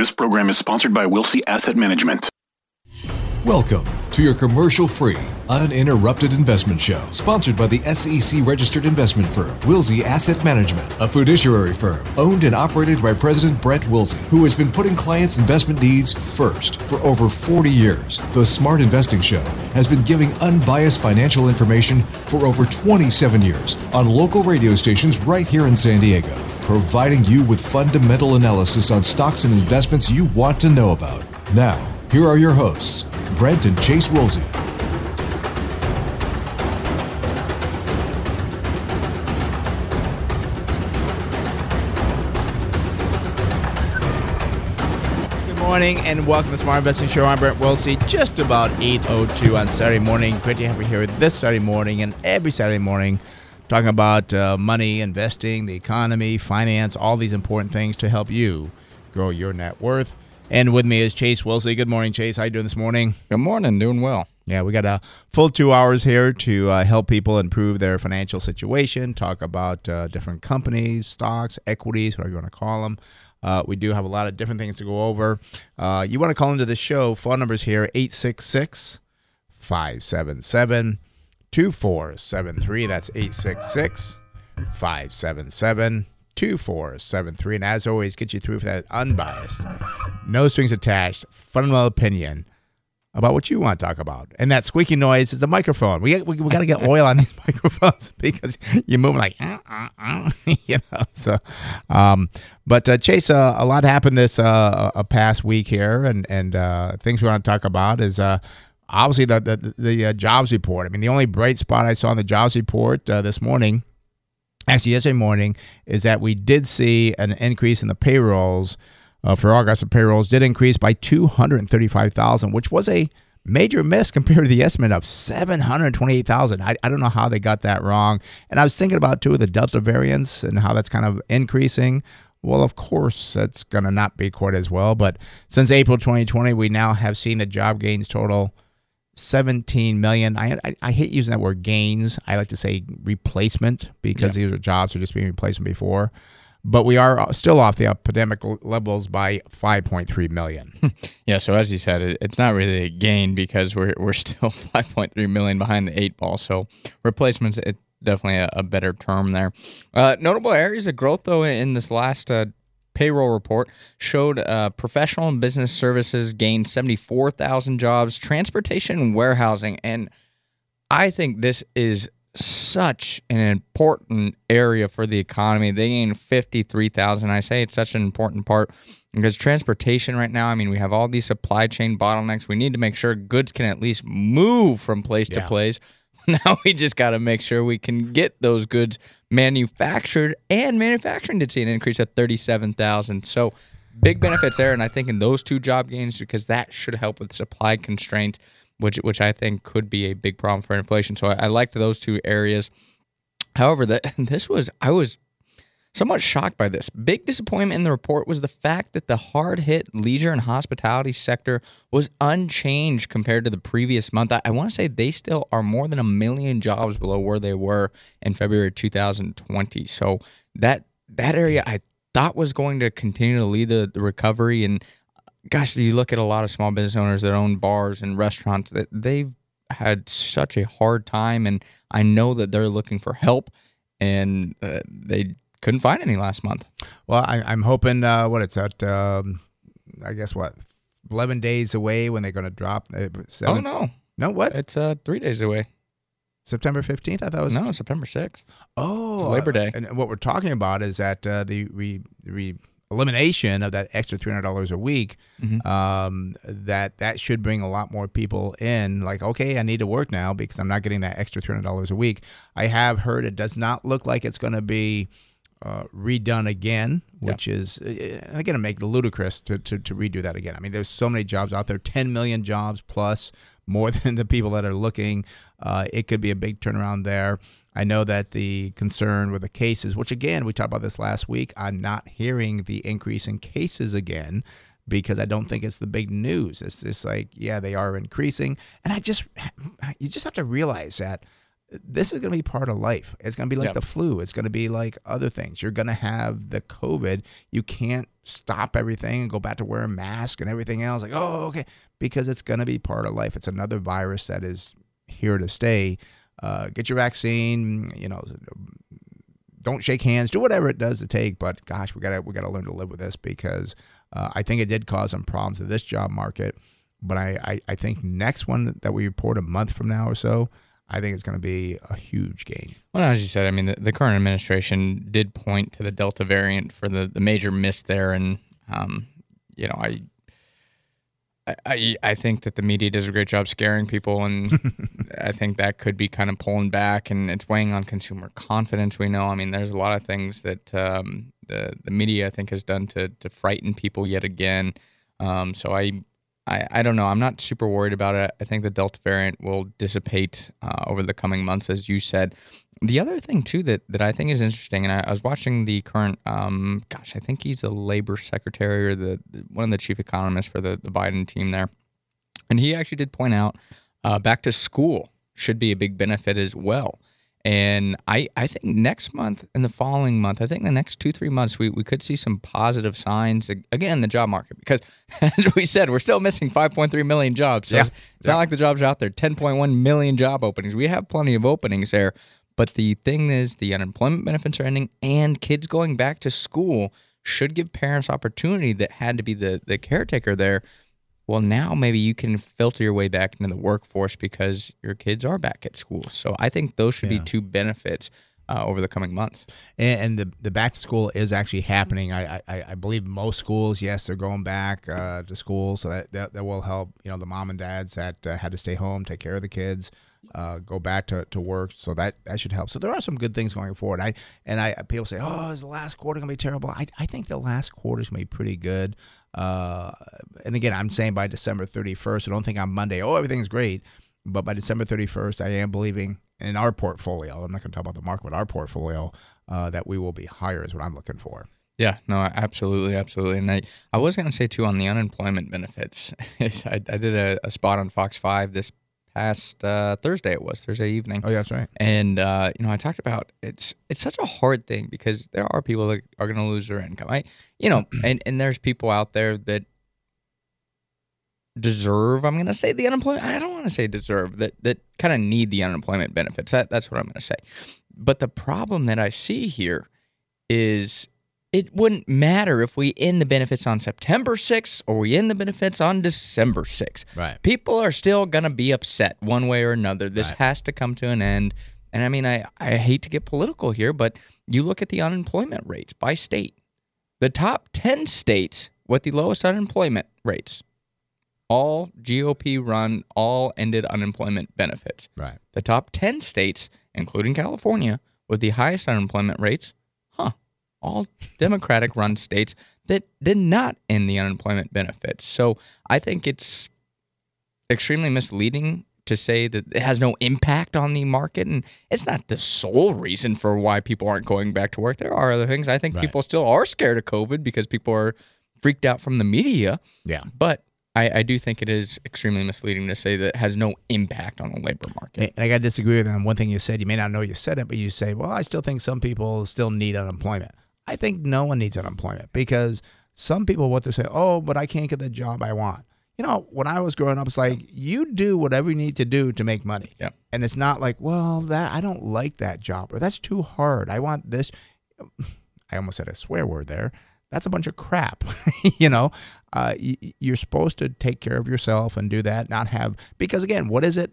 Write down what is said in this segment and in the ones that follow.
This program is sponsored by Wilsey Asset Management. Welcome to your commercial free, uninterrupted investment show, sponsored by the SEC registered investment firm, Wilsey Asset Management, a fiduciary firm owned and operated by President Brent Wilsey, who has been putting clients' investment needs first for over 40 years. The Smart Investing Show has been giving unbiased financial information for over 27 years on local radio stations right here in San Diego, providing you with fundamental analysis on stocks and investments you want to know about. Now, here are your hosts, Brent and Chase. Good morning and welcome to Smart Investing Show. I'm Brent Wilsey. Just about 8.02 on Saturday morning. Great to have you here this Saturday morning and every Saturday morning talking about uh, money, investing, the economy, finance, all these important things to help you grow your net worth. And with me is Chase Wilsey. Good morning, Chase. How you doing this morning? Good morning. Doing well. Yeah, we got a full two hours here to uh, help people improve their financial situation, talk about uh, different companies, stocks, equities, whatever you want to call them. Uh, we do have a lot of different things to go over. Uh, you want to call into the show. Phone numbers here 866 577 2473. That's 866 577 2473. And as always, get you through for that unbiased, no strings attached, fundamental opinion about what you want to talk about. And that squeaky noise is the microphone. We we, we got to get oil on these microphones because you're moving like, uh, uh, uh, you know. So, um, but uh, Chase, uh, a lot happened this uh, past week here, and and uh, things we want to talk about is. Uh, Obviously, the the, the uh, jobs report. I mean, the only bright spot I saw in the jobs report uh, this morning, actually yesterday morning, is that we did see an increase in the payrolls uh, for August. The payrolls did increase by 235,000, which was a major miss compared to the estimate of 728,000. I, I don't know how they got that wrong. And I was thinking about two of the Delta variants and how that's kind of increasing. Well, of course, that's going to not be quite as well. But since April 2020, we now have seen the job gains total 17 million. I, I, I hate using that word gains. I like to say replacement because Yeah. these are jobs are just being replaced before. But we are still off the epidemic levels by 5.3 million. Yeah. So as you said, it, it's not really a gain because we're we're still 5.3 million behind the eight ball. So replacements, it definitely a, a better term there. Uh, notable areas of growth though in this last uh, payroll report showed uh, professional and business services gained 74,000 jobs, transportation and warehousing, and I think this is such an important area for the economy. They gained 53,000. I say it's such an important part because transportation right now, I mean, we have all these supply chain bottlenecks. We need to make sure goods can at least move from place to place. Now we just got to make sure we can get those goods manufactured and manufacturing did see an increase of 37,000. So big benefits there. And I think in those two job gains, because that should help with supply constraints, which, which I think could be a big problem for inflation. So I, I liked those two areas. However, that this was, I was somewhat shocked by this. Big disappointment in the report was the fact that the hard hit leisure and hospitality sector was unchanged compared to the previous month. I, I want to say they still are more than a million jobs below where they were in February 2020. So that that area I thought was going to continue to lead the, the recovery. And gosh, you look at a lot of small business owners that own bars and restaurants that they've had such a hard time, and I know that they're looking for help, and uh, they couldn't find any last month. Well, I, I'm hoping uh, what it's at. Um, I guess what, eleven days away when they're going to drop. Uh, seven, oh no, no, what? it's uh three days away. September fifteenth. I thought it was. No, September sixth. Oh, It's Labor Day. And what we're talking about is that uh, the re, re elimination of that extra three hundred dollars a week. Mhm. Um, that that should bring a lot more people in. Like, okay, I need to work now because I'm not getting that extra three hundred dollars a week. I have heard it does not look like it's going to be. Uh, redone again, which is uh, again to make it ludicrous to, to to redo that again. I mean, there's so many jobs out there, 10 million jobs plus, more than the people that are looking. Uh, it could be a big turnaround there. I know that the concern with the cases, which again we talked about this last week, I'm not hearing the increase in cases again because I don't think it's the big news. It's just like, yeah, they are increasing, and I just you just have to realize that this is going to be part of life. It's going to be like Yep. the flu. It's going to be like other things. You're going to have the COVID. You can't stop everything and go back to wearing a mask and everything else. Like, oh, okay, because it's going to be part of life. It's another virus that is here to stay. Uh, get your vaccine. You know, don't shake hands. Do whatever it does to take. But gosh, we gotta we gotta learn to live with this because uh, I think it did cause some problems to this job market. But I, I, I think next one that we report a month from now or so, I think it's going to be a huge gain. Well, as you said, I mean, the, the current administration did point to the Delta variant for the, the major miss there, and um, you know, I, I- I, think that the media does a great job scaring people, and I think that could be kind of pulling back, and it's weighing on consumer confidence. We know, I mean, there's a lot of things that um, the the media I think has done to to frighten people yet again. Um, so I, I I don't know. I'm not super worried about it. I think the Delta variant will dissipate uh, over the coming months, as you said. The other thing too that, that I think is interesting, and I, I was watching the current, um, gosh, I think he's the labor secretary or the, the- one of the chief economists for the, the Biden team there, and he actually did point out uh, back to school should be a big benefit as well. And I, I think next month and the following month, I think the next two, three months, we, we could see some positive signs again in the job market because, as we said, we're still missing 5.3 million jobs. So Yeah. it's, it's not like the jobs are out there. 10.1 million job openings. We have plenty of openings there. But the thing is, the unemployment benefits are ending, and kids going back to school should give parents opportunity that had to be the, the caretaker there. Well, now maybe you can filter your way back into the workforce because your kids are back at school. So I think those should be two benefits uh, over the coming months. And, and the the back to school is actually happening. I, I, I believe most schools, yes, they're going back uh, to school, so that, that that will help. You know, the mom and dads that uh, had to stay home, take care of the kids, uh, go back to, to work. So that that should help. So there are some good things going forward. I and I people say, oh, is the last quarter gonna be terrible? I I think the last quarter is gonna be pretty good. Uh, and again, I'm saying by December 31st. I don't think on Monday, oh, everything's great. But by December 31st, I am believing in our portfolio. I'm not going to talk about the market, but our portfolio uh, that we will be higher is what I'm looking for. Yeah, no, absolutely, absolutely. And I, I was going to say too on the unemployment benefits. I, I did a, a spot on Fox Five this past uh, Thursday. It was Thursday evening. Oh, yeah, that's right. And uh, you know, I talked about it's it's such a hard thing because there are people that are going to lose their income. I, you know, and and there's people out there that deserve. I'm going to say the unemployment. I don't want to say deserve that that kind of need the unemployment benefits. That that's what I'm going to say. But the problem that I see here is it wouldn't matter if we end the benefits on September 6th or we end the benefits on December 6th. Right. People are still going to be upset one way or another. This Right. has to come to an end. And I mean, I, I hate to get political here, but you look at the unemployment rates by state. The top 10 states with the lowest unemployment rates, all GOP run, all ended unemployment benefits. Right. The top 10 states, including California, with the highest unemployment rates, all Democratic run states that did not end the unemployment benefits. So I think it's extremely misleading to say that it has no impact on the market. And it's not the sole reason for why people aren't going back to work. There are other things. I think Right. people still are scared of COVID because people are freaked out from the media. Yeah. But I, I do think it is extremely misleading to say that it has no impact on the labor market. And I got to disagree with you on one thing you said. You may not know you said it, but you say, well, I still think some people still need unemployment. I think no one needs unemployment because some people, what they say, oh, but I can't get the job I want. You know, when I was growing up, it's like you do whatever you need to do to make money. Yeah. And it's not like, well, that I don't like that job or that's too hard. I want this. I almost said a swear word there. That's a bunch of crap. you know, uh, you're supposed to take care of yourself and do that, not have, because again, what is it?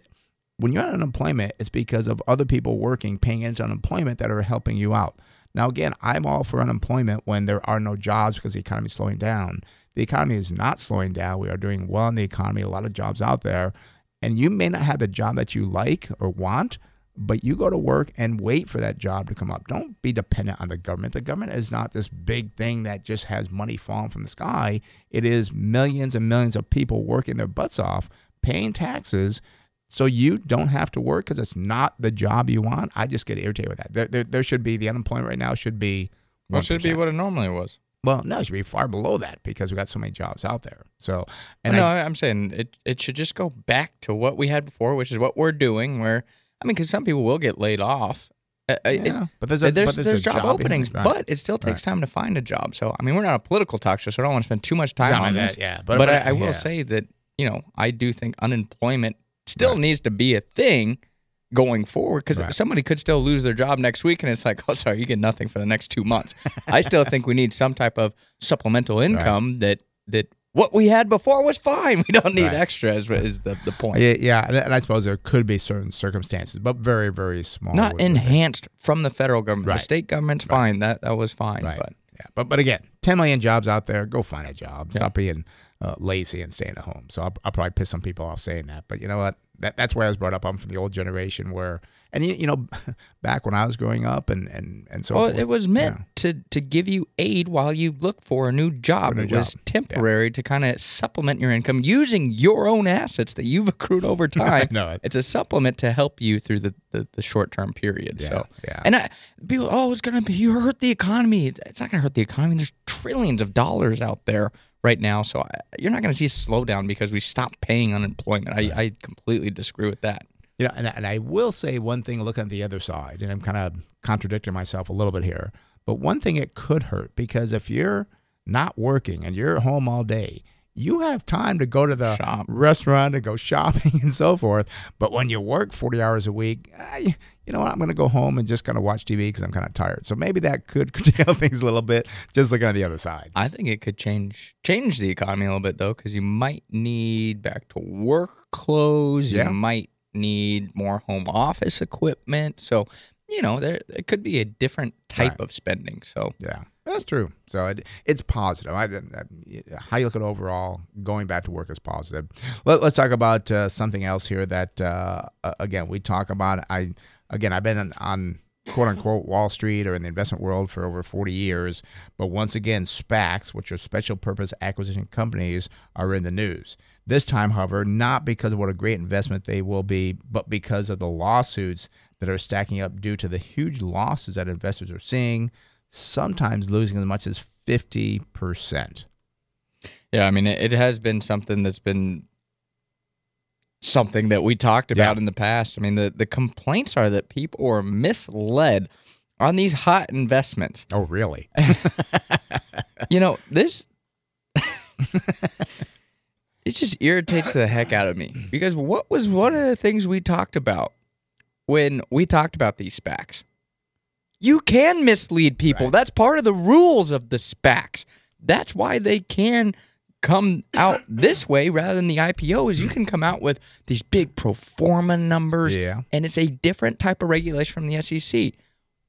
When you're on unemployment, it's because of other people working, paying into unemployment that are helping you out. Now, again, I'm all for unemployment when there are no jobs because the economy is slowing down. The economy is not slowing down. We are doing well in the economy, a lot of jobs out there. And you may not have the job that you like or want, but you go to work and wait for that job to come up. Don't be dependent on the government. The government is not this big thing that just has money falling from the sky. It is millions and millions of people working their butts off, paying taxes, so you don't have to work because it's not the job you want. I just get irritated with that. There, there, there should be the unemployment right now should be. Well, it should be what it normally was. Well, no, it should be far below that because we got so many jobs out there. So, and no, I, am saying it, it should just go back to what we had before, which is what we're doing, where I mean, because some people will get laid off. Uh, uh, it- Yeah, but there's a- there's, but there's, there's job, job openings, right. but it still takes time to find a job. So I mean, we're not a political talk show, so I don't want to spend too much time on like this. that, yeah, but, but- but- I, I will yeah. say that you know I do think unemployment still Right. needs to be a thing going forward because Right. somebody could still lose their job next week and it's like oh sorry you get nothing for the next two months i still think we need some type of supplemental income that that what we had before was fine we don't need Right. extra is, the, the point Yeah, yeah, and, I suppose there could be certain circumstances, but very, very small. not with- with it. enhanced from the federal government Right. the state government's fine that that was fine Right. but yeah, but but again, 10 million jobs out there. Go find a job. Stop being uh, lazy and staying at home. So I'll, I'll probably piss some people off saying that, but you know what? That that's where I was brought up. I'm from the old generation where, and you, you know, back when I was growing up and and and so well, forth, it was meant yeah. to to give you aid while you look for a new job. A new it was job. temporary to kind of supplement your income using your own assets that you've accrued over time. it. It's a supplement to help you through the, the, the short term period. Yeah, so yeah. and I, people, oh, it's gonna be you hurt the economy. It's not gonna hurt the economy. There's trillions of dollars out there right now, so I, you're not gonna see a slowdown because we stopped paying unemployment. I, I completely disagree with that. You know, and, and I will say one thing looking at the other side, and I'm kind of contradicting myself a little bit here, but one thing it could hurt because if you're not working and you're at home all day, you have time to go to the Shop. restaurant and go shopping and so forth. But when you work 40 hours a week, you know what? I'm going to go home and just kind of watch TV because I'm kind of tired. So maybe that could curtail things a little bit, just looking at the other side. I think it could change change the economy a little bit though, because you might need back to work clothes. Yeah. You might need more home office equipment. So you know there it could be a different type Right. of spending. So Yeah, that's true. So it, it's positive. I, I, how you look at overall going back to work is positive. Let, us talk about uh, something else here that uh, uh, again we talk about. I again I've been on, on quote unquote Wall Street or in the investment world for over 40 years, but once again SPACs, which are special purpose acquisition companies, are in the news. This time, however, not because of what a great investment they will be, but because of the lawsuits that are stacking up due to the huge losses that investors are seeing sometimes losing as much as 50%. yeah, I mean it, it has been something that's been something that we talked about Yeah. in the past. I mean the the complaints are that people are misled on these hot investments. Oh, really? You know, this it just irritates the heck out of me because what was one of the things we talked about when we talked about these SPACs? You can mislead people. Right. That's part of the rules of the SPACs. That's why they can come out this way rather than the IPO is you can come out with these big pro forma numbers Yeah. and it's a different type of regulation from the SEC.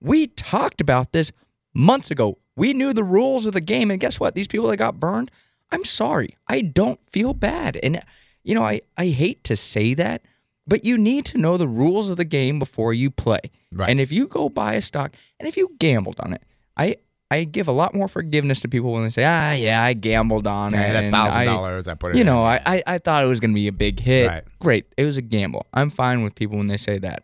We talked about this months ago. We knew the rules of the game, and guess what? These people that got burned, I'm sorry. I don't feel bad. And, you know, I, I hate to say that, but you need to know the rules of the game before you play. Right. And if you go buy a stock and if you gambled on it, I I give a lot more forgiveness to people when they say, ah, yeah, I gambled on it. I had a thousand dollars. I put it. you know, I, I, I thought it was going to be a big hit. Right. Great. It was a gamble. I'm fine with people when they say that.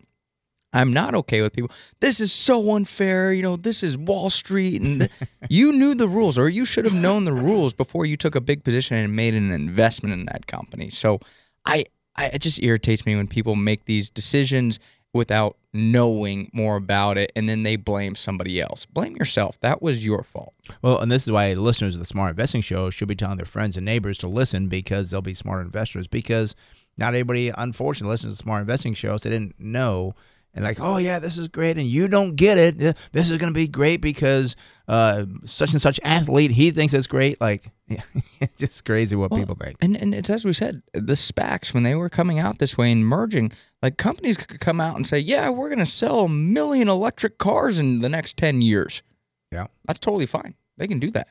I'm not okay with people. This is so unfair. You know, this is Wall Street. And th- you knew the rules, or you should have known the rules before you took a big position and made an investment in that company. So I, I it just irritates me when people make these decisions without knowing more about it and then they blame somebody else. Blame yourself. That was your fault. Well, and this is why listeners of the Smart Investing Show should be telling their friends and neighbors to listen because they'll be smart investors. Because not everybody, unfortunately, listens to the Smart Investing Show, so they didn't know. And like, oh yeah, this is great, and you don't get it. This is going to be great because uh, such and such athlete he thinks it's great. Like, yeah, it's just crazy what people think. And and it's as we said, the SPACs when they were coming out this way and merging, like companies could come out and say, "Yeah, we're going to sell a million electric cars in the next ten years." Yeah, That's totally fine. They can do that.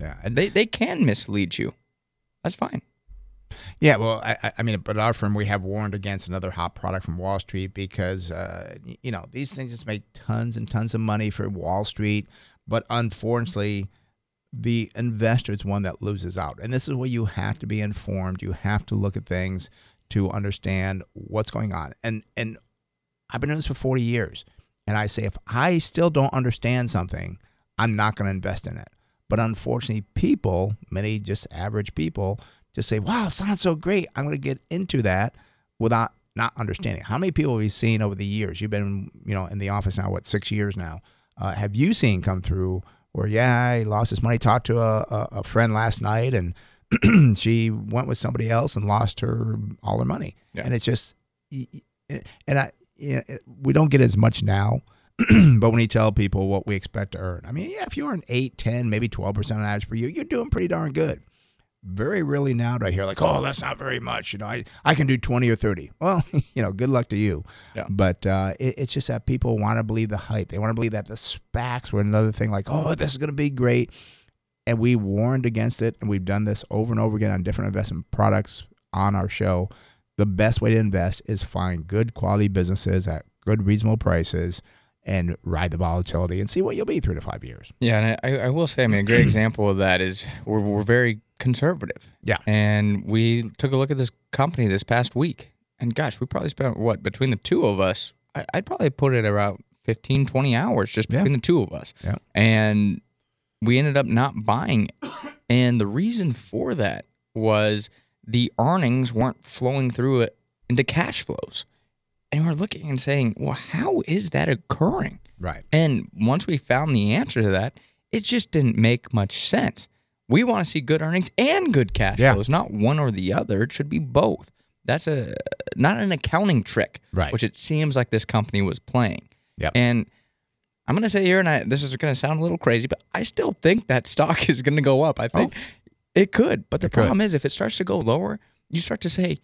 yeah, and They they can mislead you. That's fine. Yeah, well, I, I- mean, but our firm we have warned against another hot product from Wall Street because uh, you know these things just make tons and tons of money for Wall Street, but unfortunately, the investor is one that loses out. And this is where you have to be informed. You have to look at things to understand what's going on. And and I've been doing this for forty years, and I say if I still don't understand something, I'm not going to invest in it. But unfortunately, people, many just average people, just say, "Wow, sounds so great. I'm going to get into that," without not understanding. How many people have you seen over the years? You've been, you know, in the office now, what, six years now? Uh, have you seen come through where, yeah, he lost his money, talked to a, a, a friend last night, and she went with somebody else and lost her all her money. Yeah. And it's just, and I, you know, we don't get as much now. but when you tell people what we expect to earn, I mean, yeah, if you earn 8, 10, maybe 12% on average per year, you're doing pretty darn good. Very rarely now do I hear like, oh, that's not very much. You know, I, I can do 20 or 30. Well, you know, good luck to you. Yeah. But uh, it, it's just that people want to believe the hype. They want to believe that the SPACs were another thing like, oh, this is going to be great. And we warned against it. And we've done this over and over again on different investment products on our show. The best way to invest is find good quality businesses at good, reasonable prices and ride the volatility and see what you'll be three to five years. Yeah, and I, I will say, I mean, a great example of that is we're, we're very conservative. Yeah. And we took a look at this company this past week. And gosh, we probably spent what, between the two of us, I, I'd probably put it around 15, 20 hours just Yeah. between the two of us. Yeah. And we ended up not buying it. And the reason for that was the earnings weren't flowing through it into cash flows. And we're looking and saying, well, how is that occurring? Right. And once we found the answer to that, it just didn't make much sense. We want to see good earnings and good cash Yeah. flows, not one or the other. It should be both. That's a not an accounting trick, Right. Which it seems like this company was playing. Yep. And I'm going to say here, and I, this is going to sound a little crazy, but I still think that stock is going to go up. I think oh. it could, but the Oh. It could. problem is if it starts to go lower, you start to say,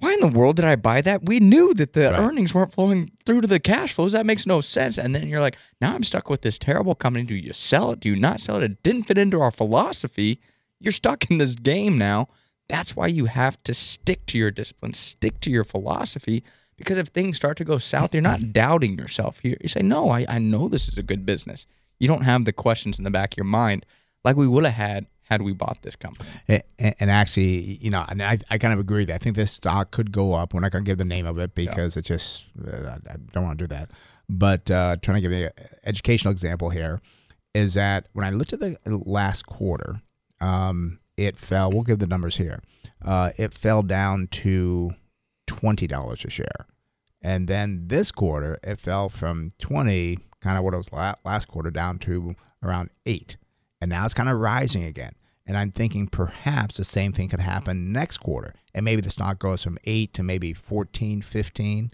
why in the world did I buy that? We knew that the Right. earnings weren't flowing through to the cash flows. That makes no sense. And then you're like, now I'm stuck with this terrible company. Do you sell it? Do you not sell it? It didn't fit into our philosophy. You're stuck in this game now. That's why you have to stick to your discipline, stick to your philosophy. Because if things start to go south, you're not doubting yourself. You, you say, no, I, I know this is a good business. You don't have the questions in the back of your mind like we would have had had we bought this company. A- a- And actually, you know, and I, I kind of agree that I think this stock could go up. We're not going to give the name of it because it's just, uh, I I don't want to do that. But uh, trying to give you an educational example here is that when I looked at the last quarter, um, it fell, we'll give the numbers here, uh, it fell down to $20 a share. And then this quarter, it fell from 20, kind of what it was last quarter, down to around 8 and now it's kind of rising again. And I'm thinking perhaps the same thing could happen next quarter. And maybe the stock goes from 8 to maybe 14, 15.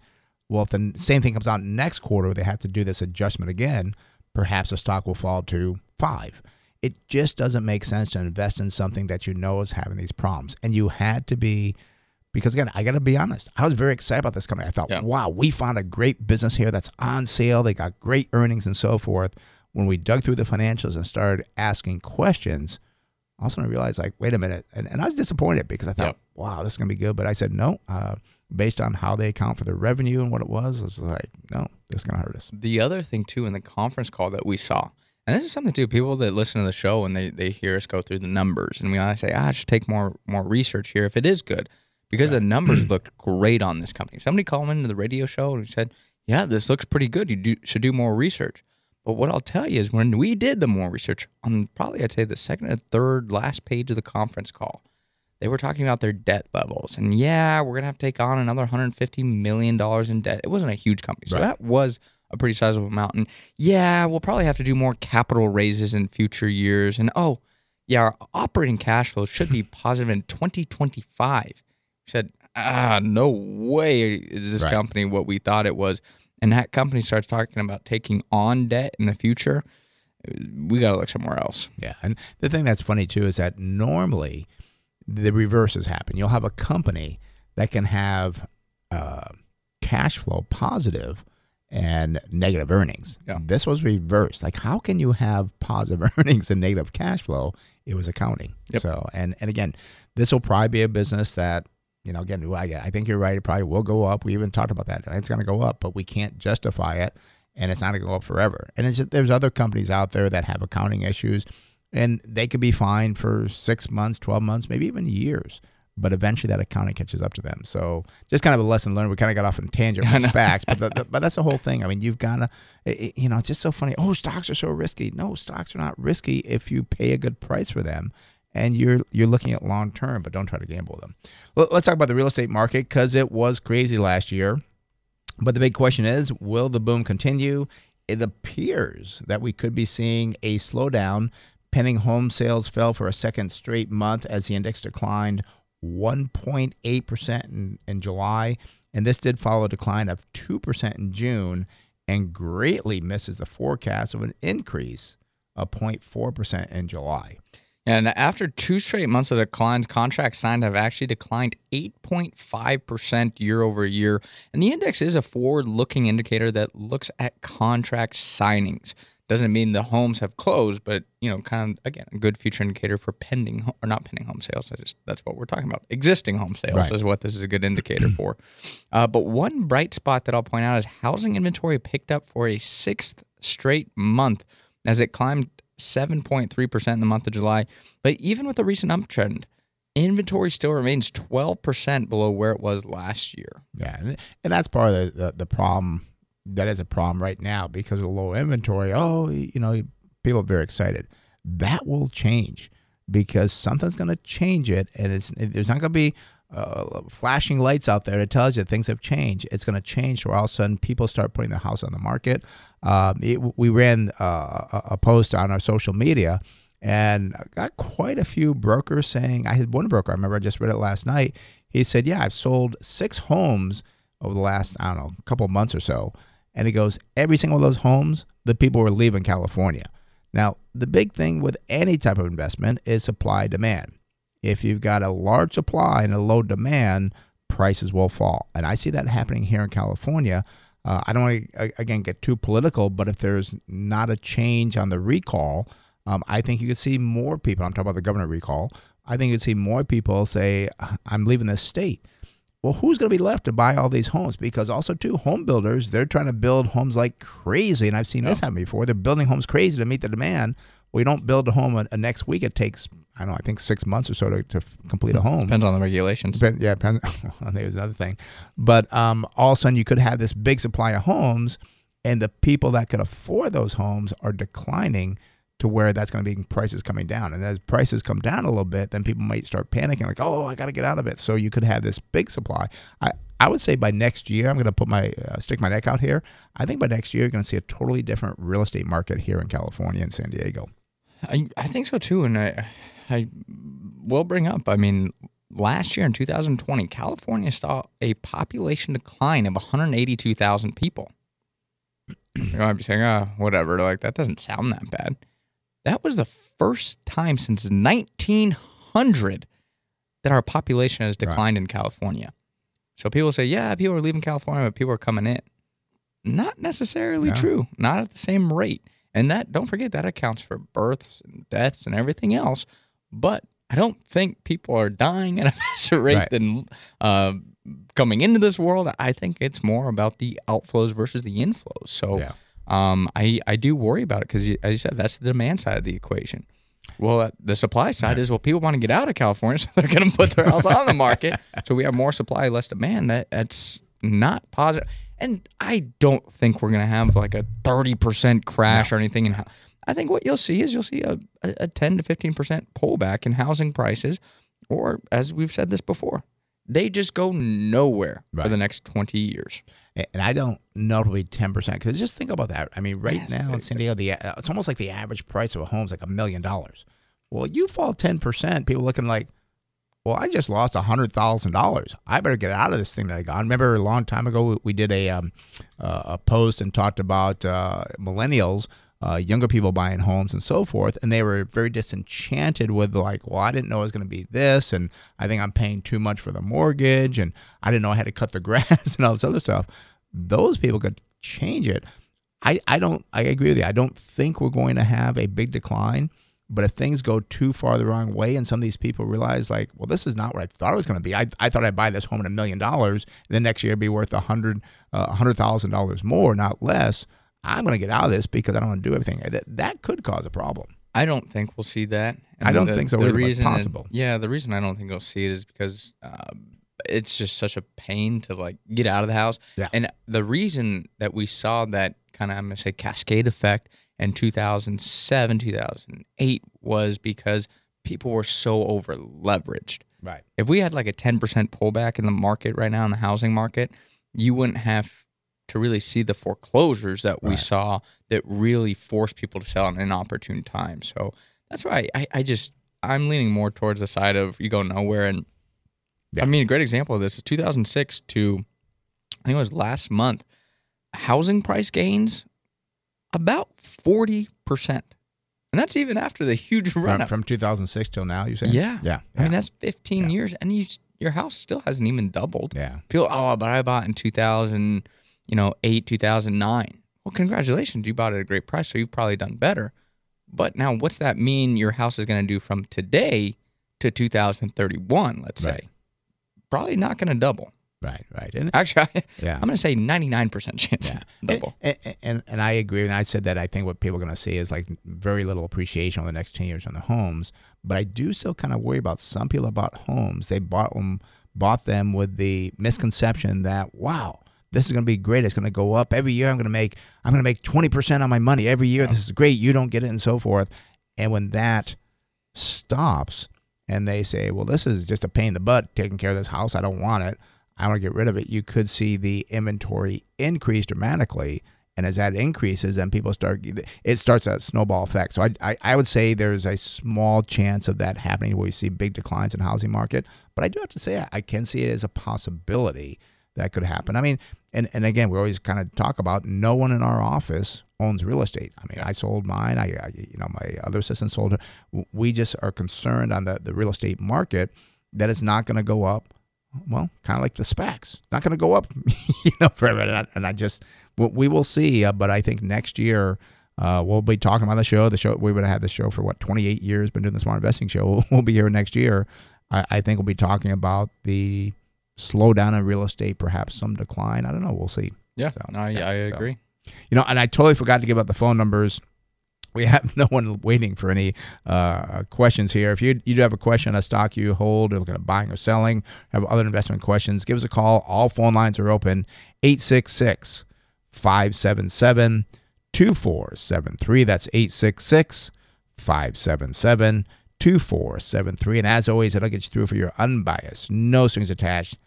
Well, if the same thing comes out next quarter, they have to do this adjustment again, perhaps the stock will fall to 5. It just doesn't make sense to invest in something that you know is having these problems. And you had to be because again, I got to be honest. I was very excited about this company. I thought, Yeah. wow, we found a great business here that's on sale. They got great earnings and so forth. When we dug through the financials and started asking questions, all of a sudden I realized, like, wait a minute. And, and I was disappointed because I thought, Yep. wow, this is going to be good. But I said, no, uh, based on how they account for the revenue and what it was, I was like, no, this is going to hurt us. The other thing too in the conference call that we saw, and this is something too, people that listen to the show and they, they hear us go through the numbers and we always say, ah, I should take more more research here if it is good. Because the numbers looked great on this company. Somebody called into the radio show and said, Yeah, this looks pretty good. You do, should do more research. But what I'll tell you is when we did the more research on probably I'd say the second and third last page of the conference call, they were talking about their debt levels. And yeah, we're gonna have to take on another $150 million in debt. It wasn't a huge company. So Right. that was a pretty sizable amount. And yeah, we'll probably have to do more capital raises in future years. And oh, yeah, our operating cash flow should be positive in 2025. We said, ah, no way is this Right. company what we thought it was. And that company starts talking about taking on debt in the future. We got to look somewhere else. Yeah, and the thing that's funny too is that normally the reverses happen. You'll have a company that can have uh, cash flow positive and negative earnings. Yeah. This was reversed. Like, how can you have positive earnings and negative cash flow? It was accounting. Yep. So, and and again, this will probably be a business that you know. Again, I, I think you're right. It probably will go up. We even talked about that. It's going to go up, but we can't justify it, and it's not going to go up forever. And just, there's other companies out there that have accounting issues, and they could be fine for six months, twelve months, maybe even years. But eventually, that accounting catches up to them. So, just kind of a lesson learned. We kind of got off on tangent SPACs, but the, the- but that's the whole thing. I mean, you've got to, you know, it's just so funny. Oh, stocks are so risky. No, stocks are not risky if you pay a good price for them, and you're you're looking at long term, but don't try to gamble them. Let's talk about the real estate market because it was crazy last year. But the big question is, will the boom continue? It appears that we could be seeing a slowdown. Pending home sales fell for a second straight month as the index declined 1.8% in, in July. And this did follow a decline of 2% in June and greatly misses the forecast of an increase of 0.4% in July. And after two straight months of declines, contracts signed have actually declined 8.5% year over year. And the index is a forward looking indicator that looks at contract signings. Doesn't mean the homes have closed, but you know, kind of again, a good future indicator for pending or not pending home sales. I just that's what we're talking about. Existing home sales Right. is what this is a good indicator for. Uh, but one bright spot that I'll point out is housing inventory picked up for a sixth straight month as it climbed 7.3% in the month of July. But even with the recent uptrend, inventory still remains 12% below where it was last year. Yeah, and, that's part of the, the, the problem. That is a problem right now because of low inventory. Oh, you know, people are very excited. That will change because something's going to change it, and it's there's not going to be uh, flashing lights out there that tells you things have changed. It's going to change, where all of a sudden people start putting their house on the market. Um, it, we ran uh, a, post on our social media and got quite a few brokers saying I had one broker I remember I just read it last night. He said, "Yeah, I've sold six homes over the last I don't know couple months or so," and he goes, "Every single one of those homes, the people were leaving California." Now, the big thing with any type of investment is supply demand. If you've got a large supply and a low demand, prices will fall, and I see that happening here in California. Uh, I don't want to again get too political, but if there's not a change on the recall, um, I think you could see more people. I'm talking about the governor recall. I think you'd see more people say, "I'm leaving this state." Well, who's going to be left to buy all these homes? Because also too, home builders they're trying to build homes like crazy, and I've seen this happen before. They're building homes crazy to meet the demand. You don't build a home a, a next week. It takes I don't know. I think six months or so to, to complete a home. Depends on the regulations. Depend, yeah, depends. Well, there's another thing, but um, all of a sudden you could have this big supply of homes, and the people that could afford those homes are declining to where that's going to be prices coming down. And as prices come down a little bit, then people might start panicking, like, "Oh, I got to get out of it." So you could have this big supply. I I would say by next year, I'm going to put my uh, stick my neck out here. I think by next year, you're going to see a totally different real estate market here in California and San Diego. I, I think so too. And I, I will bring up, I mean, last year in 2020, California saw a population decline of 182,000 people. You might be saying, oh, whatever. Like, that doesn't sound that bad. That was the first time since 1900 that our population has declined in California. So people say, yeah, people are leaving California, but people are coming in. Not necessarily Yeah. true. Not at the same rate. And that, don't forget, that accounts for births and deaths and everything else. But I don't think people are dying at a faster rate Right. than uh, coming into this world. I think it's more about the outflows versus the inflows. So Yeah. um, I, I do worry about it because, as you said, that's the demand side of the equation. Well, uh, the supply side is well, people want to get out of California, so they're going to put their house on the market. So we have more supply, less demand. That that's not positive. And I don't think we're going to have like a thirty percent crash or anything. In hou- I think what you'll see is you'll see a, a, a ten to fifteen percent pullback in housing prices, or as we've said this before, they just go nowhere for the next twenty years. And I don't know it'll be ten percent because just think about that. I mean, right now in San Diego, the uh, it's almost like the average price of a home is like a million dollars. Well, you fall ten percent, people looking like, well, I just lost a hundred thousand dollars. I better get out of this thing that I got. I remember a long time ago we- we did a um, uh, a post and talked about uh, millennials. Uh, younger people buying homes and so forth, and they were very disenchanted with like, well, I didn't know it was going to be this, and I think I'm paying too much for the mortgage, and I didn't know I had to cut the grass and all this other stuff. Those people could change it. I, I don't I agree with you. I don't think we're going to have a big decline. But if things go too far the wrong way, and some of these people realize, like, well, this is not what I thought it was going to be. I, I thought I'd buy this home at a million dollars, and then next year it'd be worth a hundred uh, a hundred thousand dollars more, not less. I'm going to get out of this because I don't want to do everything. That that could cause a problem. I don't think we'll see that. I don't the, think so The either, reason, possible. yeah, the reason I don't think we'll see it is because uh, it's just such a pain to like get out of the house. Yeah. And the reason that we saw that kind of I'm gonna say cascade effect in 2007, 2008 was because people were so over leveraged. Right. If we had like a 10% pullback in the market right now in the housing market, you wouldn't have to really see the foreclosures that we Right. saw that really forced people to sell in inopportune time. So that's why I, I just I'm leaning more towards the side of you go nowhere and Yeah. I mean a great example of this is 2006 to I think it was last month housing price gains about 40%. And that's even after the huge run From, from 2006 till now, you say? Yeah. Yeah. I mean that's 15 years and you your house still hasn't even doubled. yeah. People, oh, but I bought in 2000, you know, 8, 2009. Well, congratulations. You bought it at a great price, so you've probably done better. But now, what's that mean your house is going to do from today to 2031, let's say? Probably not going to double. Right. Right. And Actually, I, Yeah. I'm going to say 99% chance Yeah. double. And, and, and, I agree. And I said that I think what people are going to see is like very little appreciation over the next 10 years on the homes. But I do still kind of worry about some people that bought homes. They bought them, bought them with the misconception that, wow, this is going to be great. It's going to go up every year. I'm going to make, I'm going to make 20% on my money every year. This is great. You don't get it and so forth. And when that stops and they say, well, this is just a pain in the butt taking care of this house. I don't want it. I want to get rid of it. You could see the inventory increase dramatically. And as that increases, then people start, it starts that snowball effect. So I, I, I would say there's a small chance of that happening where we see big declines in housing market. But I do have to say, I can see it as a possibility that could happen. I mean, and, and again, we always kind of talk about no one in our office owns real estate. I mean, I sold mine. I, I you know, my other assistant sold it. We just are concerned on the, the real estate market that it's not going to go up. Well, kind of like the SPACs, not going to go up, you know, forever. And I, and I just, we- we will see. Uh, but I think next year, uh, we'll be talking about the show. The show we would have had the show for what 28 years, been doing the smart investing show. We'll be here next year. I, I think we'll be talking about the slowdown in real estate, perhaps some decline. I don't know. We'll see. Yeah, So, no, I, yeah, I so. agree. You know, and I totally forgot to give out the phone numbers. We have no one waiting for any uh, questions here. If you you do have a question on a stock you hold, or looking at buying or selling, have other investment questions, give us a call. All phone lines are open 866 577 2473. That's 866 577 2473. And as always, it'll get you through for your unbiased, no strings attached,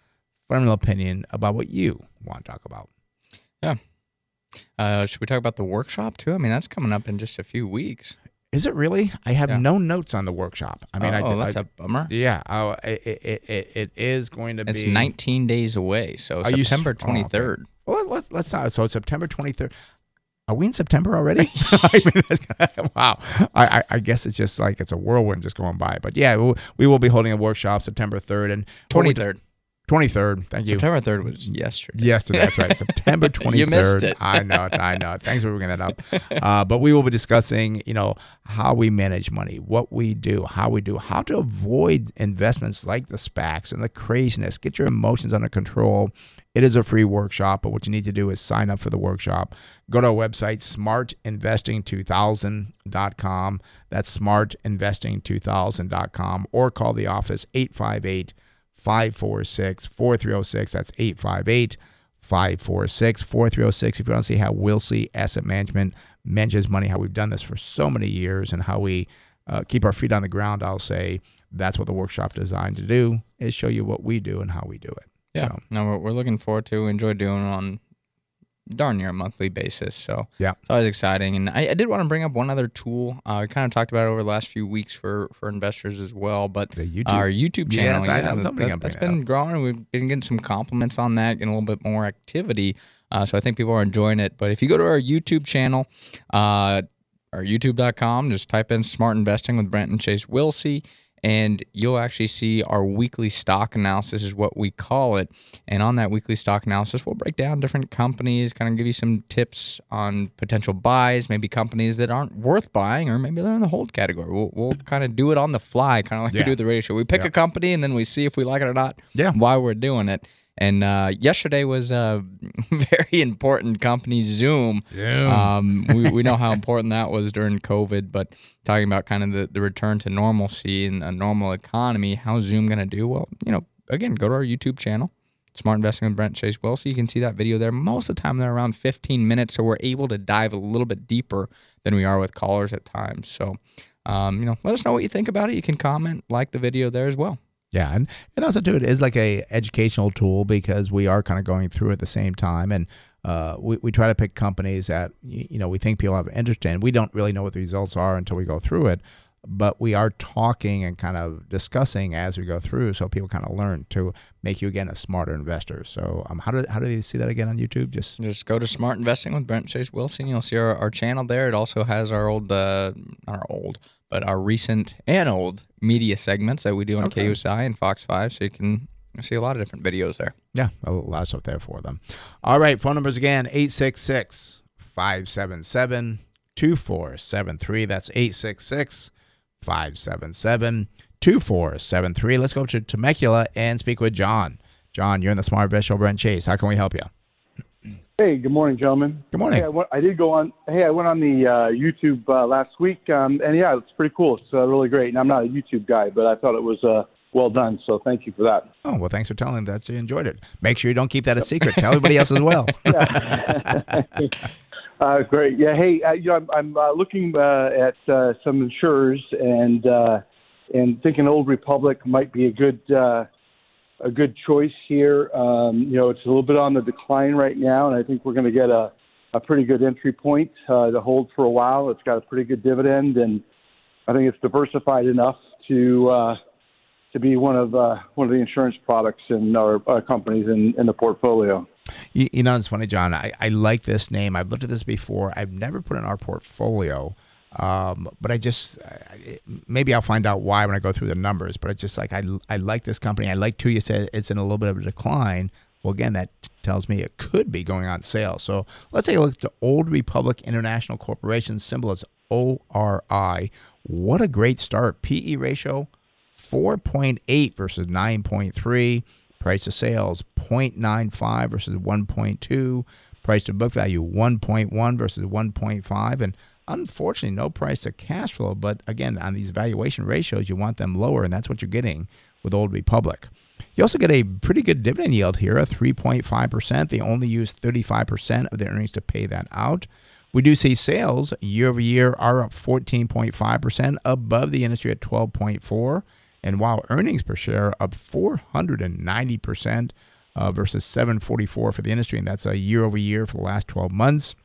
fundamental opinion about what you want to talk about. Yeah. Uh, should we talk about the workshop too? I mean, that's coming up in just a few weeks. Is it really? I have Yeah. no notes on the workshop. I mean, I oh, did- that's I- a bummer. yeah. Oh, it, it, it, it is going to be It's 19 days away, so Are you September okay. 23rd. Well, let's let's, not. So it's September twenty third. Are we in September already? I mean, wow. I, I I guess it's just like it's a whirlwind just going by. But yeah, we will be holding a workshop September third and 23rd. Twenty third. Thank you. September 3rd was yesterday. Yesterday, that's right. September 23rd. You missed it. I know it. I know it. Thanks for bringing that up. Uh, but we will be discussing, you know, how we manage money, what we do, how we do, how to avoid investments like the SPACs and the craziness. Get your emotions under control. It is a free workshop, but what you need to do is sign up for the workshop. Go to our website, smartinvesting2000.com. That's smartinvesting2000.com or call the office 858 546 4306. That's 858 546 4306. If you want to see how Wilsey Asset Management manages money, how we've done this for so many years, and how we uh, keep our feet on the ground, I'll say that's what the workshop designed to do is show you what we do and how we do it. Yeah. So, No, we're, we're looking forward to enjoy doing it on darn near a monthly basis. So Yeah. it's always exciting. And I, I did want to bring up one other tool. Uh, we kind of talked about it over the last few weeks for for investors as well. But YouTube- our YouTube Yes, channel, I yeah, know. that, has been growing. We've been getting some compliments on that, getting a little bit more activity. Uh, so I think people are enjoying it. But if you go to our YouTube channel, uh, our youtube.com, just type in Smart Investing with Brent and Chase Wilsey, and you'll actually see our weekly stock analysis, is what we call it. And on that weekly stock analysis, we'll break down different companies, kind of give you some tips on potential buys, maybe companies that aren't worth buying, or maybe they're in the hold category. We'll, we'll kind of do it on the fly, kind of like we do the radio show. We pick a company and then we see if we like it or not Yeah. while we're doing it. And uh, yesterday was a very important company, Zoom. Zoom. Um, we, we know how important that was during COVID, but talking about kind of the, the return to normalcy and a normal economy, how's Zoom going to do? Well, you know, again, go to our YouTube channel, Smart Investing with Brent Chase Wilsey. You can see that video there. Most of the time, they're around 15 minutes, so we're able to dive a little bit deeper than we are with callers at times. So um, you know, let us know what you think about it. You can comment, like the video there as well. Yeah, and, and also too, it is like a educational tool because we are kind of going through at the same time, and uh, we, we try to pick companies that you know we think people have interest in. We don't really know what the results are until we go through it, but we are talking and kind of discussing as we go through, so people kind of learn to make you again a smarter investor. So, um, how do how do you see that again on YouTube? Just just go to Smart Investing with Brent Chase Wilsey. You'll see our, our channel there. It also has our old, uh, our old, but our recent and old media segments that we do on okay. KUSI and Fox Five, so you can see a lot of different videos there. Yeah, a lot of stuff there for them. All right, phone numbers again 866 577 2473. That's 866 577 2473. Let's go up to Temecula and speak with John. John, you're in the Smart Best Show, Brent Chase. How can we help you? Hey, good morning, gentlemen. Good morning. Hey, I, went, I did go on. Hey, I went on the uh, YouTube uh, last week, um, and yeah, it's pretty cool. It's uh, really great. And I'm not a YouTube guy, but I thought it was uh, well done. So thank you for that. Oh well, thanks for telling that you enjoyed it. Make sure you don't keep that a secret. Tell everybody else as well. uh, great. Yeah. Hey, uh, you know, I'm, I'm uh, looking uh, at uh, some insurers and uh, and thinking Old Republic might be a good uh, a good choice here. Um, you know, it's a little bit on the decline right now, and I think we're going to get a a pretty good entry point uh, to hold for a while. It's got a pretty good dividend, and I think it's diversified enough to uh, to be one of uh, one of the insurance products in our uh, companies in, in the portfolio. You, you, know, it's funny, John. I, I like this name. I've looked at this before. I've never put in our portfolio, um, but I just I, maybe I'll find out why when I go through the numbers. But it's just like I I like this company. I like too. You said it's in a little bit of a decline. Well, again, that tells me it could be going on sale. So let's take a look at the Old Republic International Corporation symbol is ORI. What a great start. PE ratio 4.8 versus 9.3. Price to sales 0.95 versus 1.2. Price to book value 1.1 versus 1.5. And unfortunately, no price to cash flow. But again, on these valuation ratios, you want them lower, and that's what you're getting with Old Republic. You also get a pretty good dividend yield here, a 3.5%. They only use 35% of their earnings to pay that out. We do see sales year over year are up 14.5%, above the industry at 12.4. And while earnings per share up 490% uh, versus 744 for the industry, and that's a year over year for the last 12 months.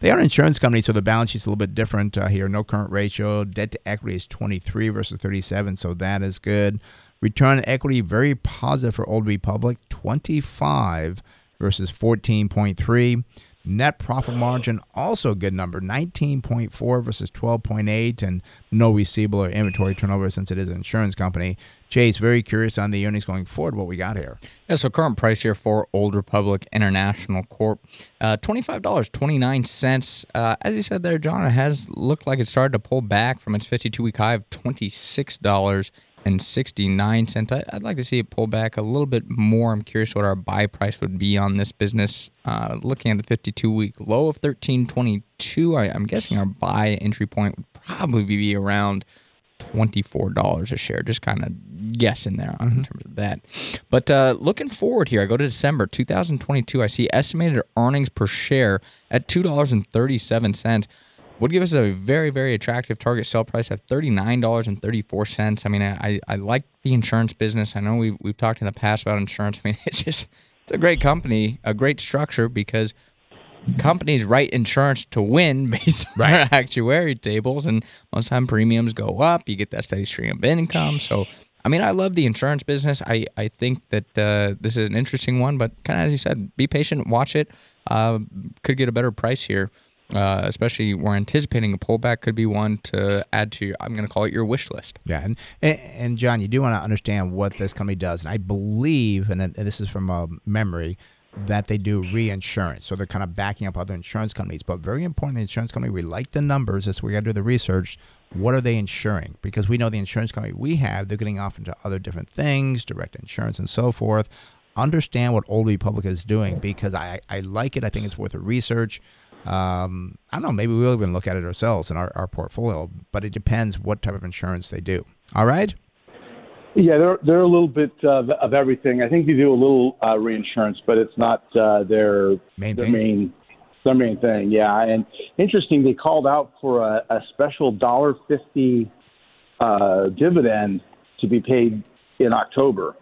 They are an insurance company, so the balance sheet's a little bit different uh, here. No current ratio. Debt to equity is 23 versus 37, so that is good. Return on equity very positive for Old Republic, 25 versus 14.3. Net profit margin, also a good number, 19.4 versus 12.8, and no receivable or inventory turnover since it is an insurance company. Chase, very curious on the earnings going forward. What we got here? Yeah, so current price here for Old Republic International Corp, uh, twenty-five dollars twenty-nine cents. Uh, as you said there, John, it has looked like it started to pull back from its fifty-two week high of twenty-six dollars and 69 cents. I, would like to see it pull back a little bit more. I'm curious what our buy price would be on this business. Uh, looking at the 52 week low of 1322, I, I'm guessing our buy entry point would probably be around $24 a share. Just kind of guessing there on mm-hmm. in terms of that. But uh, looking forward here, I go to December 2022. I see estimated earnings per share at $2.37 would give us a very, very attractive target sell price at $39.34. I mean, I, I like the insurance business. I know we've, we've talked in the past about insurance. I mean, it's just, it's a great company, a great structure because companies write insurance to win based on right. actuary tables. And most time premiums go up. You get that steady stream of income. So, I mean, I love the insurance business. I, I think that uh, this is an interesting one, but kind of as you said, be patient, watch it. Uh, could get a better price here uh, especially we're anticipating a pullback could be one to add to Your, i'm going to call it your wish list. Yeah and, and john you do want to understand what this company does and i believe and this is from a memory that they do reinsurance. So they're kind of backing up other insurance companies but very important the insurance company we like the numbers that's we got to do the research. What are they insuring? Because we know the insurance company we have they're getting off into other different things direct insurance and so forth. Understand what old republic is doing because i, I like it i think it's worth a research um, I don't know. Maybe we'll even look at it ourselves in our, our portfolio, but it depends what type of insurance they do. All right. Yeah, they're they're a little bit of, of everything. I think they do a little uh, reinsurance, but it's not uh, their main their thing? main the main thing. Yeah, and interesting, they called out for a, a special dollar fifty uh, dividend to be paid in October,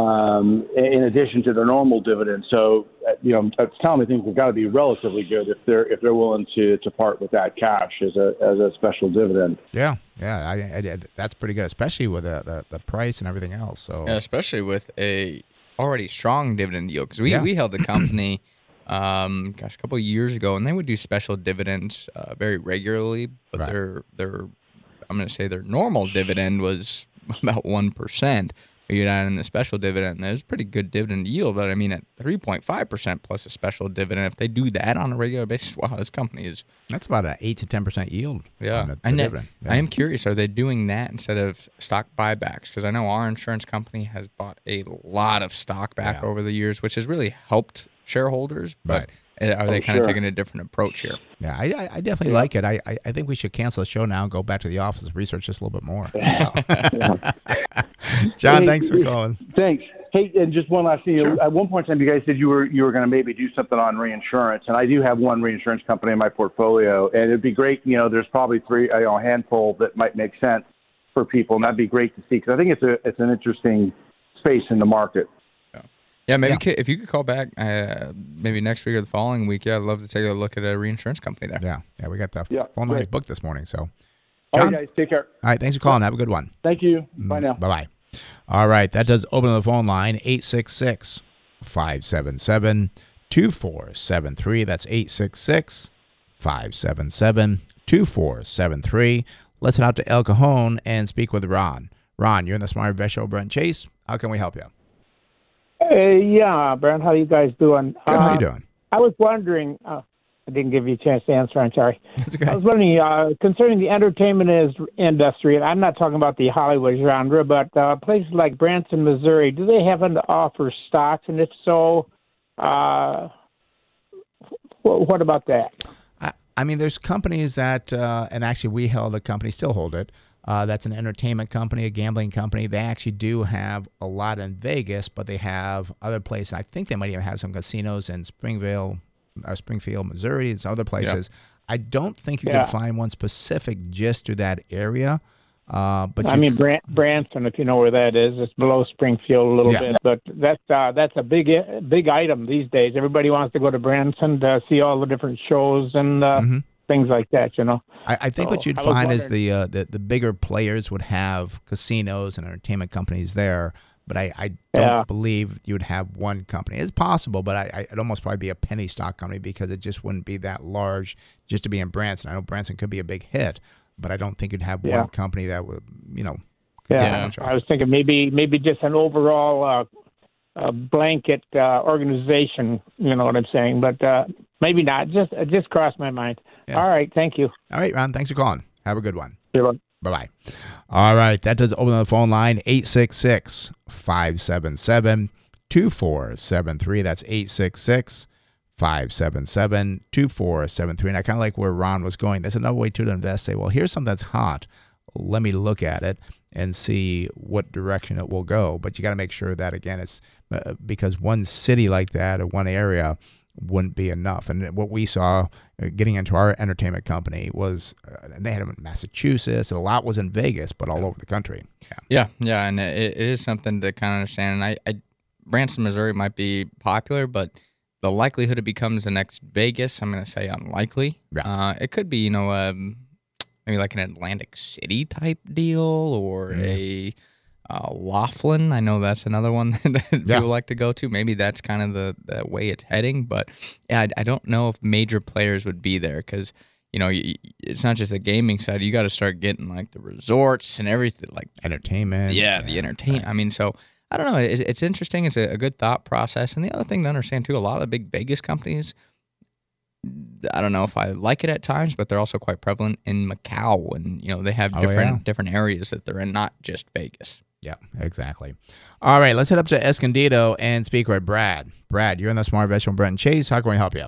um, in addition to their normal dividend. So, you know, it's telling think things have got to be relatively good if they're if they're willing to to part with that cash as a as a special dividend. Yeah, yeah, I, I, that's pretty good, especially with the, the, the price and everything else. So Yeah, especially with a already strong dividend yield because we, Yeah. we held the company um gosh a couple of years ago and they would do special dividends uh, very regularly but Right. their their i'm going to say their normal dividend was about 1% you add in the special dividend there's pretty good dividend yield but i mean at 3.5% plus a special dividend if they do that on a regular basis wow this company is that's about an eight to ten percent yield. yeah, on the, the dividend. Yeah. I am curious. Are they doing that instead of stock buybacks? Because I know our insurance company has bought a lot of stock back Yeah. over the years, which has really helped shareholders. But uh, Eh, are oh, they Oh, kind of taking a different approach here? Yeah, I, I, I definitely like it. I, I, I think we should cancel the show now and go back to the office and research this a little bit more. John, Hey, thanks for calling. Thanks. Hey, and just one last thing. Sure. At one point in time, you guys said you were you were going to maybe do something on reinsurance, and I do have one reinsurance company in my portfolio, and it'd be great. You know, there's probably three, you know, a handful that might make sense for people, and that'd be great to see because I think it's a it's an interesting space in the market. Yeah, maybe Yeah. if you could call back, uh, maybe next week or the following week. Yeah, I'd love to take a look at a reinsurance company there. Yeah, yeah, we got the Yeah, phone lines booked this morning. So, John, right, guys, take care. all right, thanks for calling. Have a good one. Thank you. Bye now. Bye bye. All right, that does open the phone line 866 577 2473. That's 866 577 2473. Let's head out to El Cajon and speak with Ron. Ron, you're in the Smart Invest Show, Brent Chase. How can we help you? Hey, yeah, Brent, how you guys doing? Good. How Uh, you doing? I was wondering. Uh, I didn't give you a chance to answer. I'm sorry. That's I was wondering uh, concerning the entertainment is, industry, and I'm not talking about the Hollywood genre, but uh, places like Branson, Missouri, do they happen to offer stocks? And if so, uh, wh- what about that? I, I mean, there's companies that, uh, and actually, we held a company, still hold it. Uh, that's an entertainment company, a gambling company. They actually do have a lot in Vegas, but they have other places. I think they might even have some casinos in Springville, uh, Springfield, Missouri, and some other places. I don't think you Yeah. can find one specific just to that area. Uh, but I mean, Bran- Branson, if you know where that is, it's below Springfield a little Yeah. bit, but that's uh, that's a big big item these days. Everybody wants to go to Branson to see all the different shows and uh, Mhm. Things like that. You know. I, I think what you'd find is the, uh, the the bigger players would have casinos and entertainment companies there, but I, I don't Yeah. believe you would have one company. It's possible, but I, I it'd almost probably be a penny stock company because it just wouldn't be that large just to be in Branson. I know Branson could be a big hit, but I don't think you'd have Yeah. one company that would you know. Yeah, I was thinking maybe maybe just an overall uh, uh, blanket uh, organization. You know what I'm saying? But uh, maybe not. Just it just crossed my mind. Yeah. All right, thank you. All right, Ron. Thanks for calling. Have a good one. Bye bye. All right. That does open the phone line 866 577 2473. That's 866 577 2473. And I kind of like where Ron was going. That's another way to invest. Say, well, here's something that's hot. Let me look at it and see what direction it will go. But you got to make sure that, again, it's uh, because one city like that or one area wouldn't be enough. And what we saw getting into our entertainment company was, uh, and they had them in Massachusetts, and a lot was in Vegas, but all over the country. Yeah. Yeah, yeah, and it, it is something to kind of understand. And I, I, Branson, Missouri might be popular, but the likelihood it becomes the next Vegas, I'm going to say unlikely. Yeah. Uh, it could be, you know, um, maybe like an Atlantic City type deal or a uh, Laughlin. I know that's another one that Yeah. people like to go to. Maybe that's kind of the, the way it's heading. But yeah, I, I don't know if major players would be there because you know y- y- it's not just a gaming side. You got to start getting like the resorts and everything, like Entertainment. yeah, the entertainment. I mean, so I don't know. It's, it's interesting. It's a, a good thought process. And the other thing to understand too, a lot of the big Vegas companies. I don't know if I like it at times, but they're also quite prevalent in Macau, and you know they have Oh, different yeah. different areas that they're in, not just Vegas. Yeah, exactly. All right, let's head up to Escondido and speak with Brad. Brad, you're in the Smart Investment with Brent and Chase. How can we help you?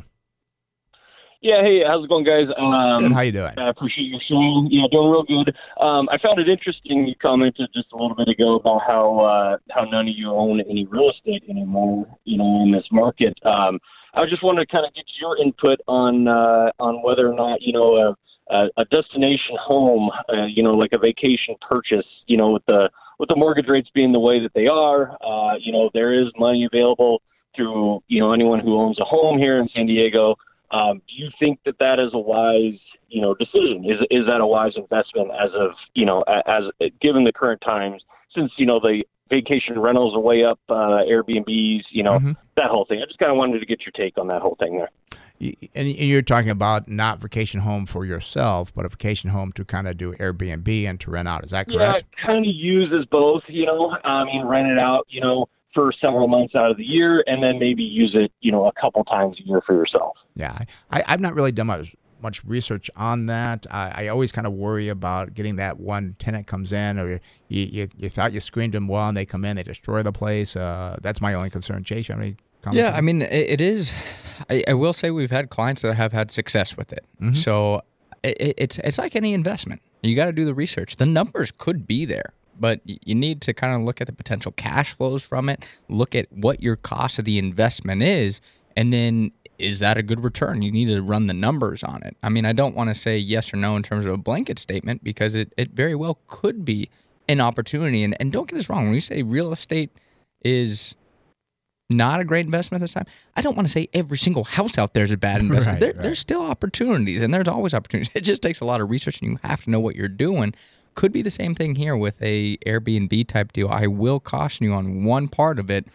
Yeah, hey, how's it going, guys? Um, Good. How you doing? I appreciate your show. Yeah, doing real good. Um, I found it interesting. You commented just a little bit ago about how uh, how none of you own any real estate anymore. You know, in this market. Um, I just wanted to kind of get your input on uh, on whether or not you know a, a, a destination home, uh, you know, like a vacation purchase, you know, with the with the mortgage rates being the way that they are, uh, you know, there is money available through you know anyone who owns a home here in San Diego. Um, do you think that that is a wise you know decision? Is is that a wise investment as of you know as, as given the current times? Since you know the vacation rentals are way up, uh, Airbnbs, you know Mm-hmm. that whole thing. I just kind of wanted to get your take on that whole thing there. And you're talking about not vacation home for yourself, but a vacation home to kind of do Airbnb and to rent out. Is that correct? Yeah, kind of uses both. You know, I mean, rent it out. You know, for several months out of the year, and then maybe use it. You know, a couple times a year for yourself. Yeah, I, I've not really done much much research on that. I, I always kind of worry about getting that one tenant comes in, or you, you, you thought you screened them well, and they come in, they destroy the place. Uh, that's my only concern. Chase, you have any? Yeah, on I mean, it, it is. I, I will say we've had clients that have had success with it. Mm-hmm. So it, it- it's it's like any investment. You got to do the research. The numbers could be there, but you need to kind of look at the potential cash flows from it. Look at what your cost of the investment is, and then is that a good return? You need to run the numbers on it. I mean, I don't want to say yes or no in terms of a blanket statement because it, it very well could be an opportunity. And and don't get us wrong, when we say real estate is not a great investment at this time. I don't want to say every single house out there is a bad investment. Right, there, There's still opportunities, and there's always opportunities. It just takes a lot of research, and you have to know what you're doing. Could be the same thing here with a Airbnb type deal. I will caution you on one part of it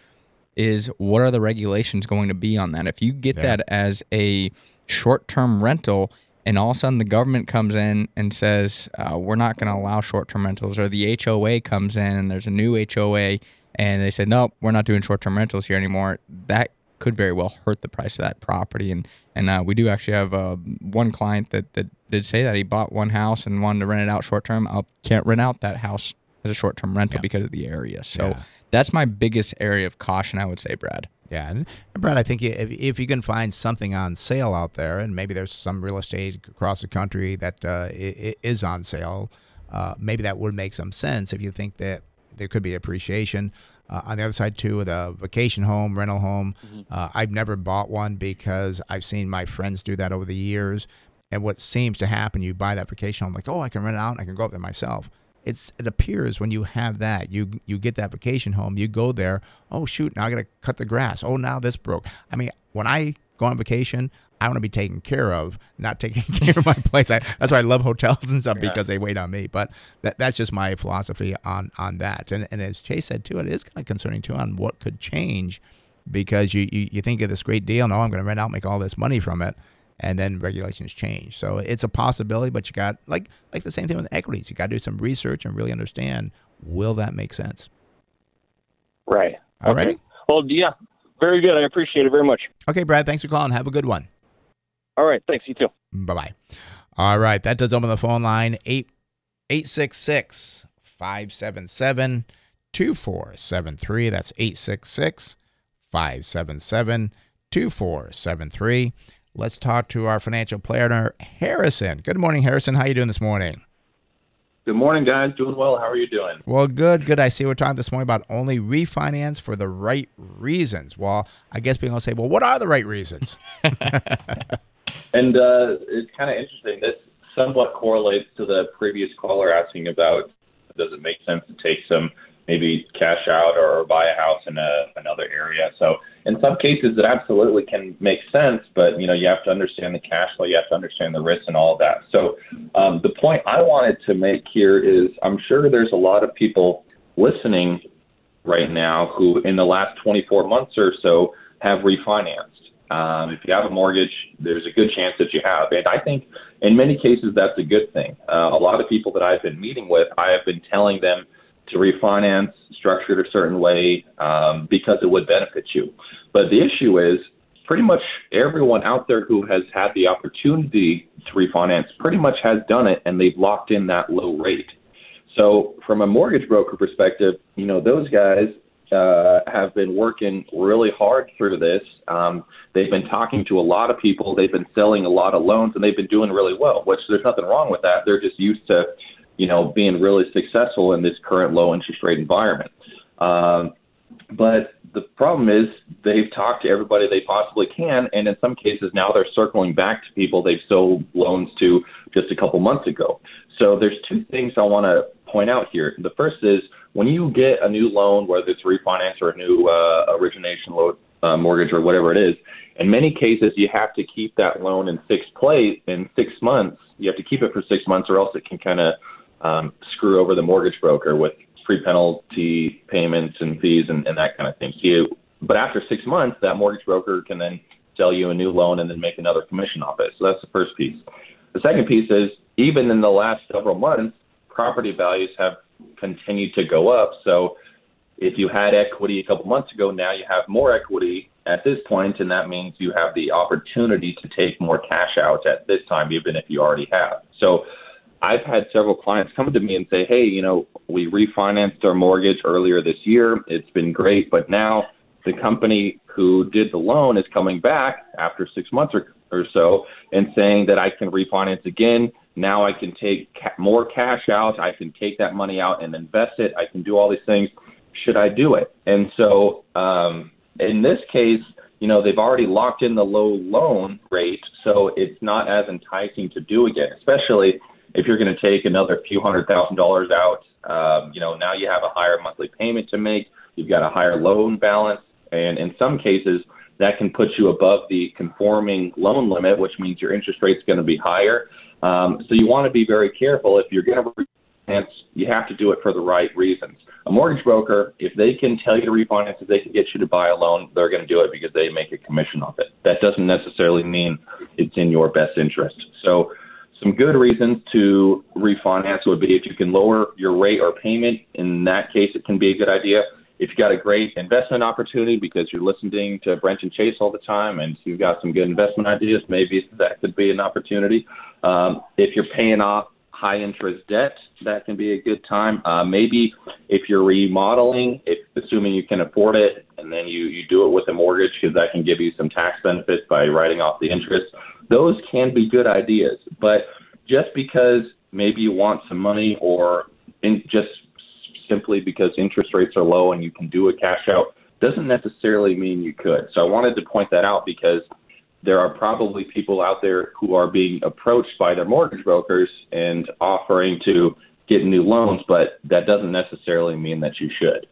is what are the regulations going to be on that? If you get that as a short term rental and all of a sudden the government comes in and says, uh, we're not going to allow short term rentals, or the HOA comes in and there's a new HOA and they said, nope, we're not doing short term rentals here anymore, that could very well hurt the price of that property. And and uh, we do actually have uh, one client that, that did say that he bought one house and wanted to rent it out short term. I can't rent out that house as a short term rental because of the area. So Yeah. that's my biggest area of caution, I would say, Brad. Yeah, and, and Brad, I think if, if you can find something on sale out there, and maybe there's some real estate across the country that uh, is on sale, uh, maybe that would make some sense if you think that there could be appreciation. Uh, on the other side too, the vacation home, rental home, uh, I've never bought one because I've seen my friends do that over the years. And what seems to happen, you buy that vacation home, like, oh, I can rent it out, and I can go up there myself it's it appears when you have that you you get that vacation home you go there oh shoot now i gotta cut the grass oh now this broke i mean when i go on vacation i want to be taken care of not taking care of my place I, that's why i love hotels and stuff because they wait on me but that, that's just my philosophy on on that and, and as chase said too it is kind of concerning too on what could change because you, you, you think of this great deal no oh, i'm going to rent out make all this money from it and then regulations change. So it's a possibility, but you got like like the same thing with equities. You got to do some research and really understand will that make sense. Right. All righty. Well, yeah, very good. I appreciate it very much. Okay, Brad. Thanks for calling. Have a good one. All right. Thanks. You too. Bye bye. All right, that does open the phone line eight eight six six five seven seven two four seven three. That's eight six six five seven seven two four seven three. Let's talk to our financial planner, Harrison. Good morning, Harrison. How you doing this morning? Good morning, guys. Doing well. How are you doing? Well, good, good. I see we're talking this morning about only refinance for the right reasons. Well, I guess people will say, well, what are the right reasons? And uh, it's kind of interesting. This somewhat correlates to the previous caller asking about does it make sense to take some maybe cash out or buy a house in a, another area. So in some cases, it absolutely can make sense, but you know you have to understand the cash flow, you have to understand the risks and all of that. So um, the point I wanted to make here is I'm sure there's a lot of people listening right now who in the last 24 months or so have refinanced. Um, if you have a mortgage, there's a good chance that you have. And I think in many cases that's a good thing. Uh, a lot of people that I've been meeting with, I have been telling them to refinance, structure it a certain way um, because it would benefit you. But the issue is pretty much everyone out there who has had the opportunity to refinance pretty much has done it and they've locked in that low rate. So from a mortgage broker perspective, you know, those guys uh, have been working really hard through this. Um, they've been talking to a lot of people. They've been selling a lot of loans, and they've been doing really well. Which there's nothing wrong with that. They're just used to, you know, being really successful in this current low interest rate environment. Um, but the problem is they've talked to everybody they possibly can, and in some cases now they're circling back to people they've sold loans to just a couple months ago. So there's two things I want to point out here. The first is when you get a new loan, whether it's refinance or a new uh, origination loan, uh, mortgage or whatever it is, in many cases you have to keep that loan in fixed play in six months. You have to keep it for six months, or else it can kind of um, screw over the mortgage broker with free penalty payments and fees and, and that kind of thing. So you, but after six months, that mortgage broker can then sell you a new loan and then make another commission off it. So that's the first piece. The second piece is even in the last several months, property values have continued to go up. So if you had equity a couple months ago, now you have more equity at this point, and that means you have the opportunity to take more cash out at this time, even if you already have. So I've had several clients come to me and say, hey, you know, we refinanced our mortgage earlier this year. It's been great, but now the company who did the loan is coming back after six months or, or so and saying that I can refinance again. Now I can take ca- more cash out. I can take that money out and invest it. I can do all these things. Should I do it? And so um, in this case, you know, they've already locked in the low loan rate, so it's not as enticing to do again, especially if you're going to take another few hundred thousand dollars out. Um, you know, now you have a higher monthly payment to make. You've got a higher loan balance, and in some cases, that can put you above the conforming loan limit, which means your interest rate's going to be higher. Um, so you want to be very careful if you're going to refinance. You have to do it for the right reasons. A mortgage broker, if they can tell you to refinance, if they can get you to buy a loan, they're going to do it because they make a commission off it. That doesn't necessarily mean it's in your best interest. So some good reasons to refinance would be if you can lower your rate or payment. In that case, it can be a good idea. If you got a great investment opportunity because you're listening to Brent and Chase all the time and you've got some good investment ideas, maybe that could be an opportunity. Um, if you're paying off high interest debt, that can be a good time. Uh, maybe if you're remodeling, if assuming you can afford it, and then you you do it with a mortgage because that can give you some tax benefits by writing off the interest. Those can be good ideas, but just because maybe you want some money or in just simply because interest rates are low and you can do a cash out doesn't necessarily mean you could. So I wanted to point that out because there are probably people out there who are being approached by their mortgage brokers and offering to get new loans, but that doesn't necessarily mean that you should.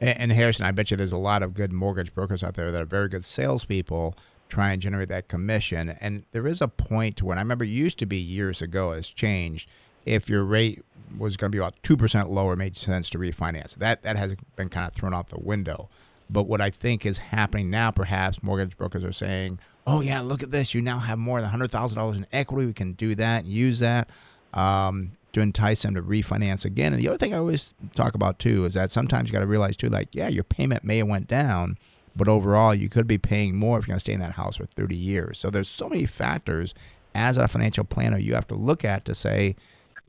And, Harrison, I bet you there's a lot of good mortgage brokers out there that are very good salespeople try and generate that commission. And there is a point when I remember used to be years ago, has changed. If your rate was going to be about two percent lower, made sense to refinance. That that has been kind of thrown out the window. But what I think is happening now, perhaps mortgage brokers are saying, "Oh yeah, look at this! You now have more than hundred thousand dollars in equity. We can do that, use that." Um, to entice them to refinance again. And the other thing I always talk about too is that sometimes you got to realize too, like, yeah, your payment may have went down, but overall you could be paying more if you're going to stay in that house for 30 years. So there's so many factors as a financial planner you have to look at to say,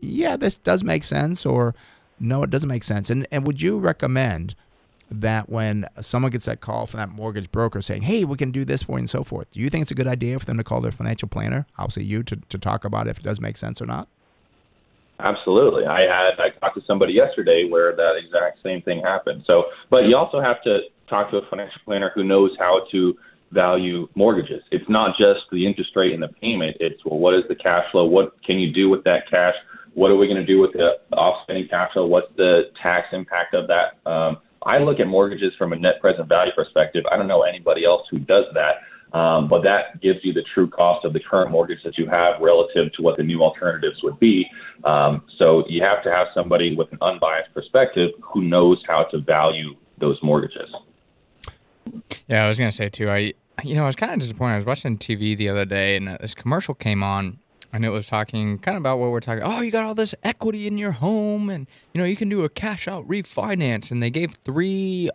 yeah, this does make sense, or no, it doesn't make sense. And and would you recommend that when someone gets that call from that mortgage broker saying, hey, we can do this for you and so forth, do you think it's a good idea for them to call their financial planner, obviously you, to, to talk about if it does make sense or not? Absolutely. I had I talked to somebody yesterday where that exact same thing happened. So, but you also have to talk to a financial planner who knows how to value mortgages. It's not just the interest rate and the payment. It's well, what is the cash flow? What can you do with that cash? What are we going to do with the offspending cash flow? What's the tax impact of that? Um, I look at mortgages from a net present value perspective. I don't know anybody else who does that. Um, but that gives you the true cost of the current mortgage that you have relative to what the new alternatives would be. Um, so you have to have somebody with an unbiased perspective who knows how to value those mortgages. Yeah, I was gonna say too. I you know I was kind of disappointed. I was watching TV the other day, and this commercial came on, and it was talking kind of about what we're talking. Oh, you got all this equity in your home, and you know you can do a cash out refinance. And they gave three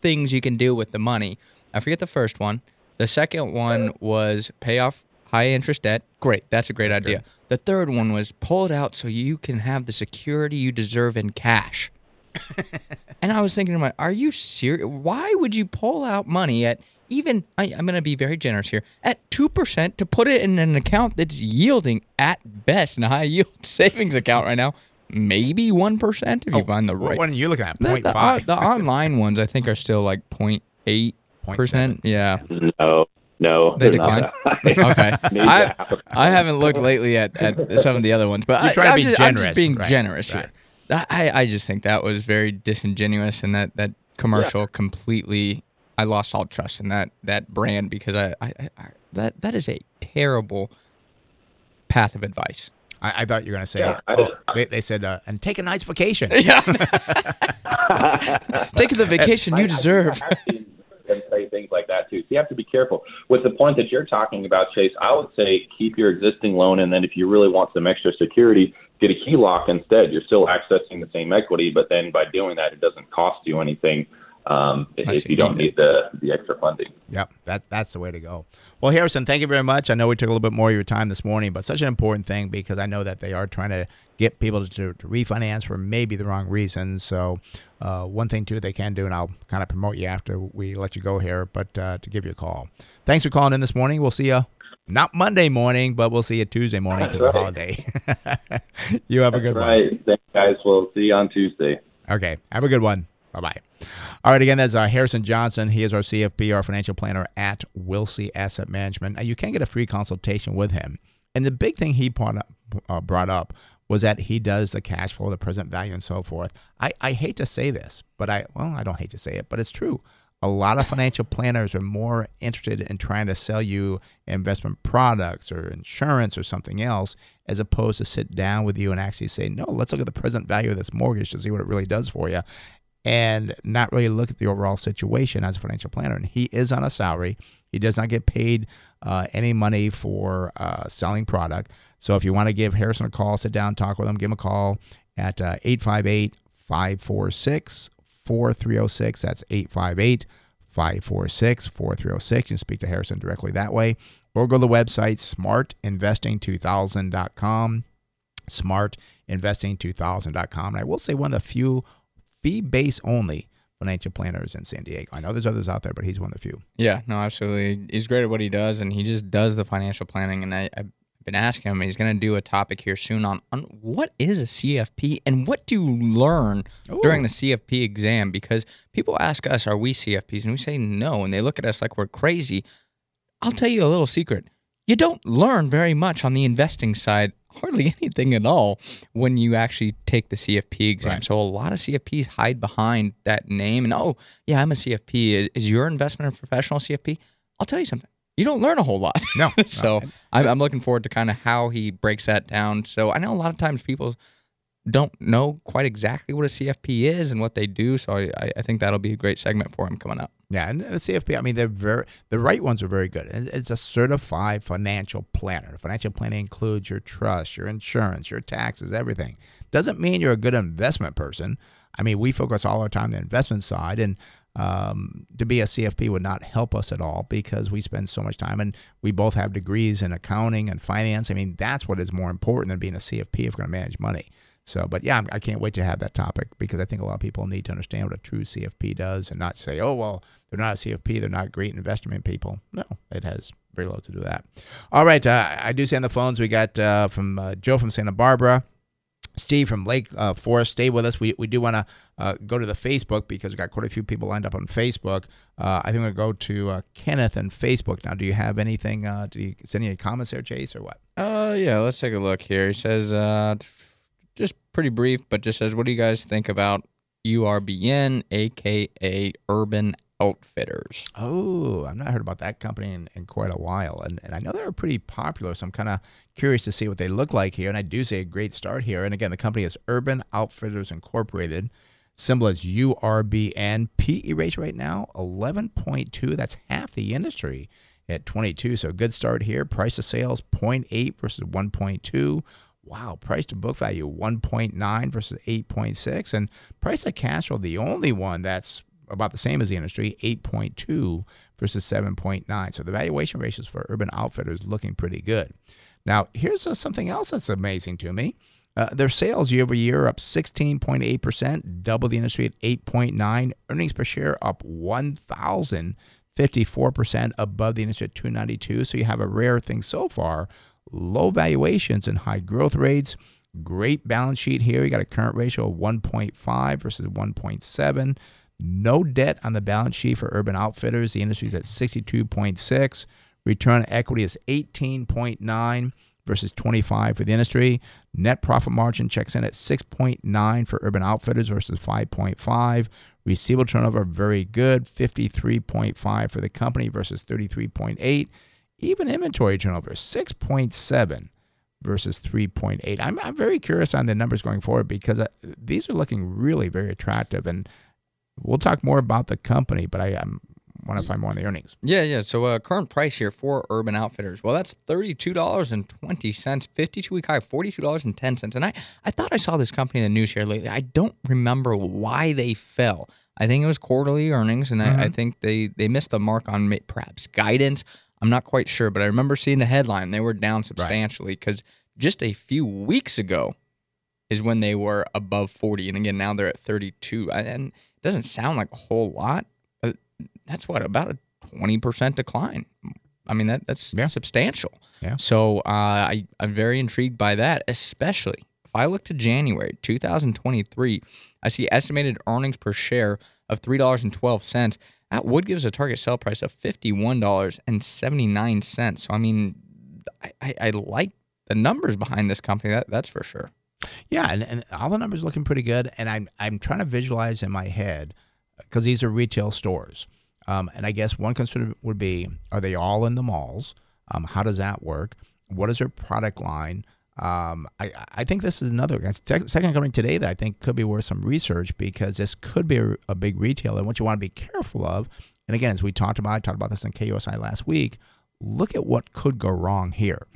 things you can do with the money. I forget the first one. The second one was pay off high interest debt. Great, that's a great That's idea. good. The third one was pull it out so you can have the security you deserve in cash. and I was thinking to myself, are you serious? Why would you pull out money at even, I, I'm going to be very generous here, at 2% to put it in an account that's yielding at best, in a high yield savings account right now, maybe one percent if you oh, find the right. What are you looking at? The, uh, Point the, five. on- the online ones, I think, are still like 0.8 percent. Yeah. No, no, They they're decline? Okay. Maybe I, half a- I haven't looked lately at, at some of the other ones, but You're I, trying to I'm be just, I'm generous, just being right, generous right. here. I, I just think that was very disingenuous, and that that commercial completely. I lost all trust in that that brand because I, I, I I- that that is a terrible path of advice. I, I thought you were going to say, Yeah, I- oh, they, they said, uh, and take a nice vacation. Yeah. Take the vacation I- you I- deserve. I have seen them say things like that too. So you have to be careful. With the point that you're talking about, Chase, I would say keep your existing loan, and then if you really want some extra security, get a HELOC instead. You're still accessing the same equity, but then by doing that, it doesn't cost you anything um, if you don't need the the extra funding. Yep, that, that's the way to go. Well, Harrison, thank you very much. I know we took a little bit more of your time this morning, but such an important thing because I know that they are trying to get people to, to refinance for maybe the wrong reasons. So, uh, one thing, too, they can do, and I'll kind of promote you after we let you go here, but uh, to give you a call. Thanks for calling in this morning. We'll see you not Monday morning, but we'll see you Tuesday morning because That's the holiday. you have a good one. Right. Thanks, guys. We'll see you on Tuesday. Okay. Have a good one. Bye bye. All right. Again, that's uh, Harrison Johnson. He is our CFP, our financial planner at Wilsey Asset Management. Now, you can get a free consultation with him. And the big thing he brought up, uh, brought up was that he does the cash flow, the present value, and so forth. I, I hate to say this, but I, well, I don't hate to say it, but it's true. A lot of financial planners are more interested in trying to sell you investment products or insurance or something else as opposed to sit down with you and actually say, no, let's look at the present value of this mortgage to see what it really does for you and not really look at the overall situation as a financial planner. And he is on a salary. He does not get paid uh, any money for uh, selling product. So if you want to give Harrison a call, sit down, talk with him, give him a call at uh, 858 546 4306. That's 858 546 4306. You can speak to Harrison directly that way. Or go to the website smartinvesting2000.com. Smartinvesting2000.com. And I will say one of the few fee base only financial planners in San Diego. I know there's others out there, but he's one of the few. Yeah, no, absolutely. He's great at what he does, and he just does the financial planning. And I, I've been asking him. He's going to do a topic here soon on, on what is a CFP and what do you learn during the CFP exam? Because people ask us, "Are we CFPs?" and we say no, and they look at us like we're crazy. I'll tell you a little secret. You don't learn very much on the investing side, hardly anything at all, when you actually take the CFP exam. Right. So a lot of CFPs hide behind that name and, oh, yeah, I'm a CFP. Is, is your investment a professional CFP? I'll tell you something. You don't learn a whole lot. No, so no. I'm, I'm looking forward to kind of how he breaks that down. So I know a lot of times people don't know quite exactly what a CFP is and what they do. So I, I think that'll be a great segment for him coming up. Yeah, and the CFP, I mean, they're very the right ones are very good. It's a certified financial planner. Financial planning includes your trust, your insurance, your taxes, everything. Doesn't mean you're a good investment person. I mean, we focus all our time on the investment side, and um, to be a CFP would not help us at all because we spend so much time, and we both have degrees in accounting and finance. I mean, that's what is more important than being a CFP if we're going to manage money. So, but yeah, I can't wait to have that topic because I think a lot of people need to understand what a true CFP does and not say, oh, well, they're not a CFP, they're not great investment people. No, it has very little to do with that. All right, uh, I do see on the phones we got uh, from uh, Joe from Santa Barbara. Steve from Lake uh, Forest, stay with us. We, we do want to uh, go to the Facebook because we've got quite a few people lined up on Facebook. Uh, I think to go to uh, Kenneth and Facebook now. Do you have anything? Uh, do you send any comments there, Chase, or what? Uh, yeah, let's take a look here. He says, uh, just pretty brief, but just says, what do you guys think about URBN, aka Urban Outfitters? Oh, I've not heard about that company in, in quite a while. And, and I know they're pretty popular, so I'm kind of curious to see what they look like here. And I do see a great start here. And again, the company is Urban Outfitters Incorporated. Symbol is URBN. PE ratio right now, 11.2. That's half the industry at 22. So good start here. Price to sales, 0.8 versus 1.2. Wow, price to book value 1.9 versus 8.6, and price to cash flow the only one that's about the same as the industry 8.2 versus 7.9. So the valuation ratios for Urban Outfitters looking pretty good. Now here's uh, something else that's amazing to me. Uh, their sales year over year up 16.8%, double the industry at 8.9. Earnings per share up 1,054% above the industry at 292. So you have a rare thing so far low valuations and high growth rates. Great balance sheet here. You got a current ratio of 1.5 versus 1.7. No debt on the balance sheet for Urban Outfitters. The industry is at 62.6. Return on equity is 18.9 versus 25 for the industry. Net profit margin checks in at 6.9 for Urban Outfitters versus 5.5. Receivable turnover very good, 53.5 for the company versus 33.8. Even inventory turnover 6.7 versus 3.8. I'm, I'm very curious on the numbers going forward because uh, these are looking really very attractive. And we'll talk more about the company, but I am want to find more on the earnings. Yeah, yeah. So uh, current price here for Urban Outfitters. Well, that's thirty-two dollars and twenty cents. Fifty-two week high, forty-two dollars and ten cents. And I, I thought I saw this company in the news here lately. I don't remember why they fell. I think it was quarterly earnings, and I, I think they they missed the mark on perhaps guidance. I'm not quite sure, but I remember seeing the headline. They were down substantially because right. just a few weeks ago is when they were above 40. And again, now they're at 32. And it doesn't sound like a whole lot. But that's what, about a 20% decline. I mean, that that's yeah. substantial. Yeah. So uh, I, I'm very intrigued by that, especially if I look to January 2023, I see estimated earnings per share of $3.12. Would gives a target sell price of $51.79. So, I mean, I, I, I like the numbers behind this company. That, that's for sure. Yeah, and, and all the numbers looking pretty good. And I'm I'm trying to visualize in my head because these are retail stores. Um, and I guess one concern would be: Are they all in the malls? Um, how does that work? What is their product line? Um, I I think this is another second company today that I think could be worth some research because this could be a, a big retailer. And what you want to be careful of, and again, as we talked about, I talked about this in KUSI last week. Look at what could go wrong here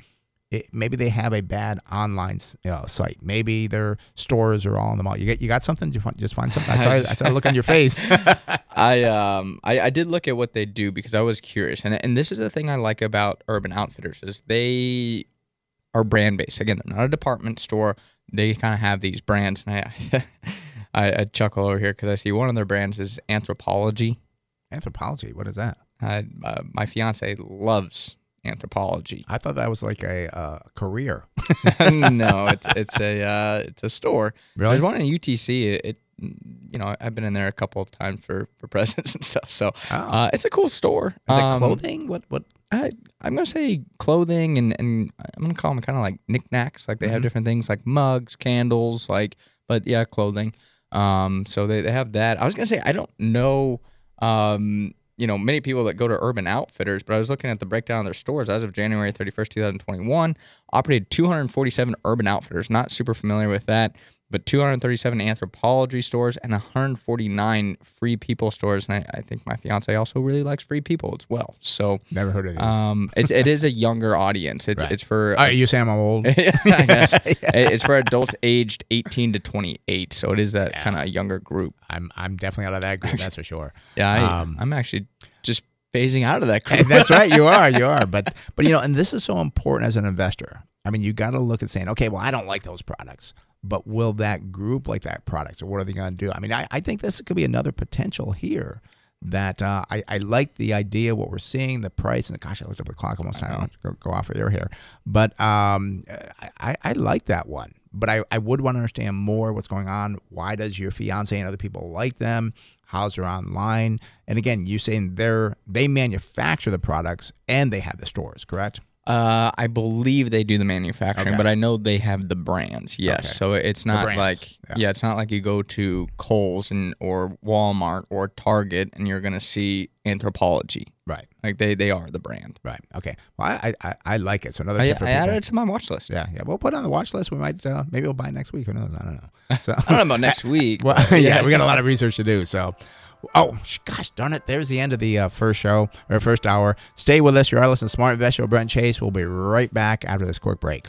it, maybe they have a bad online uh, site. Maybe their stores are all in the mall. You get you got something? You just find something? I saw, I saw a look on your face. I um I, I did look at what they do because I was curious, and and this is the thing I like about Urban Outfitters is they are brand based. Again, they're not a department store. They kind of have these brands, and I I, I chuckle over here because I see one of their brands is Anthropologie. Anthropologie. What is that? Uh, uh, my fiance loves Anthropologie. I thought that was like a uh, career. no, it's it's a uh, it's a store. Really? There's one in UTC. It, it you know I've been in there a couple of times for for presents and stuff. So Oh. uh, it's a cool store. Is it Um, clothing? What what? I, I'm gonna say clothing and and I'm gonna call them kind of like knickknacks. Like they Mm-hmm. have different things like mugs, candles, like but yeah, clothing. Um, so they, they have that. I was gonna say I don't know. Um, you know, many people that go to Urban Outfitters, but I was looking at the breakdown of their stores as of January 31st, 2021. Operated 247 Urban Outfitters. Not super familiar with that, but 237 Anthropologie stores and 149 Free People stores. And I, I think my fiance also really likes Free People as well. So Never heard of these. um, it's it is a younger audience. It's Right. it's for Are you saying I'm old? I guess it's for adults aged 18 to 28. So it is that kind of younger group. I'm I'm definitely out of that group. That's for sure. Yeah, I, Um, I'm actually just phasing out of that group. that's right. You are. You are. But but you know, and this is so important as an investor. I mean, you got to look at saying, okay, well, I don't like those products, but will that group like that product, or what are they going to do? I mean, I, I think this could be another potential here. That uh, I, I like the idea, what we're seeing, the price, and gosh, I looked up the clock almost time to go, go off of air here. But um, I, I, I like that one. But I, I would want to understand more what's going on. Why does your fiance and other people like them? How's their online? And again, you saying they're they manufacture the products and they have the stores, correct? Uh, I believe they do the manufacturing, Okay. but I know they have the brands. Yes, Okay. so it's not like yeah. yeah. it's not like you go to Kohl's and or Walmart or Target and you're gonna see Anthropologie. Right. Like they they are the brand. Right. Okay. Well, I I, I like it. So another I, I added it to my watch list. Yeah, yeah. We'll put it on the watch list. We might uh, maybe we'll buy next week. Who knows? I don't know. So I don't know about next week. Well, but yeah, we got a lot of research to do. So, oh gosh, darn it! There's the end of the uh, first show or first hour. Stay with us. You're listening to Smart Investor Brent Chase. We'll be right back after this quick break.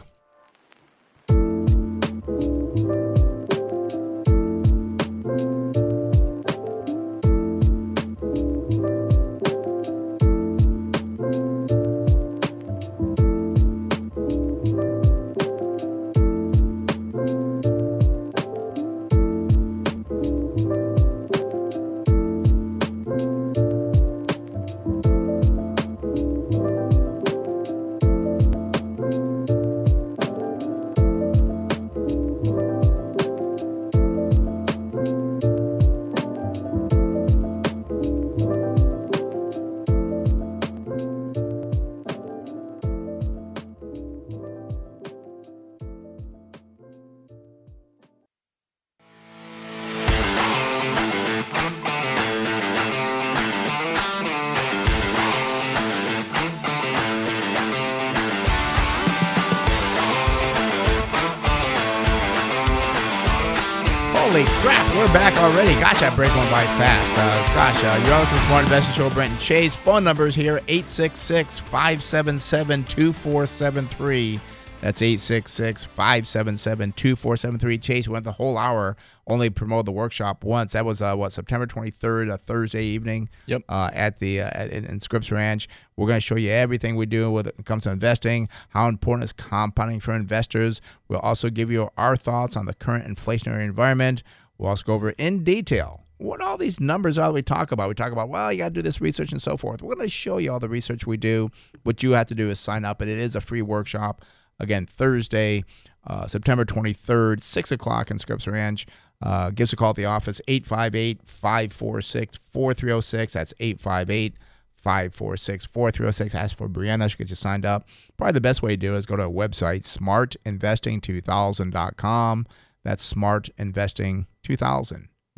Crap, we're back already. Gosh, that break went by fast. Uh, gosh, uh, you're also Smart Investing Show, Brent and Chase. Phone numbers here 866 577 2473. That's 866 577 2473. Chase went the whole hour, only promoted the workshop once. That was, uh, what, September 23rd, a Thursday evening Yep. uh, at the uh, at, in, in Scripps Ranch. We're going to show you everything we do when it comes to investing, how important is compounding for investors. We'll also give you our thoughts on the current inflationary environment. We'll go over in detail what all these numbers are that we talk about. We talk about, well, you got to do this research and so forth. We're going to show you all the research we do. What you have to do is sign up, and it is a free workshop. Again, Thursday, uh, September 23rd, 6 o'clock in Scripps Ranch. Uh, give us a call at the office, 858 546 4306. That's 858 546 4306. Ask for Brianna. She'll get you signed up. Probably the best way to do it is go to our website, smartinvesting2000.com. That's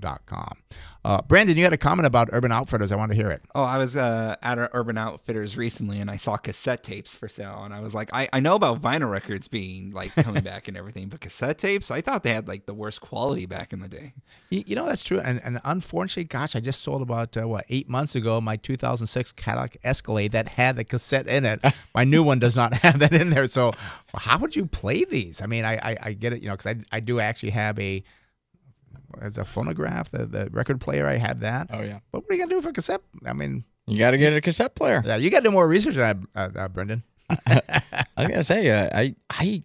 smartinvesting2000.com. Uh, Brandon, you had a comment about Urban Outfitters. I want to hear it. Oh, I was uh, at Urban Outfitters recently, and I saw cassette tapes for sale, and I was like, I, I know about vinyl records being like coming back and everything, but cassette tapes, I thought they had like the worst quality back in the day. You, you know that's true, and and unfortunately, gosh, I just sold about uh, what eight months ago my 2006 Cadillac Escalade that had the cassette in it. my new one does not have that in there. So, how would you play these? I mean, I I, I get it, you know, because I I do actually have a as a phonograph, the the record player. I had that. Oh, yeah. But what are you gonna do for cassette? I mean, You got to get a cassette player. yeah, you got to do more research on that, uh, uh, Brendan. I was gonna say, uh, I, I,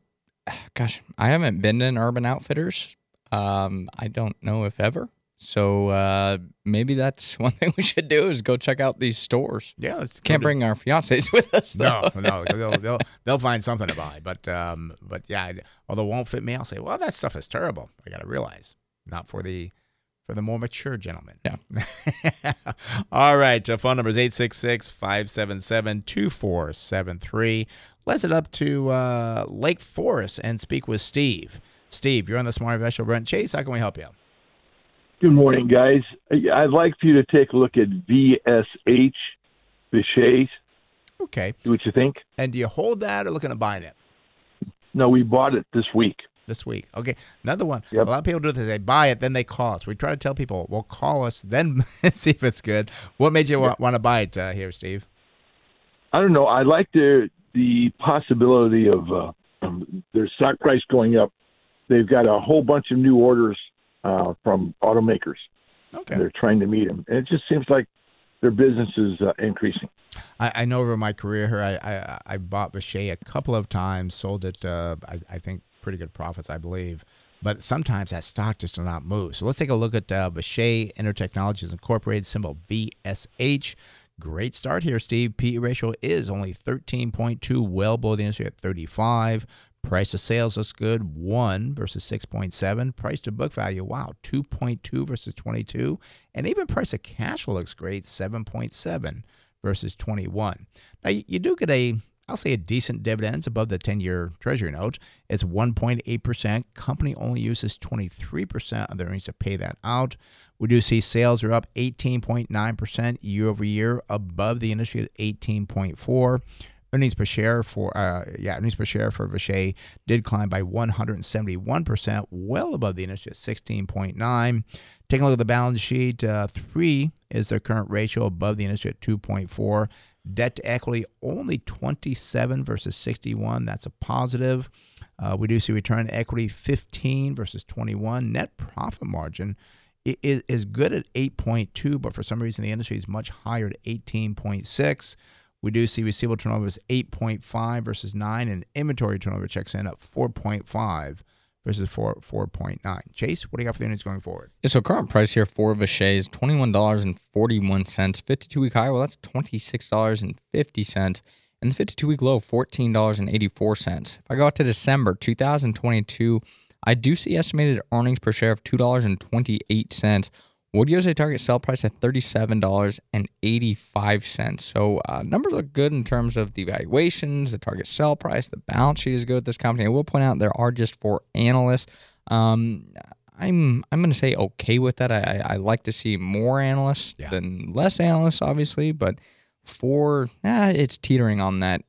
gosh, I haven't been in Urban Outfitters. Um, I don't know if ever. So uh, maybe that's one thing we should do is go check out these stores. Yeah, let's Can't go to- bring our fiancés with us though. No, no, they'll, they'll they'll find something to buy. But um, but yeah, although it won't fit me, I'll say, well, that stuff is terrible. I got to realize, not for the for the more mature gentlemen. Yeah. All right. Uh, phone number is 866-577-2473. Let's head up to uh, Lake Forest and speak with Steve. Steve, you're on the Smart Investor Brent Chase. How can we help you? Good morning, guys. I'd like for you to take a look at VSH, Vishay. Okay. See what you think? And do you hold that or looking to buy it? No, we bought it this week. This week. Okay, another one. Yep. A lot of people do this. They buy it, then they call us. We try to tell people, well, call us, then see if it's good. What made you wa- want to buy it uh, here, Steve? I don't know. I like the the possibility of uh, um, their stock price going up. They've got a whole bunch of new orders uh, from automakers. Okay. They're trying to meet them, and it just seems like their business is uh, increasing. I, I know over my career here, I, I, I bought Vishay a couple of times, sold it, uh, I, I think, pretty good profits, I believe. But sometimes that stock just does not move. So let's take a look at uh, Vishay Intertechnologies Incorporated, symbol VSH. Great start here, Steve. PE ratio is only 13.2, well below the industry at 35. Price to sales looks good, 1 versus 6.7. Price to book value, wow, 2.2 versus 22. And even price to cash flow looks great, 7.7 versus 21. Now, you, you do get a, I'll say a decent dividends above the 10 year Treasury note. It's 1.8%. Company only uses 23% of their earnings to pay that out. We do see sales are up 18.9% year over year, above the industry at 18.4. Earnings per share for uh, yeah, earnings per share for Vishay did climb by 171%, well above the industry at 16.9. Taking a look at the balance sheet, uh, three is their current ratio above the industry at 2.4. Debt to equity only 27 versus 61. That's a positive. Uh, we do see return on equity 15 versus 21. Net profit margin is, is good at 8.2, but for some reason the industry is much higher at 18.6. We do see receivable turnover is 8.5 versus 9, and inventory turnover checks in at 4.5 versus four four point nine. Chase, what do you got for the units going forward? Yeah, so current price here for Vishay is twenty one dollars and forty one cents. Fifty two week high, well that's twenty six dollars and fifty cents. And the 52 week low, $14.84. If I go out to December 2022, I do see estimated earnings per share of $2.28 Wood USA target sell price at thirty seven dollars and eighty five cents. So uh, numbers look good in terms of the valuations, the target sell price, the balance sheet is good with this company. I will point out there are just four analysts. Um, I'm I'm going to say okay with that. I, I, I like to see more analysts Yeah. than less analysts, obviously, but for eh, it's teetering on that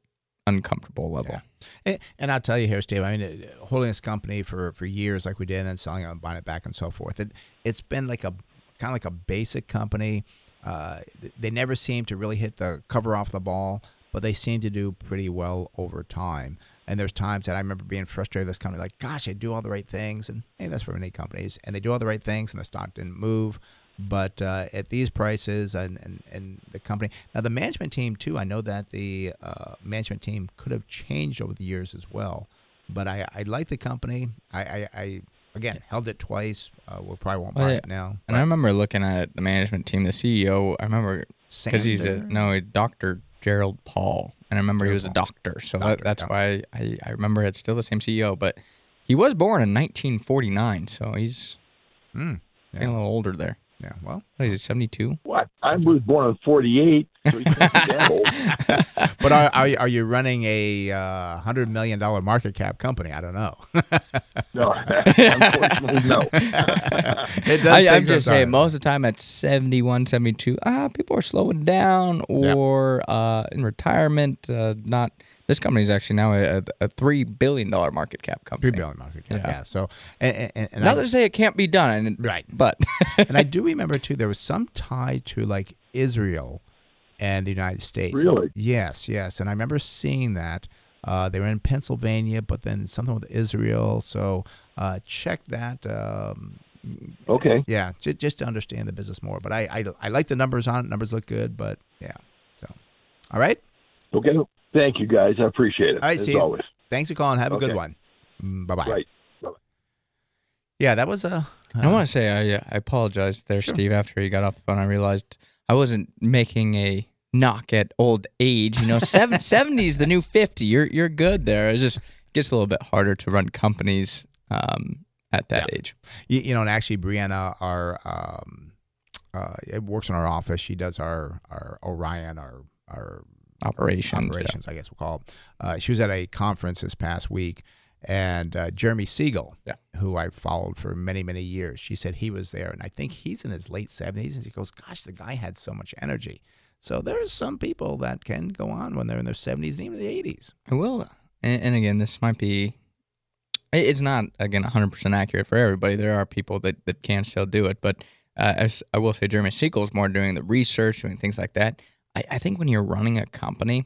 uncomfortable level. Yeah. And, and I'll tell you here, Steve. I mean, holding this company for, for years, like we did, and then selling it and buying it back and so forth. It it's been like a kind of like a basic company. Uh, they never seem to really hit the cover off the ball, but they seem to do pretty well over time. And there's times that I remember being frustrated with this company, like, gosh, I do all the right things, and hey, that's for many companies, and they do all the right things, and the stock didn't move. But uh, at these prices and, and, and the company now the management team too. I know that the uh, management team could have changed over the years as well. But I, I like the company. I, I, I again held it twice. Uh, we probably won't buy Well, it now. And I remember looking at the management team, the CEO. I remember because he's a no Dr. Gerald Paul, and I remember he was a doctor, so Doctor, that, that's yeah. why I, I remember it's still the same CEO. But he was born in 1949, so he's Mm, getting a little older there. Yeah. Well, What is he? 72? What? I was born in '48, so you can't be that old. but are are you, are you running a uh, hundred million dollar market cap company? I don't know. No, unfortunately, no. it does. I, I'm some just saying, most of the time at 71, 72, ah, people are slowing down or uh, in retirement. Uh, not this company is actually now a, a three billion dollar market cap company. three billion market cap. Yeah. Yeah. So and, and, and Not I- to say it can't be done, and, Right. But and I do remember too, there was some tie to like Israel and the United States. Really? Yes, yes. And I remember seeing that. Uh, they were in Pennsylvania, but then something with Israel. So uh, check that. Um, Okay. yeah, just, just to understand the business more. But I, I, I like the numbers on it. Numbers look good, but yeah. So, all right. Okay. Thank you, guys. I appreciate it. All right, as see you. always. Thanks for calling. Have a good one. Bye bye. Right. Yeah, that was a. I want to say I, uh, I apologize there, Sure. Steve. After he got off the phone, I realized I wasn't making a knock at old age. You know, 70 is the new 50. You're you're good there. It just gets a little bit harder to run companies um, at that age. You, you know, and actually, Brianna, our um, uh, it works in our office. She does our our Orion, our our Operations. yeah. I guess we'll call it. Uh, she was at a conference this past week, and uh, Jeremy Siegel, Yeah. who I followed for many, many years, she said he was there, and I think he's in his late seventies. And she goes, "Gosh, the guy had so much energy." So there's some people that can go on when they're in their seventies and even the eighties. I will. And, and again, this might be it's not again 100 percent accurate for everybody. There are people that, that can still do it, but uh, as I will say, Jeremy Siegel is more doing the research, doing things like that. I, I think when you're running a company,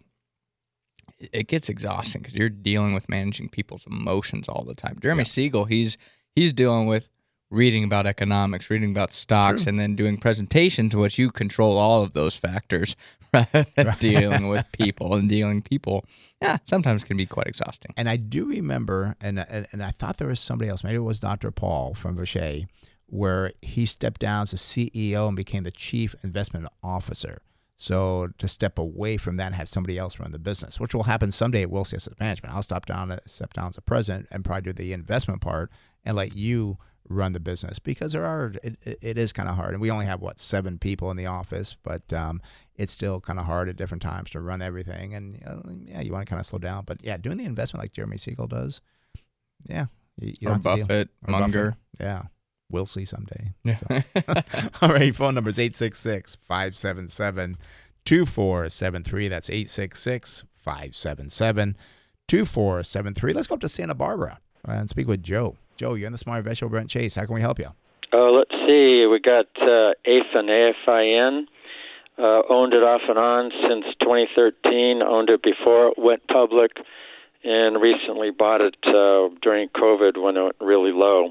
it- gets exhausting because you're dealing with managing people's emotions all the time. Jeremy Siegel, he's he's dealing with reading about economics, reading about stocks, and then doing presentations, which you control all of those factors rather than dealing with people and dealing people. Yeah, sometimes can be quite exhausting. And I do remember, and and, and I thought there was somebody else. Maybe it was Dr. Paul from Vishay, where he stepped down as a CEO and became the chief investment officer. So to step away from that and have somebody else run the business, which will happen someday at Wilsey Asset Management. I'll step down, step down as a president, and probably do the investment part and let you run the business because there are it, it- is kind of hard, and we only have what seven people in the office, but um, it's still kind of hard at different times to run everything. And yeah, you want to kind of slow down, but yeah, doing the investment like Jeremy Siegel does, yeah, you, you Or don't have to deal- Buffett, Munger. yeah. We'll see someday. Yeah. So. All right. Phone number is 866 577 2473. That's 866 577 2473. Let's go up to Santa Barbara and speak with Joe. Joe, you're in the Smart Vegetable Brent Chase. How can we help you? Uh, let's see. We got uh, AFIN, AFIN. Uh, owned it off and on since 2013. Owned it before it went public, and recently bought it uh, during COVID when it went really low.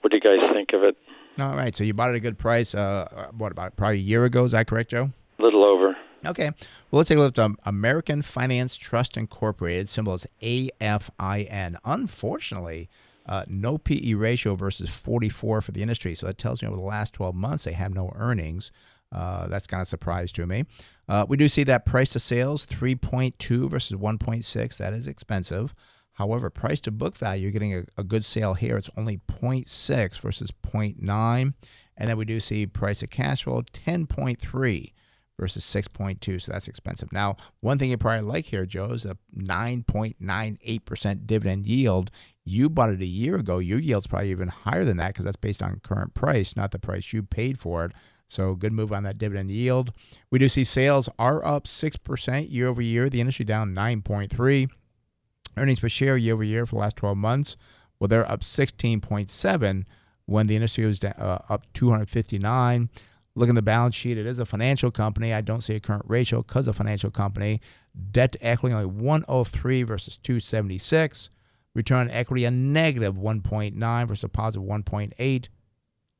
What do you guys think of it? All right. So you bought it at a good price. Uh, what about probably a year ago? Is that correct, Joe? A little over. Okay. Well, let's take a look at um, American Finance Trust Incorporated. Symbol is AFIN. Unfortunately, uh, no PE ratio versus 44 for the industry. So that tells me over the last 12 months they have no earnings. Uh, that's kind of a surprise to me. Uh, we do see that price to sales 3.2 versus 1.6. That is expensive. However, price to book value, you're getting a, a good sale here. It's only 0.6 versus 0.9. And then we do see price to cash flow 10.3 versus 6.2 so that's expensive. Now one thing you probably like here joe is a 9.98% dividend yield. You bought it a year ago. Your yield's probably even higher than that because that's based on current price not the price you paid for it. So good move on that dividend yield. We do see sales are up 6% year over year. The industry down 9.3 Earnings per share year over year for the last 12 months, well, they're up 16.7 when the industry was da- uh, up 259. Look at the balance sheet. It is a financial company. I don't see a current ratio because a financial company. Debt to equity only 103 versus 276. Return on equity a negative 1.9 versus a positive 1.8.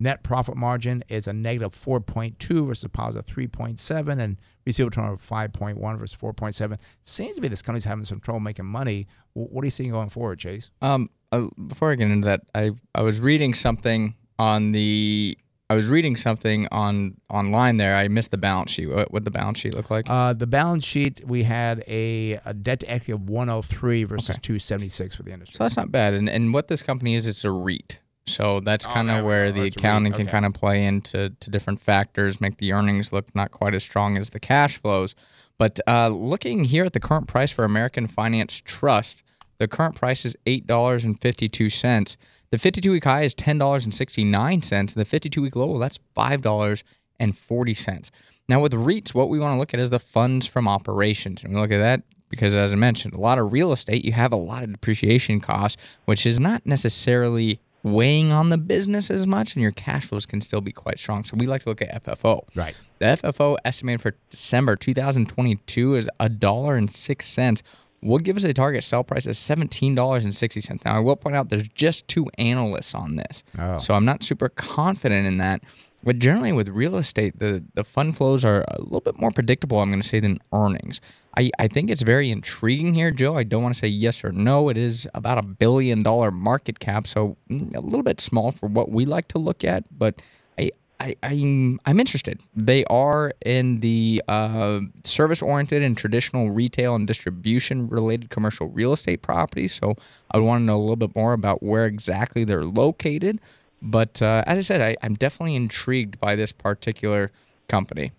Net profit margin is a negative 4.2 versus a positive 3.7, and receivable turnover 5.1 versus 4.7. Seems to be this company's having some trouble making money. What are you seeing going forward, Chase? Um, uh, before I get into that, I I was reading something on the I was reading something on online there. I missed the balance sheet. What what the balance sheet look like? Uh, the balance sheet we had a, a debt to equity of 103 versus 276 for the industry. So that's not bad. And and what this company is, it's a REIT. So that's Oh, kind of where the It's a REIT. accounting can kind of play into to different factors, make the earnings look not quite as strong as the cash flows. But uh, looking here at the current price for American Finance Trust, the current price is eight dollars and fifty two cents. The fifty two week high is ten dollars and sixty nine cents. The fifty two week low, well, that's five dollars and forty cents. Now with REITs, what we want to look at is the funds from operations, and we look at that because, as I mentioned, a lot of real estate you have a lot of depreciation costs, which is not necessarily weighing on the business as much, and your cash flows can still be quite strong. So we like to look at FFO. Right. The FFO estimated for December 2022 is a dollar and six cents. Would give us a target sell price of seventeen dollars and sixty cents. Now I will point out there's just two analysts on this, Oh. so I'm not super confident in that. But generally, with real estate, the the fund flows are a little bit more predictable. I'm going to say than earnings. I, I think it's very intriguing here, Joe. I don't want to say yes or no. It is about a billion dollar market cap, so mm, a little bit small for what we like to look at. But I, I I'm I'm interested. They are in the uh, service oriented and traditional retail and distribution related commercial real estate properties. So I would want to know a little bit more about where exactly they're located. But uh, as I said, I, I'm definitely intrigued by this particular company.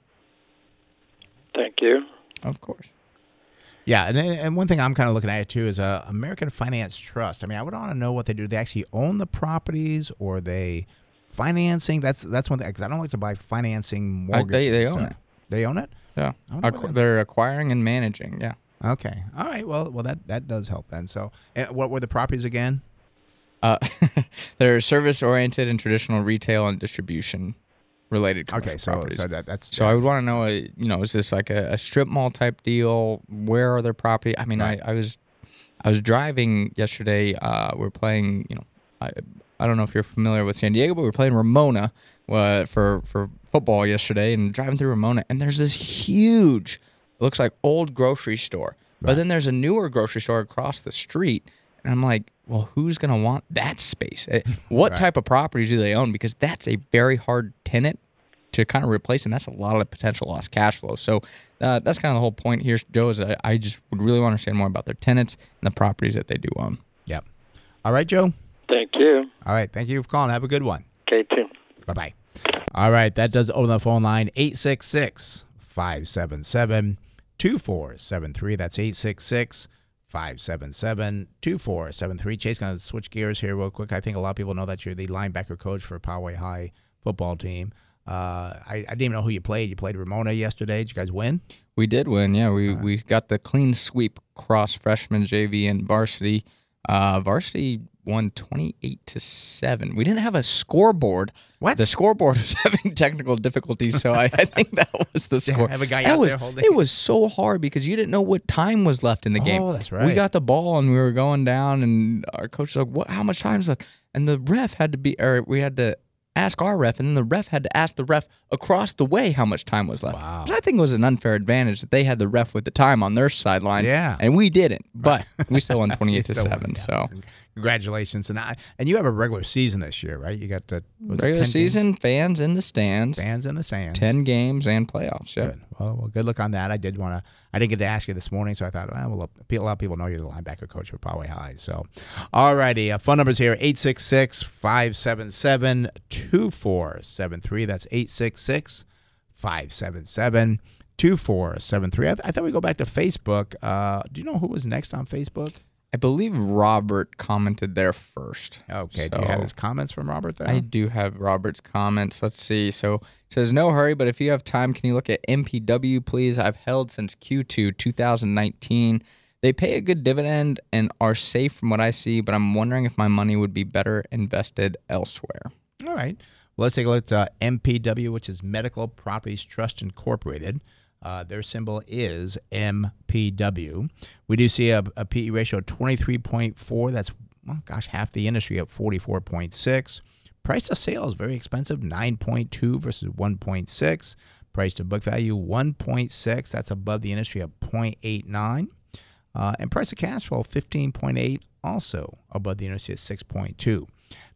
Thank you. Of course. Yeah, and and one thing I'm kind of looking at too is uh, American Finance Trust. I mean, I would want to know what they do. Do they actually own the properties, or they financing? That's that's one thing because I don't like to buy financing mortgages. they they own it. They own it. Yeah, Acqu- they're acquiring and managing. Yeah. Okay. All right. Well, well, that that does help then. So, uh, what were the properties again? Uh, they're service oriented and traditional retail and distribution related. Okay, so properties. so that that's So I would want to know, uh, you know, is this like a, a strip mall type deal? Where are their property? I mean, Right. I, I was, I was driving yesterday. Uh, we are playing, you know, I, I don't know if you're familiar with San Diego, but we were playing Ramona uh, for for football yesterday, and driving through Ramona, and there's this huge, looks like old grocery store, but then there's a newer grocery store across the street, and I'm like, well, who's gonna want that space? Eh, What Right. type of properties do they own? Because that's a very hard tenant to kind of replace, and that's a lot of potential lost cash flow. So uh, that's kind of the whole point here, Joe. Is I, I just would really want to understand more about their tenants and the properties that they do own. Yep. All right, Joe. Thank you. All right. Thank you for calling. Have a good one. Okay, too. Bye bye. All right. That does open the phone line 866 577 2473. That's 866 577 2473. Chase, going to switch gears here real quick. I think a lot of people know that you're the linebacker coach for Poway High football team. Uh, I, I didn't even know who you played. You played Ramona yesterday. Did you guys win? We did win, yeah. We we got the clean sweep across freshman, JV, and varsity. Uh, varsity won twenty eight to seven. We didn't have a scoreboard. What? The scoreboard was having technical difficulties, so I, I think that was the score. have a guy That out was, there holding- It was so hard because you didn't know what time was left in the game. Oh, that's We got the ball and we were going down, and our coach was like, "What? How much time's left?" And the ref had to be, or we had to ask our ref, and then the ref had to ask the ref across the way how much time was left. Wow. Which I think it was an unfair advantage that they had the ref with the time on their sideline. Yeah. And we didn't. But we still won 28 to Still won, 7. yeah. So Congratulations. And I, and you have a regular season this year, right? You got the regular 10 games? season, fans in the stands, fans in the stands. 10 games, and playoffs. Yeah. Good. Well, well, good luck on that. I did want to. I didn't get to ask you this morning, so I thought, well, well, a lot of people know you're the linebacker coach for Poway High. So, all righty. Uh, phone numbers here 866 577 2473. That's 866 577 2473. I thought we'd go back to Facebook. Uh, do you know who was next on Facebook? I believe Robert commented there first. Okay. do you have his comments from Robert there? I do have Robert's comments. Let's see. So it says no hurry, but if you have time, can you look at MPW, please? I've held since Q2 2019. They pay a good dividend and are safe from what I see, but I'm wondering if my money would be better invested elsewhere. All right. Well, let's take a look at uh, MPW, which is Medical Properties Trust Incorporated. Uh, their symbol is MPW. We do see a, a PE ratio of 23.4. That's, well, gosh, half the industry at 44.6. Price to sales, very expensive, 9.2 versus 1.6. Price to book value, 1.6. That's above the industry at 0.89. Uh, and price of cash flow, 15.8, also above the industry at 6.2.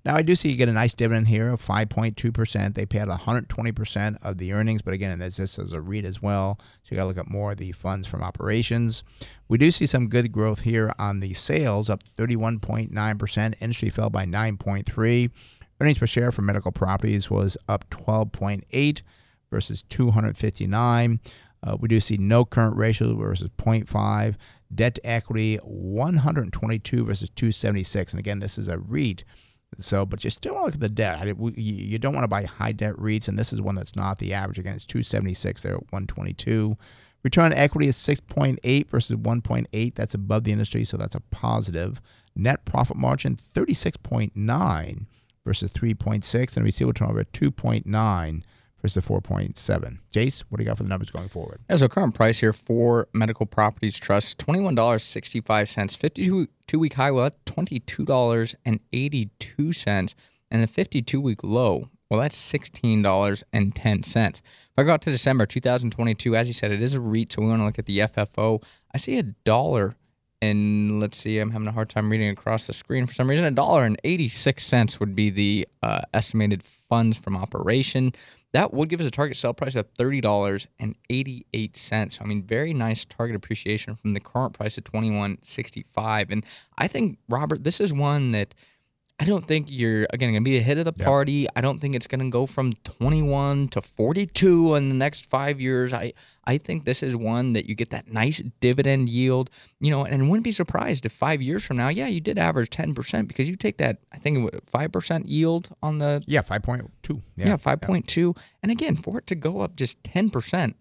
Now, I do see you get a nice dividend here of 5.2%. They out 120% of the earnings, but again, this is a REIT as well. So you got to look at more of the funds from operations. We do see some good growth here on the sales, up 31.9%. Industry fell by 9.3. Earnings per share for medical properties was up 12.8 versus 259. Uh, we do see no current ratio versus 0.5. Debt to equity 122 versus 276. And again, this is a REIT. So, but you still want to look at the debt. You don't want to buy high debt REITs, and this is one that's not the average. Again, it's 276 there at 122. Return on equity is 6.8 versus 1.8. That's above the industry, so that's a positive. Net profit margin 36.9 versus 3.6, and receivable turnover 2.9 versus 4.7. Chase, what do you got for the numbers going forward? Yeah, so current price here for Medical Properties Trust, $21.65. 52 week high, well, that's $22.82. And the 52 week low, well, that's $16.10. If I go out to December 2022, as you said, it is a REIT, so we want to look at the FFO. I see a dollar and let's see, I'm having a hard time reading across the screen for some reason. A dollar and 86 cents would be the uh, estimated funds from operation. That would give us a target sell price of $30.88. I mean, very nice target appreciation from the current price of 21.65. And I think, Robert, this is one that I don't think you're again going to be the hit of the party. I don't think it's going to go from 21 to 42 in the next 5 years. I I think this is one that you get that nice dividend yield, you know, and wouldn't be surprised if 5 years from now, yeah, you did average 10% because you take that I think 5% yield on the Yeah, 5.2. Yeah, yeah 5.2. Yeah. And again, for it to go up just 10%,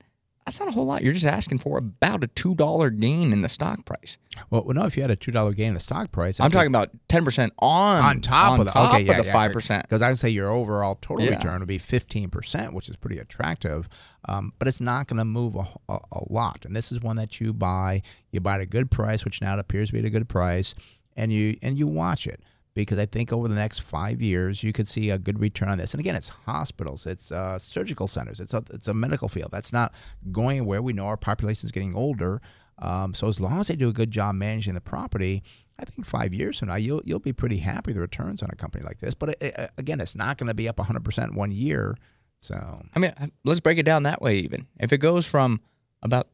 that's not a whole lot. You're just asking for about a two dollar gain in the stock price. Well, no, if you had a two dollar gain in the stock price, I'm talking about ten percent on on top on of the top okay, yeah, of the five percent. Because I would say your overall total Yeah. return would be fifteen percent, which is pretty attractive. Um, but it's not going to move a, a, a lot. And this is one that you buy. You buy at a good price, which now it appears to be at a good price, and you and you watch it because I think over the next five years you could see a good return on this. And again, it's hospitals, it's uh, surgical centers, it's a it's a medical field. That's not going anywhere. We know our population is getting older, um, so as long as they do a good job managing the property, I think five years from now you'll you'll be pretty happy with the returns on a company like this. But it, it, again, it's not going to be up 100 percent one year. So I mean, uh, let's break it down that way. Even if it goes from about,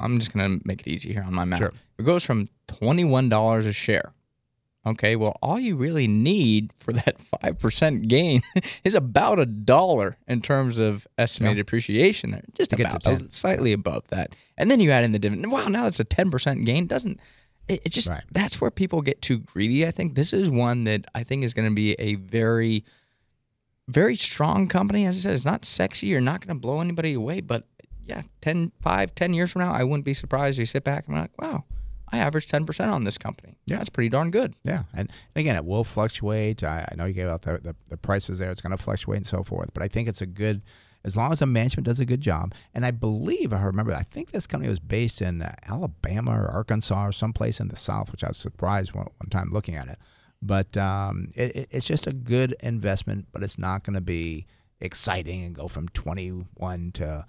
I'm just gonna make it easy here on my math. Sure. If it goes from twenty one dollars a share. Okay, well, all you really need for that five percent gain is about a dollar in terms of estimated appreciation. There, just To get to about slightly above that, and then you add in the dividend. Wow, now that's a ten percent gain. Doesn't it, it just Right. that's where people get too greedy. I think this is one that I think is going to be a very very strong company. As I said, it's not sexy. You're not going to blow anybody away. But yeah, 10, 5, 10 years from now, I wouldn't be surprised. if You sit back and be like, wow, I averaged 10% on this company. Yeah. That's pretty darn good. Yeah, and, and again, it will fluctuate. I, I know you gave out the, the, the prices there; it's going to fluctuate and so forth. But I think it's a good, as long as the management does a good job. And I believe, I remember, I think this company was based in uh, Alabama or Arkansas or someplace in the South, which I was surprised one, one time looking at it. But um, it, it- it's just a good investment, but it's not going to be exciting and go from 21 to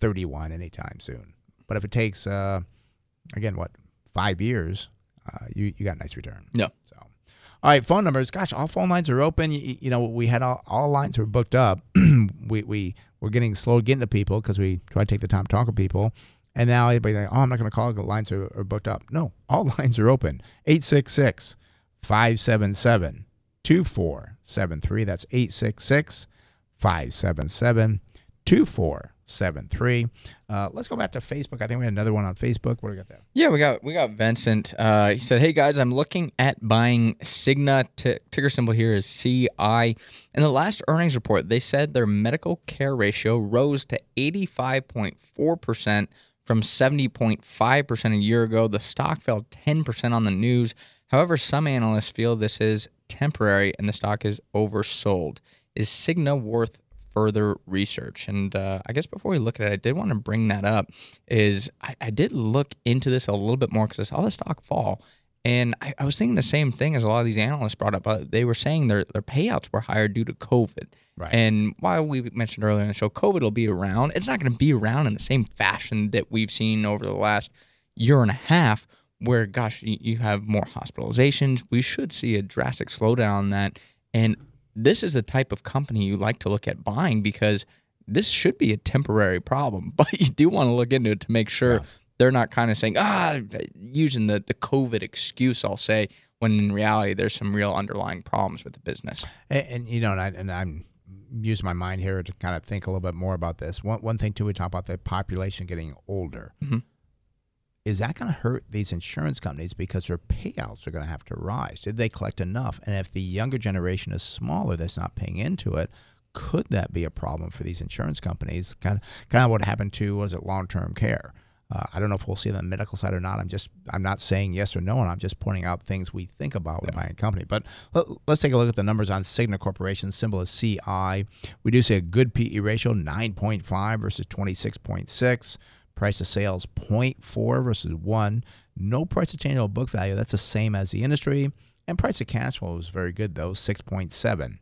31 anytime soon. But if it takes, uh, again, what five years, uh, you you got a nice return. Yeah. So, all right, phone numbers. Gosh, all phone lines are open. You, you know, we had all, all lines were booked up. we we we're getting slow getting to people because we try to take the time to talk to people. And now everybody's like, oh, I'm not going to call. The lines are, are booked up. No, all lines are open. 866 577 2473. That's 866 577 2473. Uh, let's go back to Facebook. I think we had another one on Facebook. What do we got there? Yeah, we got we got Vincent. Uh, he said, "Hey guys, I'm looking at buying Cigna. T- ticker symbol here is CI. In the last earnings report, they said their medical care ratio rose to 85.4 percent from 70.5% a year ago. The stock fell 10% on the news. However, some analysts feel this is temporary and the stock is oversold. Is Cigna worth further research? And uh, I guess before we look at it, I did want to bring that up. Is I, I did look into this a little bit more because I saw the stock fall, and I, I was thinking the same thing as a lot of these analysts brought up. Uh, they were saying their their payouts were higher due to COVID. Right. And while we mentioned earlier in the show, COVID will be around. It's not going to be around in the same fashion that we've seen over the last year and a half where gosh you, you have more hospitalizations we should see a drastic slowdown in that and this is the type of company you like to look at buying because this should be a temporary problem but you do want to look into it to make sure they're not kind of saying ah using the, the covid excuse i'll say when in reality there's some real underlying problems with the business And, and you know, and, I, and I'm using my mind here to kind of think a little bit more about this. One one thing too, we talk about the population getting older. Mhm. Is that going to hurt these insurance companies because their payouts are going to have to rise? Did they collect enough? And if the younger generation is smaller, that's not paying into it. Could that be a problem for these insurance companies? Kind of, kind of what happened to was it long term care? Uh, I don't know if we'll see it on the medical side or not. I'm just I'm not saying yes or no, and I'm just pointing out things we think about when buying a company. But let, us take a look at the numbers on Cigna Corporation. Symbol is CI. We do see a good PE ratio, 9.5 versus 26.6. Price of sales 0.4 versus 1. No price to tangible book value. That's the same as the industry. And price of cash flow is very good though, 6.7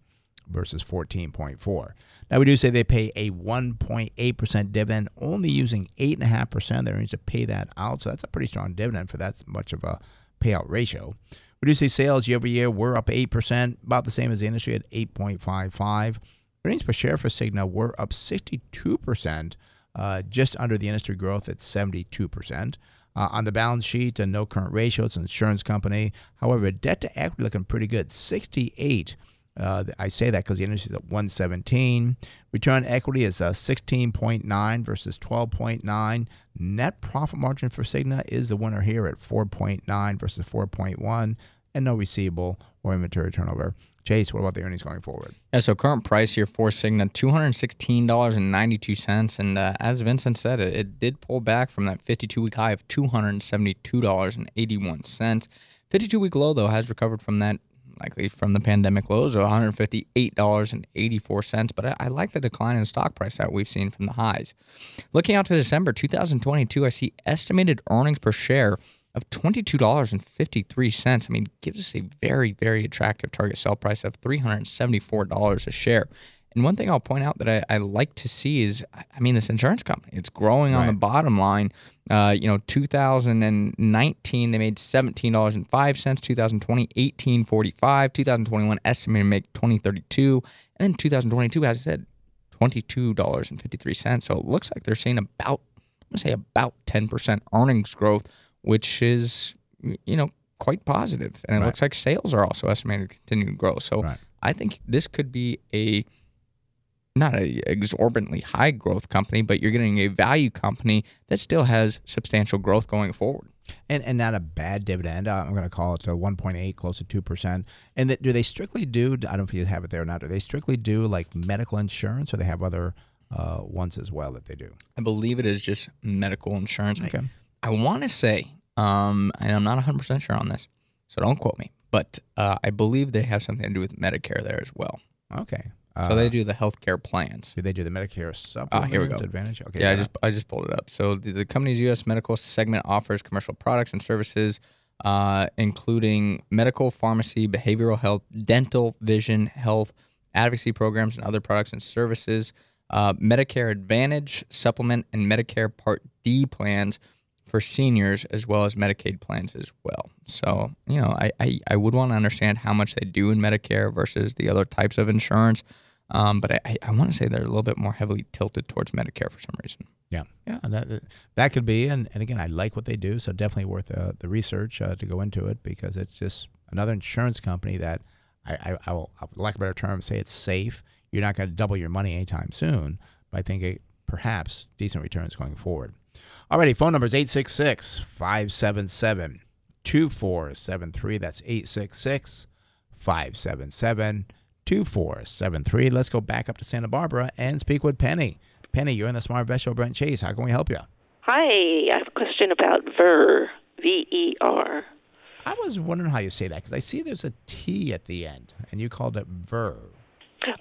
versus 14.4. Now we do say they pay a 1.8% dividend, only using 8.5% of their earnings to pay that out. So that's a pretty strong dividend for that much of a payout ratio. We do see sales year over year were up 8%, about the same as the industry at 8.55. Earnings per share for Cigna were up 62%, uh, just under the industry growth at 72%. Uh, on the balance sheet, a no current ratio. It's an insurance company. However, debt to equity looking pretty good, 68. Uh, I say that because the industry is at 117. Return on equity is uh, 16.9 versus 12.9. Net profit margin for Cigna is the winner here at 4.9 versus 4.1, and no receivable or inventory turnover. Chase, what about the earnings going forward? Yeah, so current price here for Cigna, two hundred sixteen dollars and uh, as Vincent said, it, it did pull back from that fifty two week high of two hundred seventy two dollars and eighty one cents. Fifty two week low though has recovered from that, likely from the pandemic lows of one hundred fifty eight dollars and eighty four cents. But I, I like the decline in stock price that we've seen from the highs. Looking out to December two thousand twenty two, I see estimated earnings per share of $22.53. I mean, gives us a very, very attractive target sell price of $374 a share. And one thing I'll point out that I, I like to see is, I mean, this insurance company, it's growing on the bottom line. Uh, you know, 2019, they made $17.05. 2020, 18.45. 2021, estimated to make 2032. And then 2022, as I said, $22.53. So it looks like they're seeing about, I'm going to say about 10% earnings growth, which is, you know, quite. And it Right. looks like sales are also estimated to continue to grow. So Right. I think this could be a not a exorbitantly high growth company, but you're getting a value company that still has substantial growth going forward. and and not a bad dividend. Uh, I'm going to call it a 1.8, close to two percent. And that, do they strictly do? I don't know if you have it there or not. Do they strictly do like medical insurance, or they have other uh, ones as well that they do? I believe it is just medical insurance. Okay. I, want to say, um, and I'm not 100% sure on this, so don't quote me, but uh, I believe they have something to do with Medicare there as well. Okay. so Uh, they do the healthcare plans. Do they do the Medicare Ah, supplement here we go. advantage? Okay. Yeah, I just I just pulled it up. So the, the company's U.S. medical segment offers commercial products and services, uh, including medical, pharmacy, behavioral health, dental, vision, health, advocacy programs, and other products and services. Uh, Medicare Advantage, Supplement, and Medicare Part D plans for seniors, as well as Medicaid plans as well. So you know, I I, I would want to understand how much they do in Medicare versus the other types of insurance. Um, but I, I- I want to say they're a little bit more heavily tilted towards Medicare for some reason. Yeah, yeah, that that could be, and, and again, I like what they do, so definitely worth uh, the research uh, to go into it because it's just another insurance company that I, I, I will, I would like a better term, say it's safe. You're not going to double your money anytime soon, but I think it, perhaps decent returns going forward. Alrighty, phone number is 866 577 2473. That's 866 577 2473. Let's go back up to Santa Barbara and speak with Penny. Penny, you're in the Smart Invest Show, Brent Chase. How can we help you? Hi, I have a question about VER, V E R. I was wondering how you say that because I see there's a T at the end, and you called it Ver.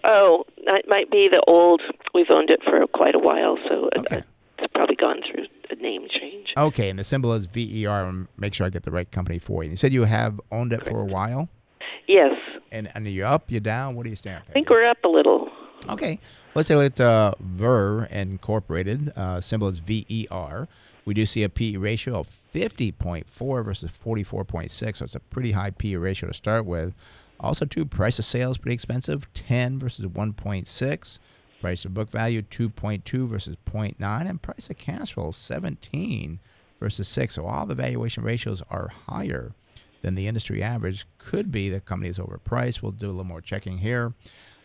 Oh, that might be the old. We've owned it for quite a while, so Okay. it's probably gone through a name change. Okay, and the symbol is V E R. and Make sure I get the right company for you. You said you have owned it for a while, Yes, and and are you up? You down? What do you stand? For? I think we're up a little. Okay. Let's say it's uh, Ver Incorporated. Uh, symbol is VER. We do see a PE ratio of 50.4 versus 44.6, so it's a pretty high PE ratio to start with. Also, too, price of sales pretty expensive, 10 versus 1.6. Price of book value 2.2 versus 0.9, and price of cash flow 17 versus 6. So all the valuation ratios are higher than the industry average. Could be the company is overpriced. We'll do a little more checking here.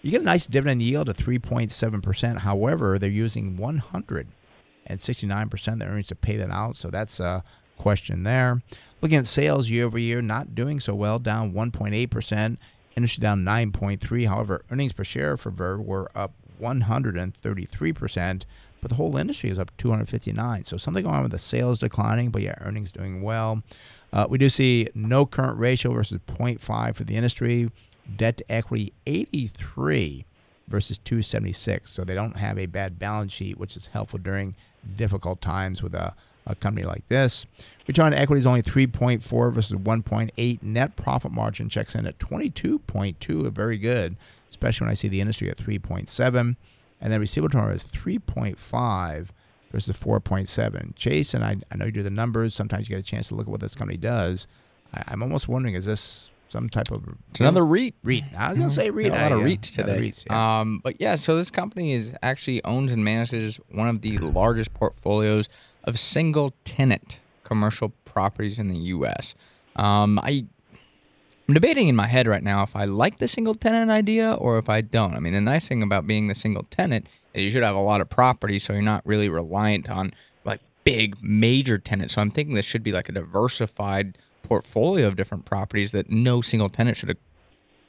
You get a nice dividend yield of 3.7%. However, they're using 169% of their earnings to pay that out. So that's a question there. Looking at sales year over year, not doing so well, down 1.8%. Industry down 9.3. However, earnings per share for Ver were up 133%, but the whole industry is up 259. So something going on with the sales declining, but yeah, earnings doing well. Uh, we do see no current ratio versus 0.5 for the industry. Debt to equity 83 versus 276. So they don't have a bad balance sheet, which is helpful during difficult times with a, a company like this. Return on equity is only 3.4 versus 1.8. Net profit margin checks in at 22.2, very good, especially when I see the industry at 3.7. And then receivable turnover is 3.5 versus 4.7. Chase, and I, I know you do the numbers. Sometimes you get a chance to look at what this company does. I, I'm almost wondering, is this some type of It's another REIT. REIT. I was gonna say REIT. A lot of REITs today. REITs, yeah. Um, but yeah, so this company is actually owns and manages one of the largest portfolios of single tenant commercial properties in the U.S. Um, I I'm debating in my head right now if I like the single tenant idea or if I don't. I mean, the nice thing about being the single tenant is you should have a lot of property, so you're not really reliant on like big major tenants. So I'm thinking this should be like a diversified portfolio of different properties that no single tenant should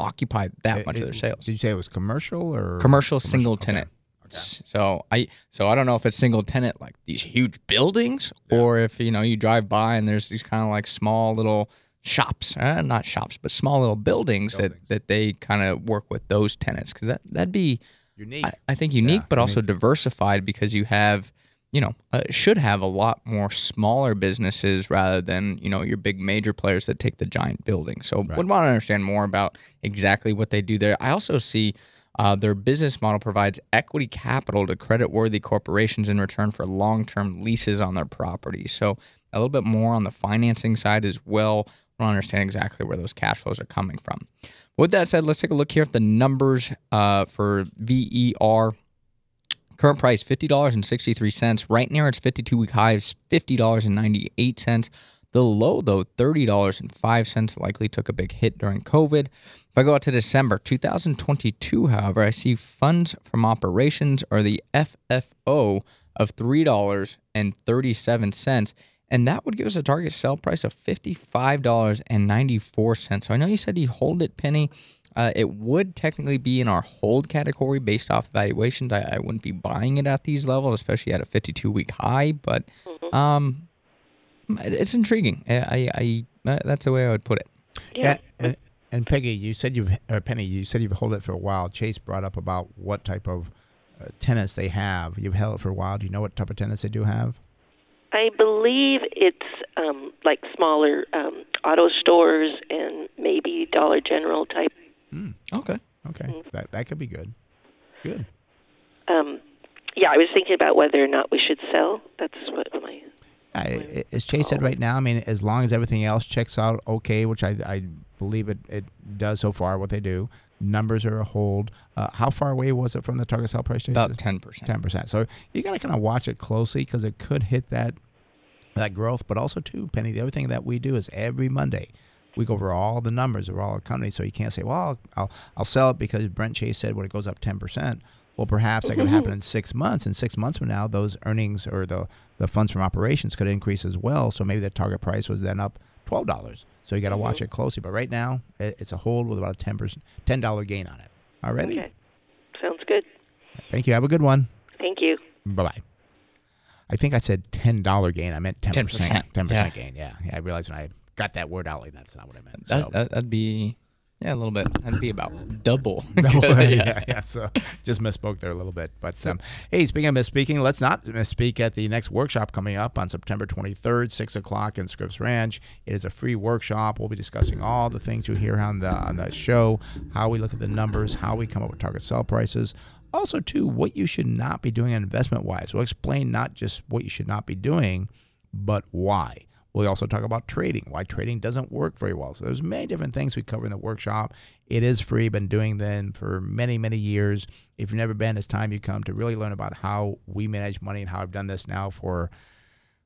occupy that much of their sales. Did you say it was commercial or Commercial single Okay. tenant. S- So I so I don't know if it's single tenant like these huge buildings or if you know you drive by and there's these kind of like small little shops, uh, not shops, but small little buildings, that that they kind of work with those tenants because that that'd be Unique. I, I think unique, but also diversified because you have you know uh, should have a lot more smaller businesses rather than you know your big major players that take the giant building. So would want to understand more about exactly what they do there. I also see. Uh, their business model provides equity capital to creditworthy corporations in return for long term leases on their properties. So, a little bit more on the financing side as well. We don't understand exactly where those cash flows are coming from. With that said, let's take a look here at the numbers uh, for VER. Current price $50.63. Right now, its 52 week high is $50.98. The low though thirty dollars and five cents likely took a big hit during COVID. If I go out to December 2022, however, I see funds from operations or the FFO of three dollars and thirty seven cents. And that would give us a target sell price of $55.94. So I know you said you hold it, Penny. Uh, it would technically be in our hold category based off valuations. I, I wouldn't be buying it at these levels, especially at a 52 week high. But um, it- it's intriguing. I, I, I that's the way I would put it. Yeah. And, and Peggy, you said you've or Penny, you said you've held it for a while. Chase brought up about what type of uh, tenants they have. You've held it for a while. Do you know what type of tenants they do have? I believe it's um, like smaller um, auto stores and maybe Dollar General type. Okay. Okay. That that could be good. Good. Um, yeah, I was thinking about whether or not we should sell. That's what my i- as Chase said right now, I mean, as long as everything else checks out okay, which I, I believe it, it does so far, what they do, numbers are a hold. Uh, how far away was it from the target sell price? Chase? About 10%. 10%. So you got to kind of watch it closely because it could hit that that growth. But also, too, Penny, the other thing that we do is every Monday, we go over all the numbers of all our companies. So you can't say, well, I'll, I'll, I'll sell it because Brent Chase said when it goes up 10%. Well, perhaps that could happen mm-hmm. in six months. And six months from now, those earnings or the, the funds from operations could increase as well. So maybe the target price was then up $12. So you got to watch mm-hmm. it closely. But right now, it's a hold with about a 10%, $10 gain on it. All righty. okay. Sounds good. Thank you. Have a good one. Thank you. Bye bye. I think I said ten dollar gain. I meant ten 10%, percent. Ten yeah. percent gain. Yeah, yeah. I realized when I got that word out, like that's not what I meant. That, So. that, that'd be yeah, a little bit. That'd be about double. No, yeah, yeah, So just misspoke there a little bit. But um, hey, speaking of misspeaking, let's not misspeak at the next workshop coming up on September 23rd, 6 o'clock in Scripps Ranch. It is a free workshop. We'll be discussing all the things you hear on the on the show, how we look at the numbers, how we come up with target sell prices. Also, too, what you should not be doing investment wise. We'll explain not just what you should not be doing, but why. We'll also talk about trading, why trading doesn't work very well. So there's many different things we cover in the workshop. It is free. Been doing them for many, many years. If you've never been, it's time you come to really learn about how we manage money and how I've done this now for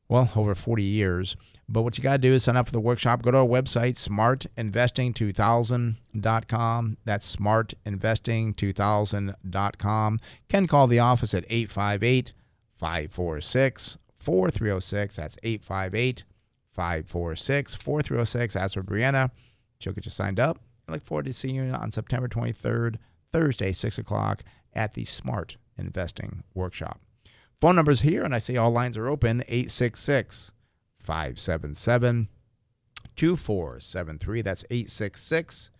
well, over 40 years. But what you got to do is sign up for the workshop. Go to our website, smartinvesting2000.com. That's smartinvesting2000.com. Can call the office at 858 546 4306. That's 858 546 4306. Ask for Brianna. She'll get you signed up. I look forward to seeing you on September 23rd, Thursday, 6 o'clock at the Smart Investing Workshop. Phone numbers here, and I see all lines are open 866 577 2473. That's 866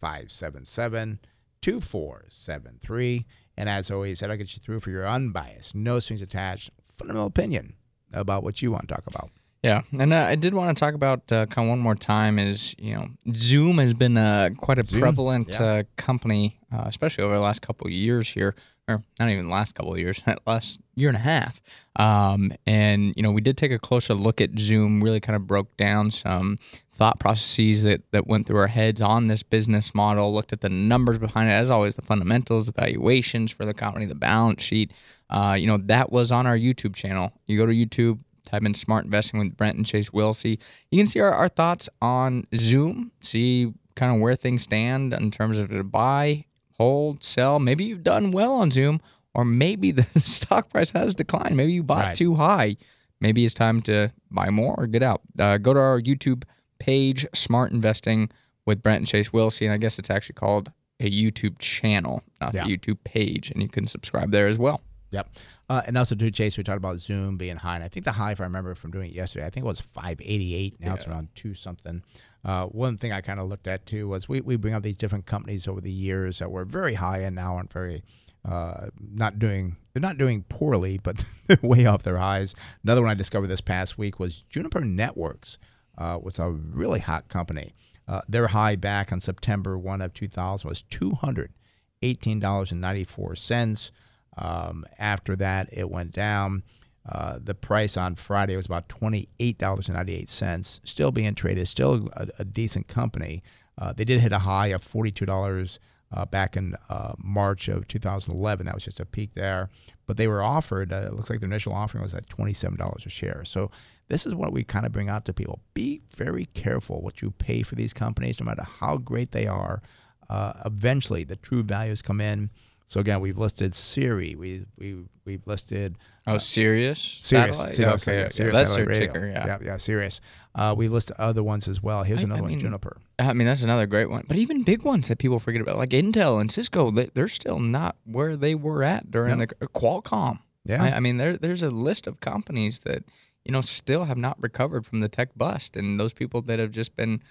577 2473. And as always, that'll get you through for your unbiased, no strings attached, fundamental opinion about what you want to talk about. Yeah, and uh, I did want to talk about uh, kind of one more time is you know Zoom has been uh, quite a Zoom, prevalent yeah. uh, company, uh, especially over the last couple of years here, or not even the last couple of years, last year and a half. Um, and you know we did take a closer look at Zoom, really kind of broke down some thought processes that, that went through our heads on this business model, looked at the numbers behind it, as always, the fundamentals, the valuations for the company, the balance sheet. Uh, you know, that was on our YouTube channel. You go to YouTube, type in smart investing with Brent and Chase Wilsey. You can see our, our thoughts on Zoom, see kind of where things stand in terms of to buy, hold, sell. Maybe you've done well on Zoom, or maybe the stock price has declined. Maybe you bought Right. too high. Maybe it's time to buy more or get out. Uh, go to our YouTube page, Smart Investing with Brent and Chase Wilsey, and I guess it's actually called a YouTube channel, not Yeah. the YouTube page, and you can subscribe there as well. Yep. Uh, and also, too, Chase, we talked about Zoom being high. And I think the high, if I remember from doing it yesterday, I think it was 588. Now it's around 2 something. Uh, one thing I kind of looked at, too, was we, we bring up these different companies over the years that were very high and now aren't very, uh, not doing, they're not doing poorly, but they're way off their highs. Another one I discovered this past week was Juniper Networks, uh, was a really hot company. Uh, their high back on September 1 of 2000 was $218.94. Um, after that, it went down. Uh, the price on Friday was about $28.98, still being traded, still a, a decent company. Uh, they did hit a high of $42 uh, back in uh, March of 2011. That was just a peak there. But they were offered, uh, it looks like the initial offering was at $27 a share. So this is what we kind of bring out to people. Be very careful what you pay for these companies, no matter how great they are. Uh, eventually, the true values come in. So again, we've listed Siri. We we we've listed Oh, Sirius? Sirius. Satellite? Sirius, Okay, yeah, yeah, Sirius that's satellite their radio. ticker, yeah. yeah, yeah, Sirius. Uh, we listed other ones as well. Here's I- another I one, mean, Juniper. I mean, that's another great one. But even big ones that people forget about, like Intel and Cisco, they, they're still not where they were at during No. the uh, Qualcomm. Yeah. I, I mean, there there's a list of companies that you know still have not recovered from the tech bust, and those people that have just been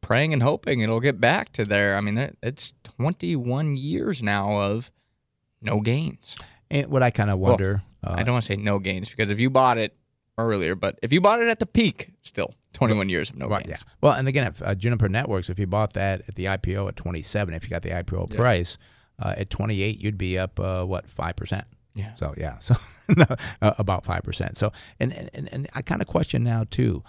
praying and hoping it'll get back to there. I mean, it's 21 years now of no gains. And what I kind of Well, wonder, uh, I don't want to say no gains because if you bought it earlier, but if you bought it at the peak, still 21 years of no Right, gains. yeah. Well, and again, if uh, Juniper Networks, if you bought that at the IPO at 27, if you got the IPO Yeah. price uh, at 28, you'd be up uh, what five percent. Yeah. So yeah, so uh, about five percent. So and and and I kind of question now too,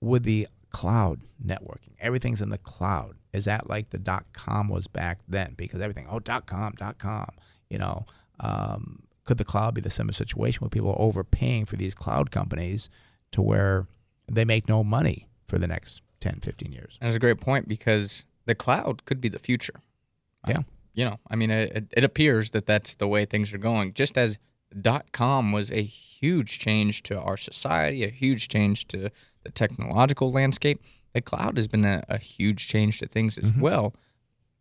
with the cloud networking, everything's in the cloud. Is that like the dot com was back then? Because everything, oh dot com, dot com, you know. Um, could the cloud be the similar situation where people are overpaying for these cloud companies to where they make no money for the next 10, 15 years? And That's a great point because the cloud could be the future. Yeah. you know, I mean, it, it appears that that's the way things are going. Just as dot com was a huge change to our society, a huge change to the technological landscape, the cloud has been a, a huge change to things as Mhm. well.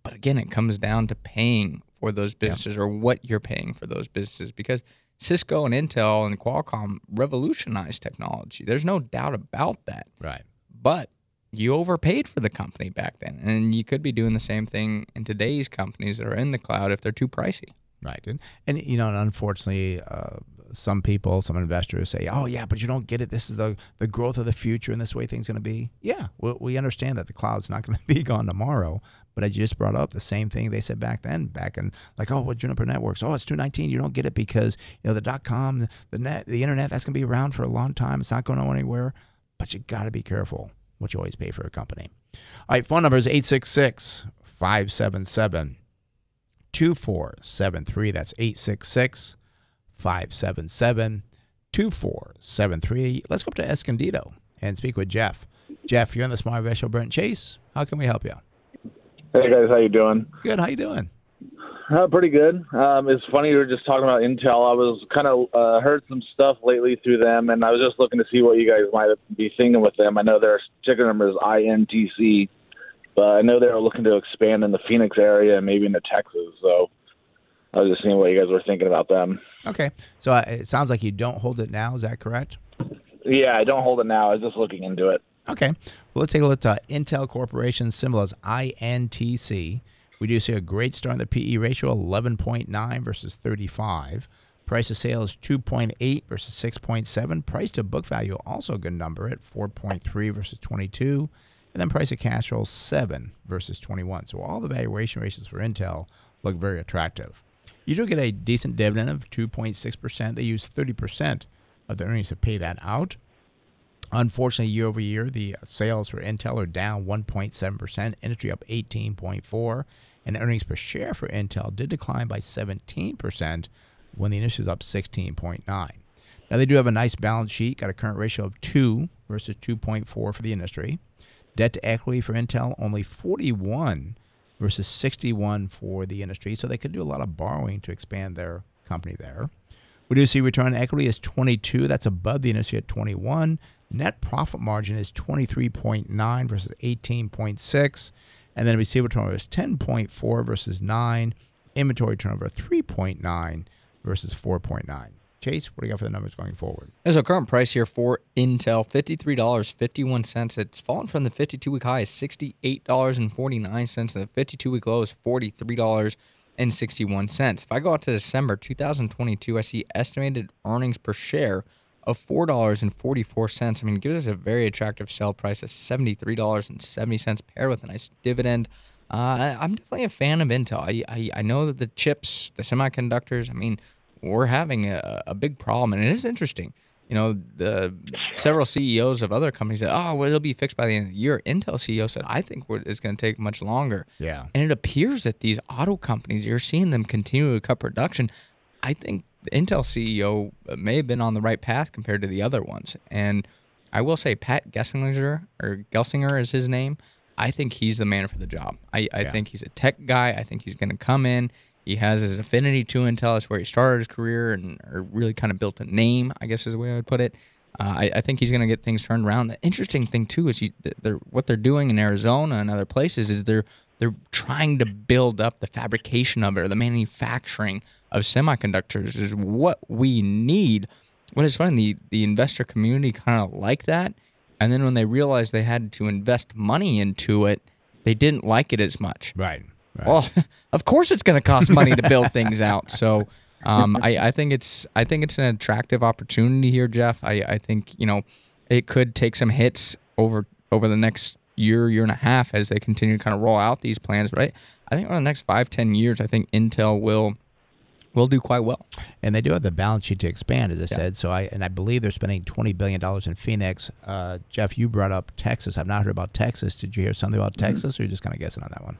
But again, it comes down to paying for those businesses or what you're paying for those businesses because Cisco and Intel and Qualcomm revolutionized technology. There's no doubt about that. Right. But you overpaid for the company back then, and you could be doing the same thing in today's companies that are in the cloud if they're too pricey. Right. And, and you know, unfortunately, uh, some people, some investors say, "Oh yeah, but you don't get it. This is the the growth of the future, and this way things going to be." Yeah, we, we understand that the cloud's not going to be gone tomorrow. But as you just brought up, the same thing they said back then, back in like, "Oh, what Juniper Networks? Oh, it's 219. You don't get it because you know the dot com, the net, the internet. That's going to be around for a long time. It's not going anywhere." But you got to be careful what you always pay for a company. All right, phone number is 866 577 2473. That's 866 577 2473. Let's go up to Escondido and speak with Jeff. Jeff, you're on the Smart Investor Brent Chase. How can we help you? Hey guys, how you doing? Good. How you doing? Uh, pretty good. Um, it's funny you were just talking about Intel. I was kind of uh, heard some stuff lately through them, and I was just looking to see what you guys might be thinking with them. I know their ticker number is INTC, I know they're looking to expand in the Phoenix area and maybe into Texas. So I was just seeing what you guys were thinking about them. Okay. So uh, it sounds like you don't hold it now. Is that correct? Yeah, I don't hold it now. I was just looking into it. Okay. Well, let's take a look at uh, Intel Corporation symbol is INTC. We do see a great start in the PE ratio, 11.9 versus 35. Price of sales 2.8 versus 6.7. Price to book value also a good number at 4.3 versus 22. And then price of cash flow 7 versus 21. So all the valuation ratios for Intel look very attractive. You do get a decent dividend of 2.6%. They use 30% of the earnings to pay that out. Unfortunately, year over year, the sales for Intel are down 1.7%, industry up 18.4, and earnings per share for Intel did decline by 17% when the industry is up 16.9. Now they do have a nice balance sheet, got a current ratio of 2 versus 2.4 for the industry. Debt to equity for Intel only 41 versus 61 for the industry, so they could do a lot of borrowing to expand their company there. We do see return on equity is 22. That's above the industry at 21. Net profit margin is 23.9 versus 18.6. And then receivable turnover is 10.4 versus 9. Inventory turnover 3.9 versus 4.9. Chase, what do you got for the numbers going forward? There's a current price here for Intel, $53.51. It's fallen from the 52 week high, is $68.49. And the 52 week low is $43.61. If I go out to December 2022, I see estimated earnings per share of $4.44. I mean, gives us a very attractive sell price of $73.70 paired with a nice dividend. Uh, I'm definitely a fan of Intel. I, I, I know that the chips, the semiconductors, I mean, we're having a, a big problem, and it is interesting. You know, the several CEOs of other companies said, "Oh, well, it'll be fixed by the end of the year." Intel CEO said, "I think it's going to take much longer." Yeah, and it appears that these auto companies, you're seeing them continue to cut production. I think the Intel CEO may have been on the right path compared to the other ones, and I will say Pat Gelsinger or Gelsinger is his name. I think he's the man for the job. I, I yeah. think he's a tech guy. I think he's going to come in. He has his affinity to Intel. It's where he started his career and really kind of built a name, I guess is the way I would put it. Uh, I, I, think he's going to get things turned around. The interesting thing too is he, they're, what they're doing in Arizona and other places is they're they're trying to build up the fabrication of it or the manufacturing of semiconductors is what we need. What is funny, the the investor community kind of like that, and then when they realized they had to invest money into it, they didn't like it as much. Right. Right. Well, of course it's going to cost money to build things out. So um, I, I think it's I think it's an attractive opportunity here, Jeff. I, I think you know it could take some hits over over the next year year and a half as they continue to kind of roll out these plans. But I, I think over the next five ten years, I think Intel will will do quite well. And they do have the balance sheet to expand, as I yeah. said. So I and I believe they're spending twenty billion dollars in Phoenix. Uh, Jeff, you brought up Texas. I've not heard about Texas. Did you hear something about mm-hmm. Texas, or are you just kind of guessing on that one?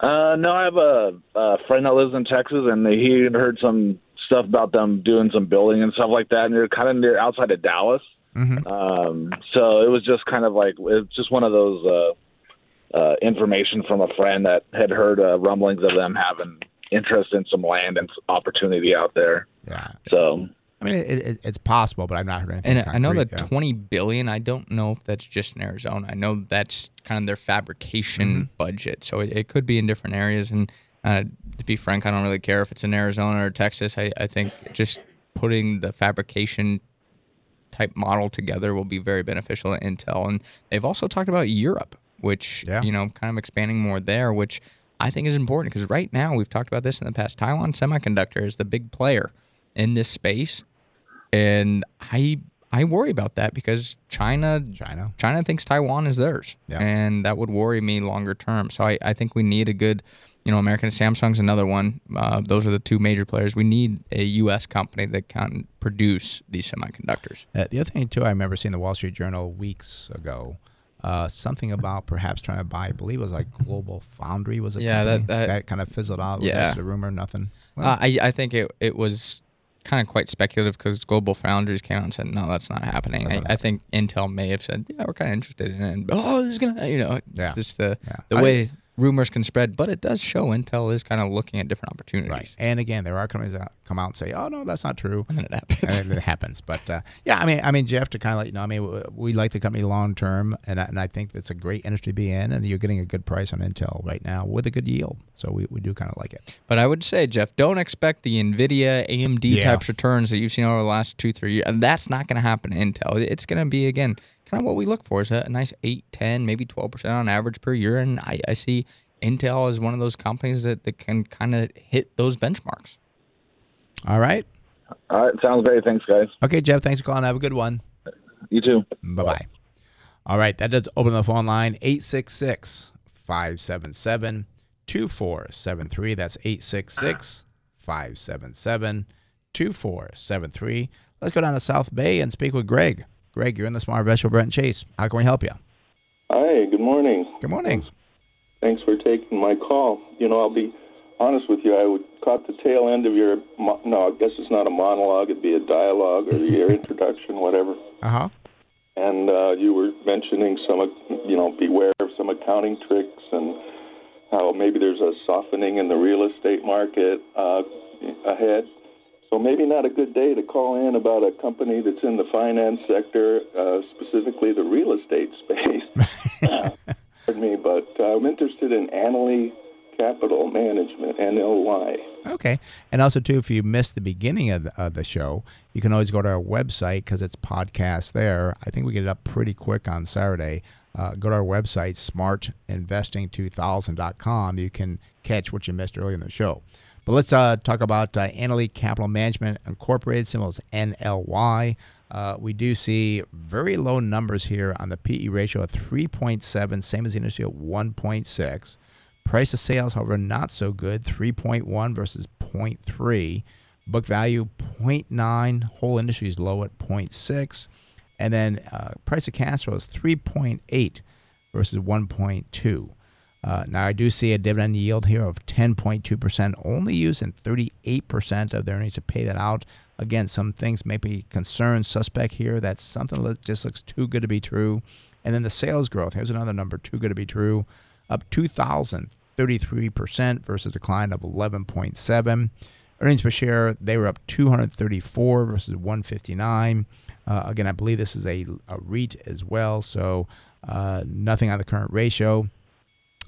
Uh, no, I have a, a friend that lives in Texas, and he had heard some stuff about them doing some building and stuff like that, and they're kind of near outside of Dallas. Mm-hmm. Um, so it was just kind of like it's just one of those uh, uh, information from a friend that had heard uh, rumblings of them having interest in some land and opportunity out there. Yeah. So I mean, it, it, it's possible, but I've not heard anything. And I know that yeah. twenty billion. I don't know if that's just in Arizona. I know that's kind of their fabrication Mm-hmm. budget, so it, it, could be in different areas. And uh, to be frank, I don't really care if it's in Arizona or Texas. I, I think just putting the fabrication type model together will be very beneficial to Intel. And they've also talked about Europe, which you know, kind of expanding more there, which I think is important because right now we've talked about this in the past. Taiwan Semiconductor is the big player in this space, and I I worry about that because China China China thinks Taiwan is theirs, Yeah. and that would worry me longer term. So I, I think we need a good, you know, American Samsung's another one. Uh, those are the two major players. We need a U.S. company that can produce these semiconductors. Uh, the other thing too, I remember seeing the Wall Street Journal weeks ago. Uh, something about perhaps trying to buy, I believe it was like Global Foundry. Was it? Yeah, that- company? that- kind of fizzled out. Was Yeah. that just a rumor? Nothing. Well, Uh, I I think it it was kind of quite speculative because Global Foundries came out and said no, that's not happening. That's I, not I think Intel may have said yeah, we're kind of interested in it. And, oh, this is gonna you know Yeah. just the Yeah. the I- way rumors can spread, but it does show Intel is kind of looking at different opportunities. Right. And again, there are companies that come out and say, "Oh no, that's not true," and then it happens. and it happens. But uh, yeah, I mean, I mean, Jeff, to kind of let you know, I mean, we like the company long term, and I, and I think it's a great industry to be in, and you're getting a good price on Intel right now with a good yield. So we, we do kind of like it. But I would say, Jeff, don't expect the NVIDIA, AMD Yeah. types returns that you've seen over the last two, three years. And that's not going to happen to Intel. It's going to be, again, kind of what we look for is a, a nice 8, 10, maybe 12% on average per year. And I, I see Intel as one of those companies that, that can kind of hit those benchmarks. All right. All right, sounds great. Thanks, guys. Okay, Jeff, thanks for calling. Have a good one. You too. Bye bye. All right, that does open the phone line 866 577 2473. That's 866 577 2473. Let's go down to South Bay and speak with Greg. Greg, you're in the Smart Investor Brent Chase. How can we help you? Hi, good morning. Good morning. Thanks for taking my call. You know, I'll be honest with you. I would caught the tail end of your mo- no, I guess it's not a monologue. It'd be a dialogue or your introduction, whatever. Uh huh. And uh, you were mentioning some, you know, beware of some accounting tricks and how maybe there's a softening in the real estate market uh, ahead. So maybe not a good day to call in about a company that's in the finance sector, uh, specifically the real estate space. Pardon me, but uh, I'm interested in Annaly Capital Management, NLY. Okay. And also, too, if you missed the beginning of the, of the show, you can always go to our website because it's podcast there. I think we get it up pretty quick on Saturday. Uh, go to our website, smartinvesting2000.com. You can catch what you missed earlier in the show. But let's uh, talk about uh, Capital Management Incorporated, symbols NLY. Uh, we do see very low numbers here on the PE ratio of 3.7, same as the industry at 1.6. Price of sales, however, not so good 3.1 versus 0.3. Book value 0.9. Whole industry is low at 0.6. And then uh, price of cash flow is 3.8 versus 1.2. Uh, now, I do see a dividend yield here of 10.2%, only using 38% of their earnings to pay that out. Again, some things may be concerned, suspect here. That's something that just looks too good to be true. And then the sales growth. Here's another number, too good to be true. Up 2,033% versus decline of 11.7. Earnings per share, they were up 234 versus 159. Uh, again, I believe this is a, a REIT as well, so uh, nothing on the current ratio.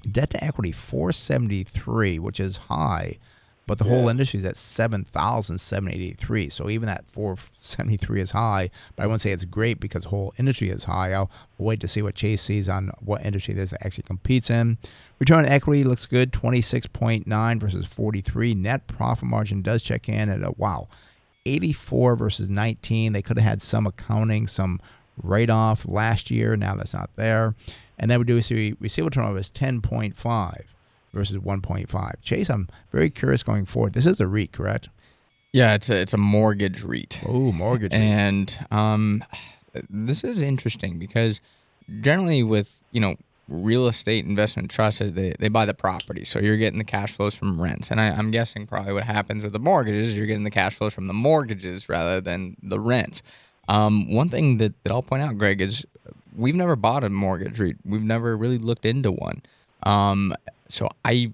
Debt to equity 473, which is high, but the whole industry is at 7,783. So even that 473 is high, but I wouldn't say it's great because the whole industry is high. I'll wait to see what Chase sees on what industry this actually competes in. Return on equity looks good, 26.9 versus 43. Net profit margin does check in at a wow, 84 versus 19. They could have had some accounting, some write off last year. Now that's not there. And then we do see receivable turnover is 10.5 versus 1.5. Chase, I'm very curious going forward. This is a REIT, correct? Yeah, it's a it's a mortgage REIT. Oh, mortgage. And um, this is interesting because generally with you know real estate investment trusts, they they buy the property, so you're getting the cash flows from rents. And I, I'm guessing probably what happens with the mortgages, you're getting the cash flows from the mortgages rather than the rents. Um, one thing that, that I'll point out, Greg, is we've never bought a mortgage REIT. We've never really looked into one. Um, so I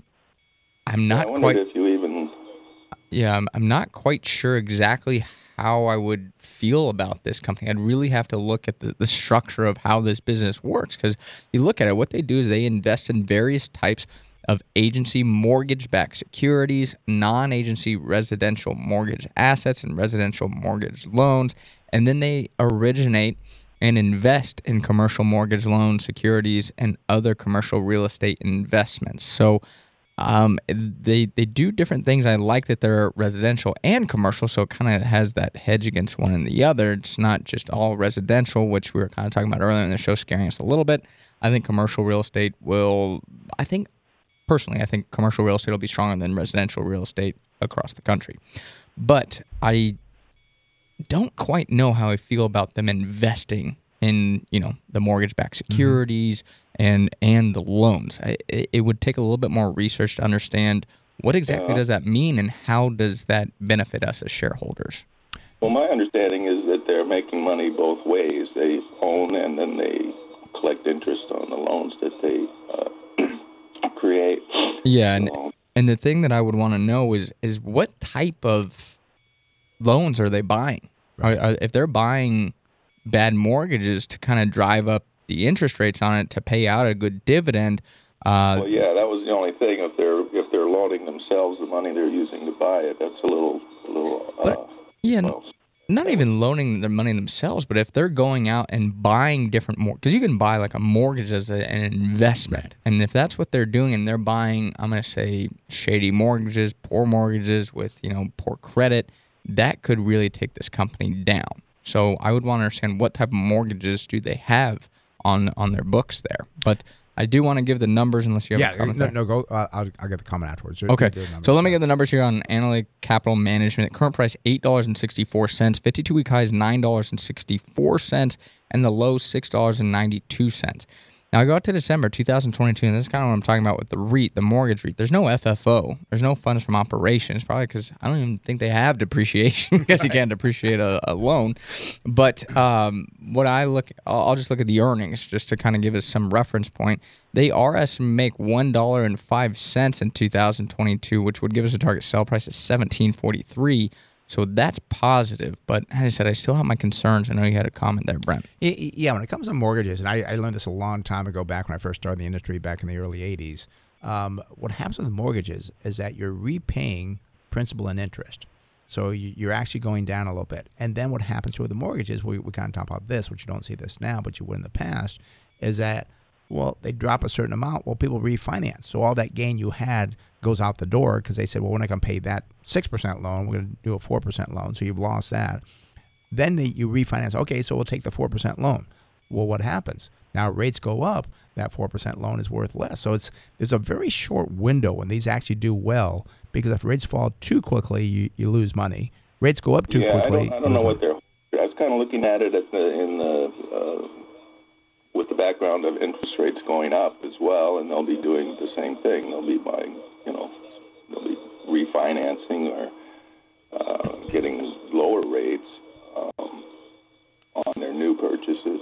I'm not wondered quite if you even yeah, I'm, I'm not quite sure exactly how I would feel about this company. I'd really have to look at the, the structure of how this business works because you look at it, what they do is they invest in various types of agency mortgage backed securities, non agency residential mortgage assets, and residential mortgage loans. And then they originate and invest in commercial mortgage loan securities, and other commercial real estate investments. So um, they they do different things. I like that they're residential and commercial, so it kind of has that hedge against one and the other. It's not just all residential, which we were kind of talking about earlier in the show, scaring us a little bit. I think commercial real estate will. I think personally, I think commercial real estate will be stronger than residential real estate across the country. But I don't quite know how I feel about them investing in you know the mortgage-backed securities and and the loans. I, it, it would take a little bit more research to understand what exactly Yeah. does that mean and how does that benefit us as shareholders. Well, my understanding is that they're making money both ways. They own and then they collect interest on the loans that they uh, create. Yeah, and and the thing that I would want to know is is what type of loans are they buying? Are, are, if they're buying bad mortgages to kind of drive up the interest rates on it to pay out a good dividend, uh, well, yeah, that was the only thing. If they're if they're loaning themselves the money they're using to buy it, that's a little a little. Uh, yeah, n- not even loaning their money themselves, but if they're going out and buying different more, because you can buy like a mortgage as a, an investment, and if that's what they're doing, and they're buying, I'm going to say shady mortgages, poor mortgages with you know poor credit, that could really take this company down. So I would want to understand what type of mortgages do they have on on their books there, but. I do want to give the numbers unless you have yeah, a comment. No, no, go. Uh, I'll, I'll get the comment afterwards. Okay. So let me get the numbers here on Annaly Capital Management. Current price $8.64, 52 week high is $9.64, and the low $6.92. Now I go out to December two thousand twenty two, and this is kind of what I'm talking about with the REIT, the mortgage REIT. There's no FFO. There's no funds from operations, probably because I don't even think they have depreciation because you can't depreciate a, a loan. But um, what I look, I'll, I'll just look at the earnings just to kind of give us some reference point. They are estimated to make one dollar and five cents in 2022, which would give us a target sell price of 17.43. So that's positive. But as I said, I still have my concerns. I know you had a comment there, Brent. Yeah, when it comes to mortgages, and I, I learned this a long time ago back when I first started the industry back in the early 80s. Um, what happens with mortgages is that you're repaying principal and interest. So you, you're actually going down a little bit. And then what happens with the mortgages, we, we kind of talk about this, which you don't see this now, but you would in the past, is that, well, they drop a certain amount. Well, people refinance. So all that gain you had goes out the door because they said, well, we're not going to pay that 6% loan. We're going to do a 4% loan. So you've lost that. Then they, you refinance. Okay, so we'll take the four percent loan. Well, what happens now? Rates go up. That four percent loan is worth less. So it's there's a very short window when these actually do well because if rates fall too quickly, you, you lose money. Rates go up too yeah, quickly. I don't, I don't know lose what they're. I was kind of looking at it at the in the uh, with the background of interest rates going up as well, and they'll be doing the same thing. They'll be buying, you know, they'll be refinancing or uh, getting lower rates um, on their new purchases.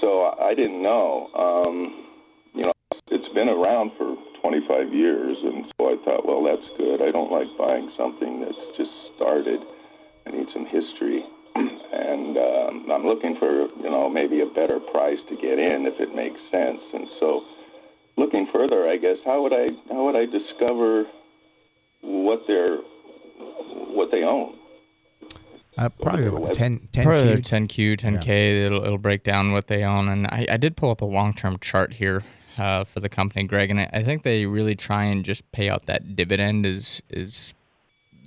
So I, didn't know. Um, you know, it's been around for 25 years, and so I thought, well, that's good. I don't like buying something that's just started. I need some history, and um, I'm looking for, you know, maybe a better price to get in if it makes sense. And so, looking further, I guess, how would I how would I discover what they're what they own? Uh, probably about 10, 10 probably Q. 10Q, 10K. It'll, it'll break down what they own. And I, I did pull up a long term chart here uh, for the company, Greg, and I, I think they really try and just pay out that dividend is is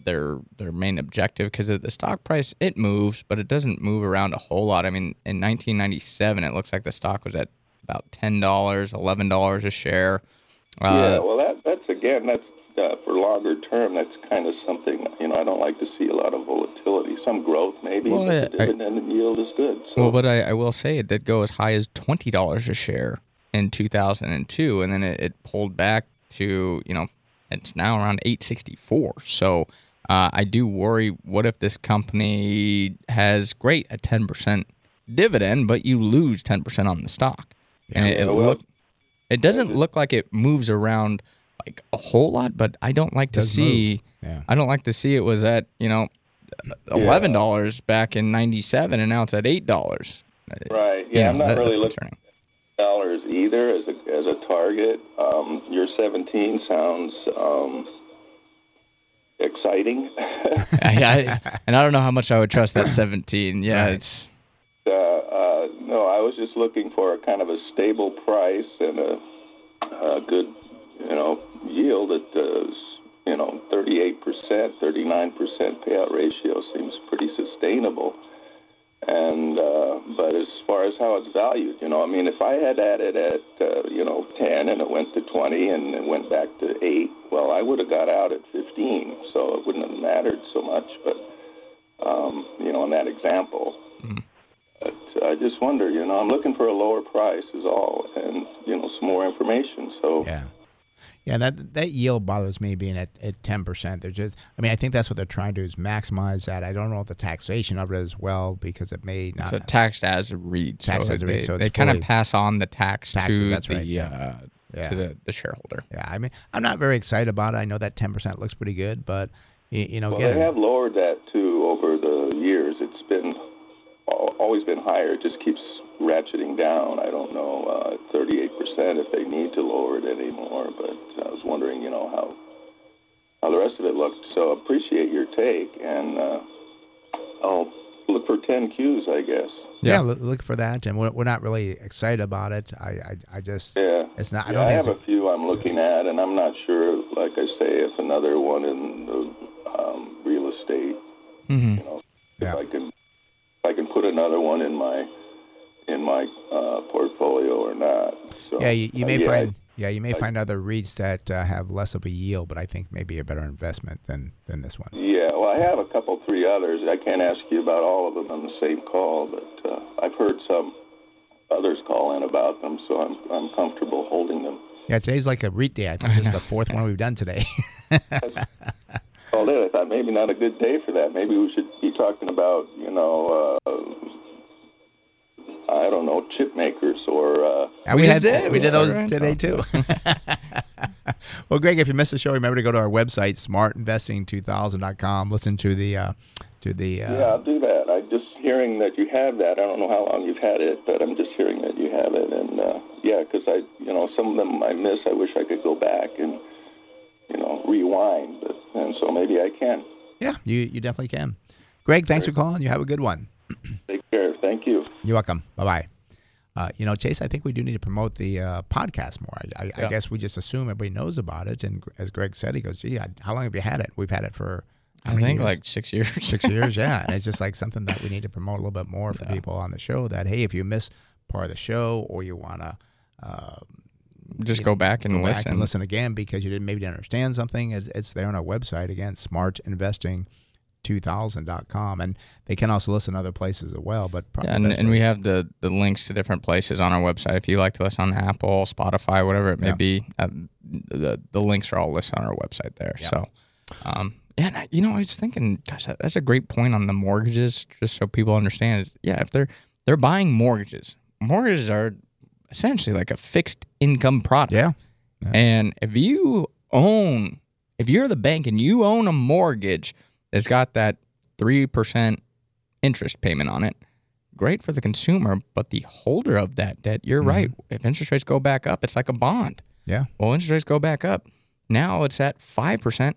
their their main objective because the stock price it moves, but it doesn't move around a whole lot. I mean, in 1997, it looks like the stock was at about ten dollars, eleven dollars a share. Uh, yeah, well, that that's again, that's uh, for longer term. That's kind of something you know. I don't like to see a lot of volatility. Some growth, maybe, Well, but the I- I- yield is good. So Well, but I, I will say it did go as high as twenty dollars a share in two thousand and two, and then it, it pulled back to you know it's now around eight sixty four. So uh, I do worry. What if this company has great a ten percent dividend, but you lose ten percent on the stock, and it, it Yeah, well- look it doesn't look like it moves around like a whole lot, but I don't like to see. Yeah. I don't like to see it was at you know eleven dollars back in '97, and now it's at eight dollars. right, You yeah, know, I'm not that- really looking. concerning. dollars either as a as a target. Um, your 17 sounds um, exciting. I, I, and I don't know how much I would trust that 17. Yeah, it's uh, uh, no, I was just looking for a kind of a stable price and a, a good, you know, yield at uh, you know 38 percent, 39 percent payout ratio seems pretty sustainable. And uh, but as far as how it's valued, you know, I mean, if I had had it at uh, you know 10 and it went to 20 and it went back to 8, well, I would have got out at 15, so it wouldn't have mattered so much. But um, you know, in that example. But I just wonder, you know, I'm looking for a lower price is all, and you know, some more information. So yeah, yeah, that that yield bothers me being at at ten percent. They're just, I mean, I think that's what they're trying to do is maximize that. I don't know the taxation of it as well because it may not it's a taxed as a REIT. Taxed so as a they, REIT, so they kind of pass on the tax Taxes, to that's the right, yeah. uh, Yeah. to the, the shareholder. Yeah, I mean, I'm not very excited about it. I know that ten percent looks pretty good, but you, you know, well, again, they have lowered that too over the years. It's been always been higher. It just keeps ratcheting down. I don't know, uh, 38 percent if they need to lower it anymore. But I was wondering, you know, how how the rest of it looked. So appreciate your take, and uh, I'll look for 10 Qs, I guess. yeah, look, look for that, and we're, we're not really excited about it. I, I, I just, Yeah. it's not. I Yeah, don't I have it's a few I'm looking at, and I'm not sure. Like I say, if another one in the um, real estate, Mm-hmm. you know, if I can, if I can put another one in my in my uh, portfolio or not. So yeah, you, you uh, may yeah, find. Yeah, you may find other REITs that uh, have less of a yield, but I think maybe a better investment than than this one. Yeah, well, I have a couple, three others. I can't ask you about all of them on the same call, but uh, I've heard some others call in about them, so I'm I'm comfortable holding them. Yeah, today's like a REIT day. I think this is the fourth one we've done today. Well, then I thought maybe not a good day for that. Maybe we should be talking about, you know, uh, I don't know, chip makers or. Uh, Yeah, we, had we did those today too. well, Greg, if you missed the show, remember to go to our website smartinvesting2000.com. Listen to the uh, to the uh, yeah, I'll do that. I'm just hearing that you have that. I don't know how long you've had it, but I'm just hearing that you have it, and uh, yeah, because I, you know, some of them I miss. I wish I could go back and, you know, rewind, but and so maybe I can. yeah, you you definitely can. Greg, thanks for calling. You have a good one. Take care. Thank you. You're welcome. Bye bye. Uh, you know, Chase, I think we do need to promote the uh, podcast more. I, I, I guess we just assume everybody knows about it. And as Greg said, he goes, "Gee, I, how long have you had it? We've had it for I think years? like six years. six years, yeah. And it's just like something that we need to promote a little bit more for people on the show. That hey, if you miss part of the show or you want to uh, Just go know, back and go listen. and listen again because you didn't maybe didn't understand something. It's, it's there on our website again, smartinvesting2000.com, and they can also listen to other places as well. But probably Yeah, and, and we have the, the links to different places on our website. If you like to listen on Apple, Spotify, whatever it may Yeah. be, uh, the the links are all listed on our website there. Yeah. So, um, yeah, and I, you know, I was thinking, gosh, that, that's a great point on the mortgages. Just so people understand, is yeah, if they're they're buying mortgages, mortgages are essentially like a fixed income product. Yeah. And if you own, if you're the bank and you own a mortgage that's got that 3% interest payment on it, great for the consumer. But the holder of that debt, you're mm-hmm. right. If interest rates go back up, it's like a bond. Yeah. Well, interest rates go back up. Now it's at 5%.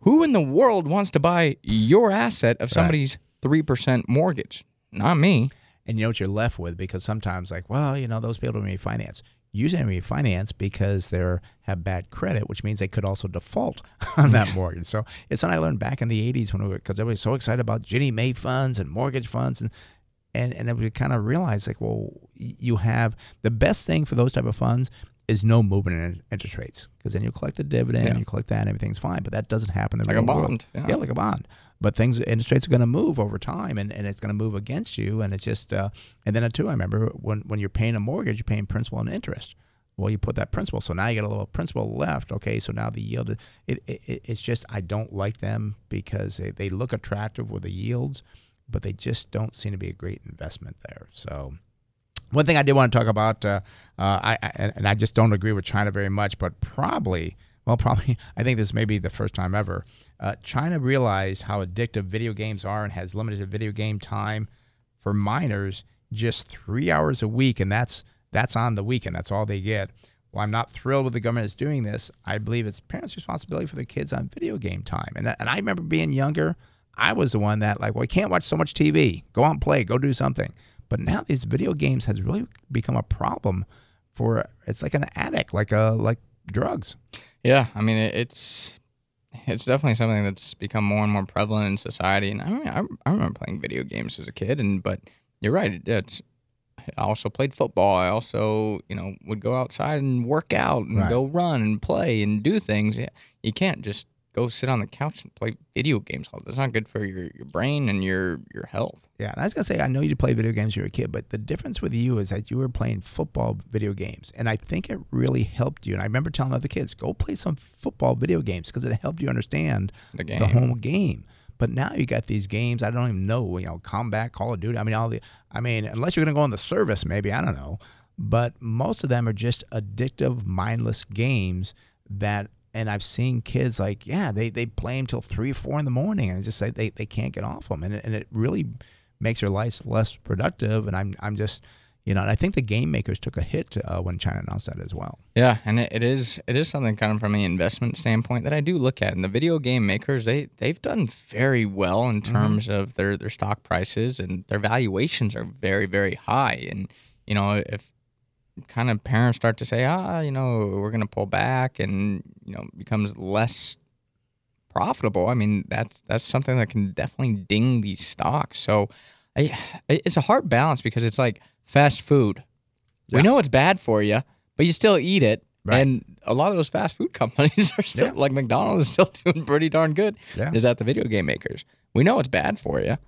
Who in the world wants to buy your asset of somebody's 3% mortgage? Not me. and you know what you're left with because sometimes like well you know those people don't refinance usually they Finance because they have bad credit which means they could also default on that mortgage so it's something i learned back in the 80s when we were because everybody was so excited about ginnie mae funds and mortgage funds and and and then we kind of realized like well you have the best thing for those type of funds is no movement in interest rates because then you collect the dividend Yeah. you collect that and everything's fine but that doesn't happen in the Like a bond, yeah. yeah like a bond but things interest rates are going to move over time and, and it's going to move against you and it's just uh, and then uh, too i remember when, when you're paying a mortgage you're paying principal and interest. Well you put that principal so now you got a little principal left okay so now the yield it, it, it it's just i don't like them because they, they look attractive with the yields but they just don't seem to be a great investment there. So one thing I did want to talk about, uh, uh, I, I and I just don't agree with China very much, but probably, well, probably, I think this may be the first time ever. Uh, China realized how addictive video games are and has limited video game time for minors just three hours a week, and that's that's on the weekend. That's all they get. Well, I'm not thrilled with the government is doing this. I believe it's parents' responsibility for their kids on video game time. And and I remember being younger, I was the one that like, well, we can't watch so much TV. Go out and play. Go do something. But now these video games has really become a problem for it's like an addict, like a like drugs. Yeah, I mean it, it's it's definitely something that's become more and more prevalent in society. And I mean, I, I remember playing video games as a kid, and but you're right, it's I also played football. I also, you know, would go outside and work out and Right. go run and play and do things. Yeah, you can't just go sit on the couch and play video games. all That's not good for your, your brain and your your health. Yeah, and I was gonna say I know you play video games when you were a kid, but the difference with you is that you were playing football video games, and I think it really helped you. And I remember telling other kids, go play some football video games because it helped you understand The game. the whole game. But now you got these games I don't even know, you know, Combat, Call of Duty. I mean, all the, I mean, unless you're gonna go on the service, maybe I don't know. But most of them are just addictive, mindless games that. And I've seen kids like, yeah, they, they play them till three, four in the morning, and it's just like they, they can't get off them, and it, and it really makes their lives less productive. And I'm I'm just, you know, and I think the game makers took a hit uh, when China announced that as well. Yeah, and it, it is it is something kind of from an investment standpoint that I do look at. And the video game makers they they've done very well in terms of their their stock prices and their valuations are very very high. And you know if kind of parents start to say ah you know we're going to pull back and you know becomes less profitable. I mean that's that's something that can definitely ding these stocks. So I, it's a hard balance because it's like fast food. We know it's bad for you, but you still eat it. And a lot of those fast food companies are still like McDonald's is still doing pretty darn good. Yeah. Is that the video game makers? We know it's bad for you,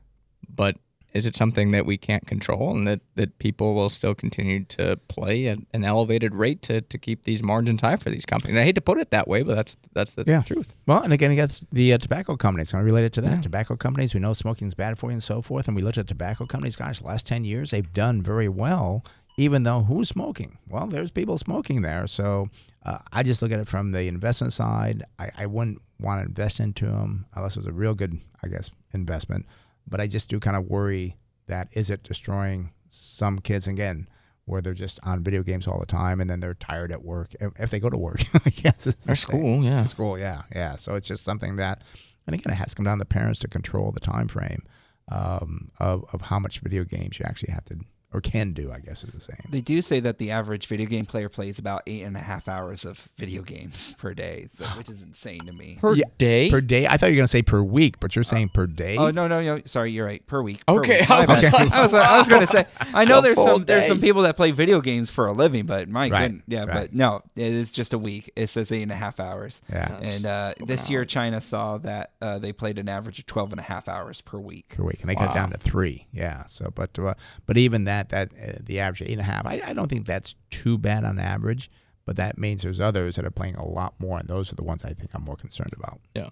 but is it something that we can't control and that, that people will still continue to play at an elevated rate to, to keep these margins high for these companies? And I hate to put it that way, but that's that's the Yeah. truth. Well, and again, got the uh, tobacco companies. Going to relate it to that. Tobacco companies, we know smoking's bad for you and so forth. And we looked at tobacco companies. Gosh, the last ten years they've done very well. Even though who's smoking? Well, there's people smoking there. So uh, I just look at it from the investment side. I, I wouldn't want to invest into them unless it was a real good, I guess, investment. But I just do kind of worry that is it destroying some kids again where they're just on video games all the time and then they're tired at work if, they go to work i guess it's the Or thing. school, yeah. school yeah yeah so it's just something that and again it has to come down to parents to control the time frame um, of, of how much video games you actually have to or can do i guess is the same They do say that the average video game player plays about eight and a half hours of video games per day, so- which is insane to me. Per day? per day i thought you were going to say per week but you're saying per day Oh no no no! Sorry, you're right. Per week. per Okay, week. My I was bad. like, I was, I was going to say. I know there's full some there's some people that play video games for a living, but my Right, goodness, yeah, right. but no, it is just a week. It says eight and a half hours. Yeah. And uh, this year, China saw that uh, they played an average of 12 and a half hours per week. per week, and they cut it down to three. Yeah. So, but uh, but even that that uh, the average eight and a half, I, I don't think that's too bad on average. But that means there's others that are playing a lot more, and those are the ones I think I'm more concerned about. Yeah.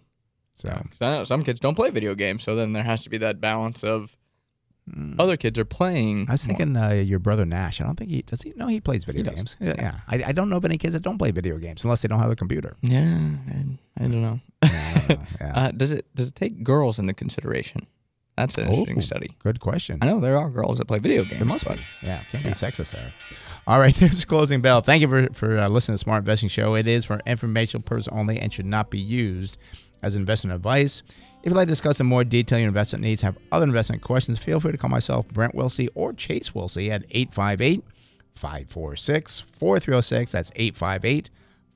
So So 'Cause I know some kids don't play video games, so then there has to be that balance of other kids are playing. I was more. thinking uh, your brother Nash. I don't think he does. He no, he plays video does. games. Yeah, yeah. I, I don't know of any kids that don't play video games unless they don't have a computer. Yeah, I, I don't know. uh, does it does it take girls into consideration? That's an interesting Oh, study. Good question. I know there are girls that play video games. There must but be. Yeah, can't be sexist there. All right, this the closing bell. Thank you for, for uh, listening to Smart Investing Show. It is for informational purposes only and should not be used as investment advice. If you'd like to discuss in more detail your investment needs, have other investment questions, feel free to call myself, Brent Wilsey, or Chase Wilsey at 858 546 4306. That's 858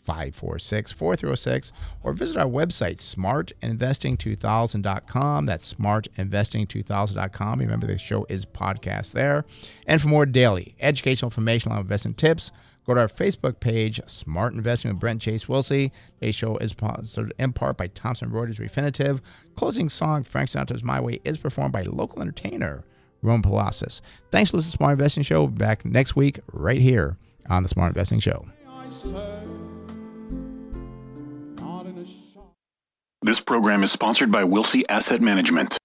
546 4306. Or visit our website, smartinvesting2000.com. That's smartinvesting2000.com. Remember, the show is podcast there. And for more daily educational information on investment tips, go to our Facebook page, Smart Investing with Brent Chase Wilsey. Today's show is sponsored in part by Thomson Reuters Refinitiv. Closing song, Frank Sinatra's My Way, is performed by local entertainer, Rome Palacis. Thanks for listening to Smart Investing Show. Back next week right here on the Smart Investing Show. This program is sponsored by Wilsey Asset Management.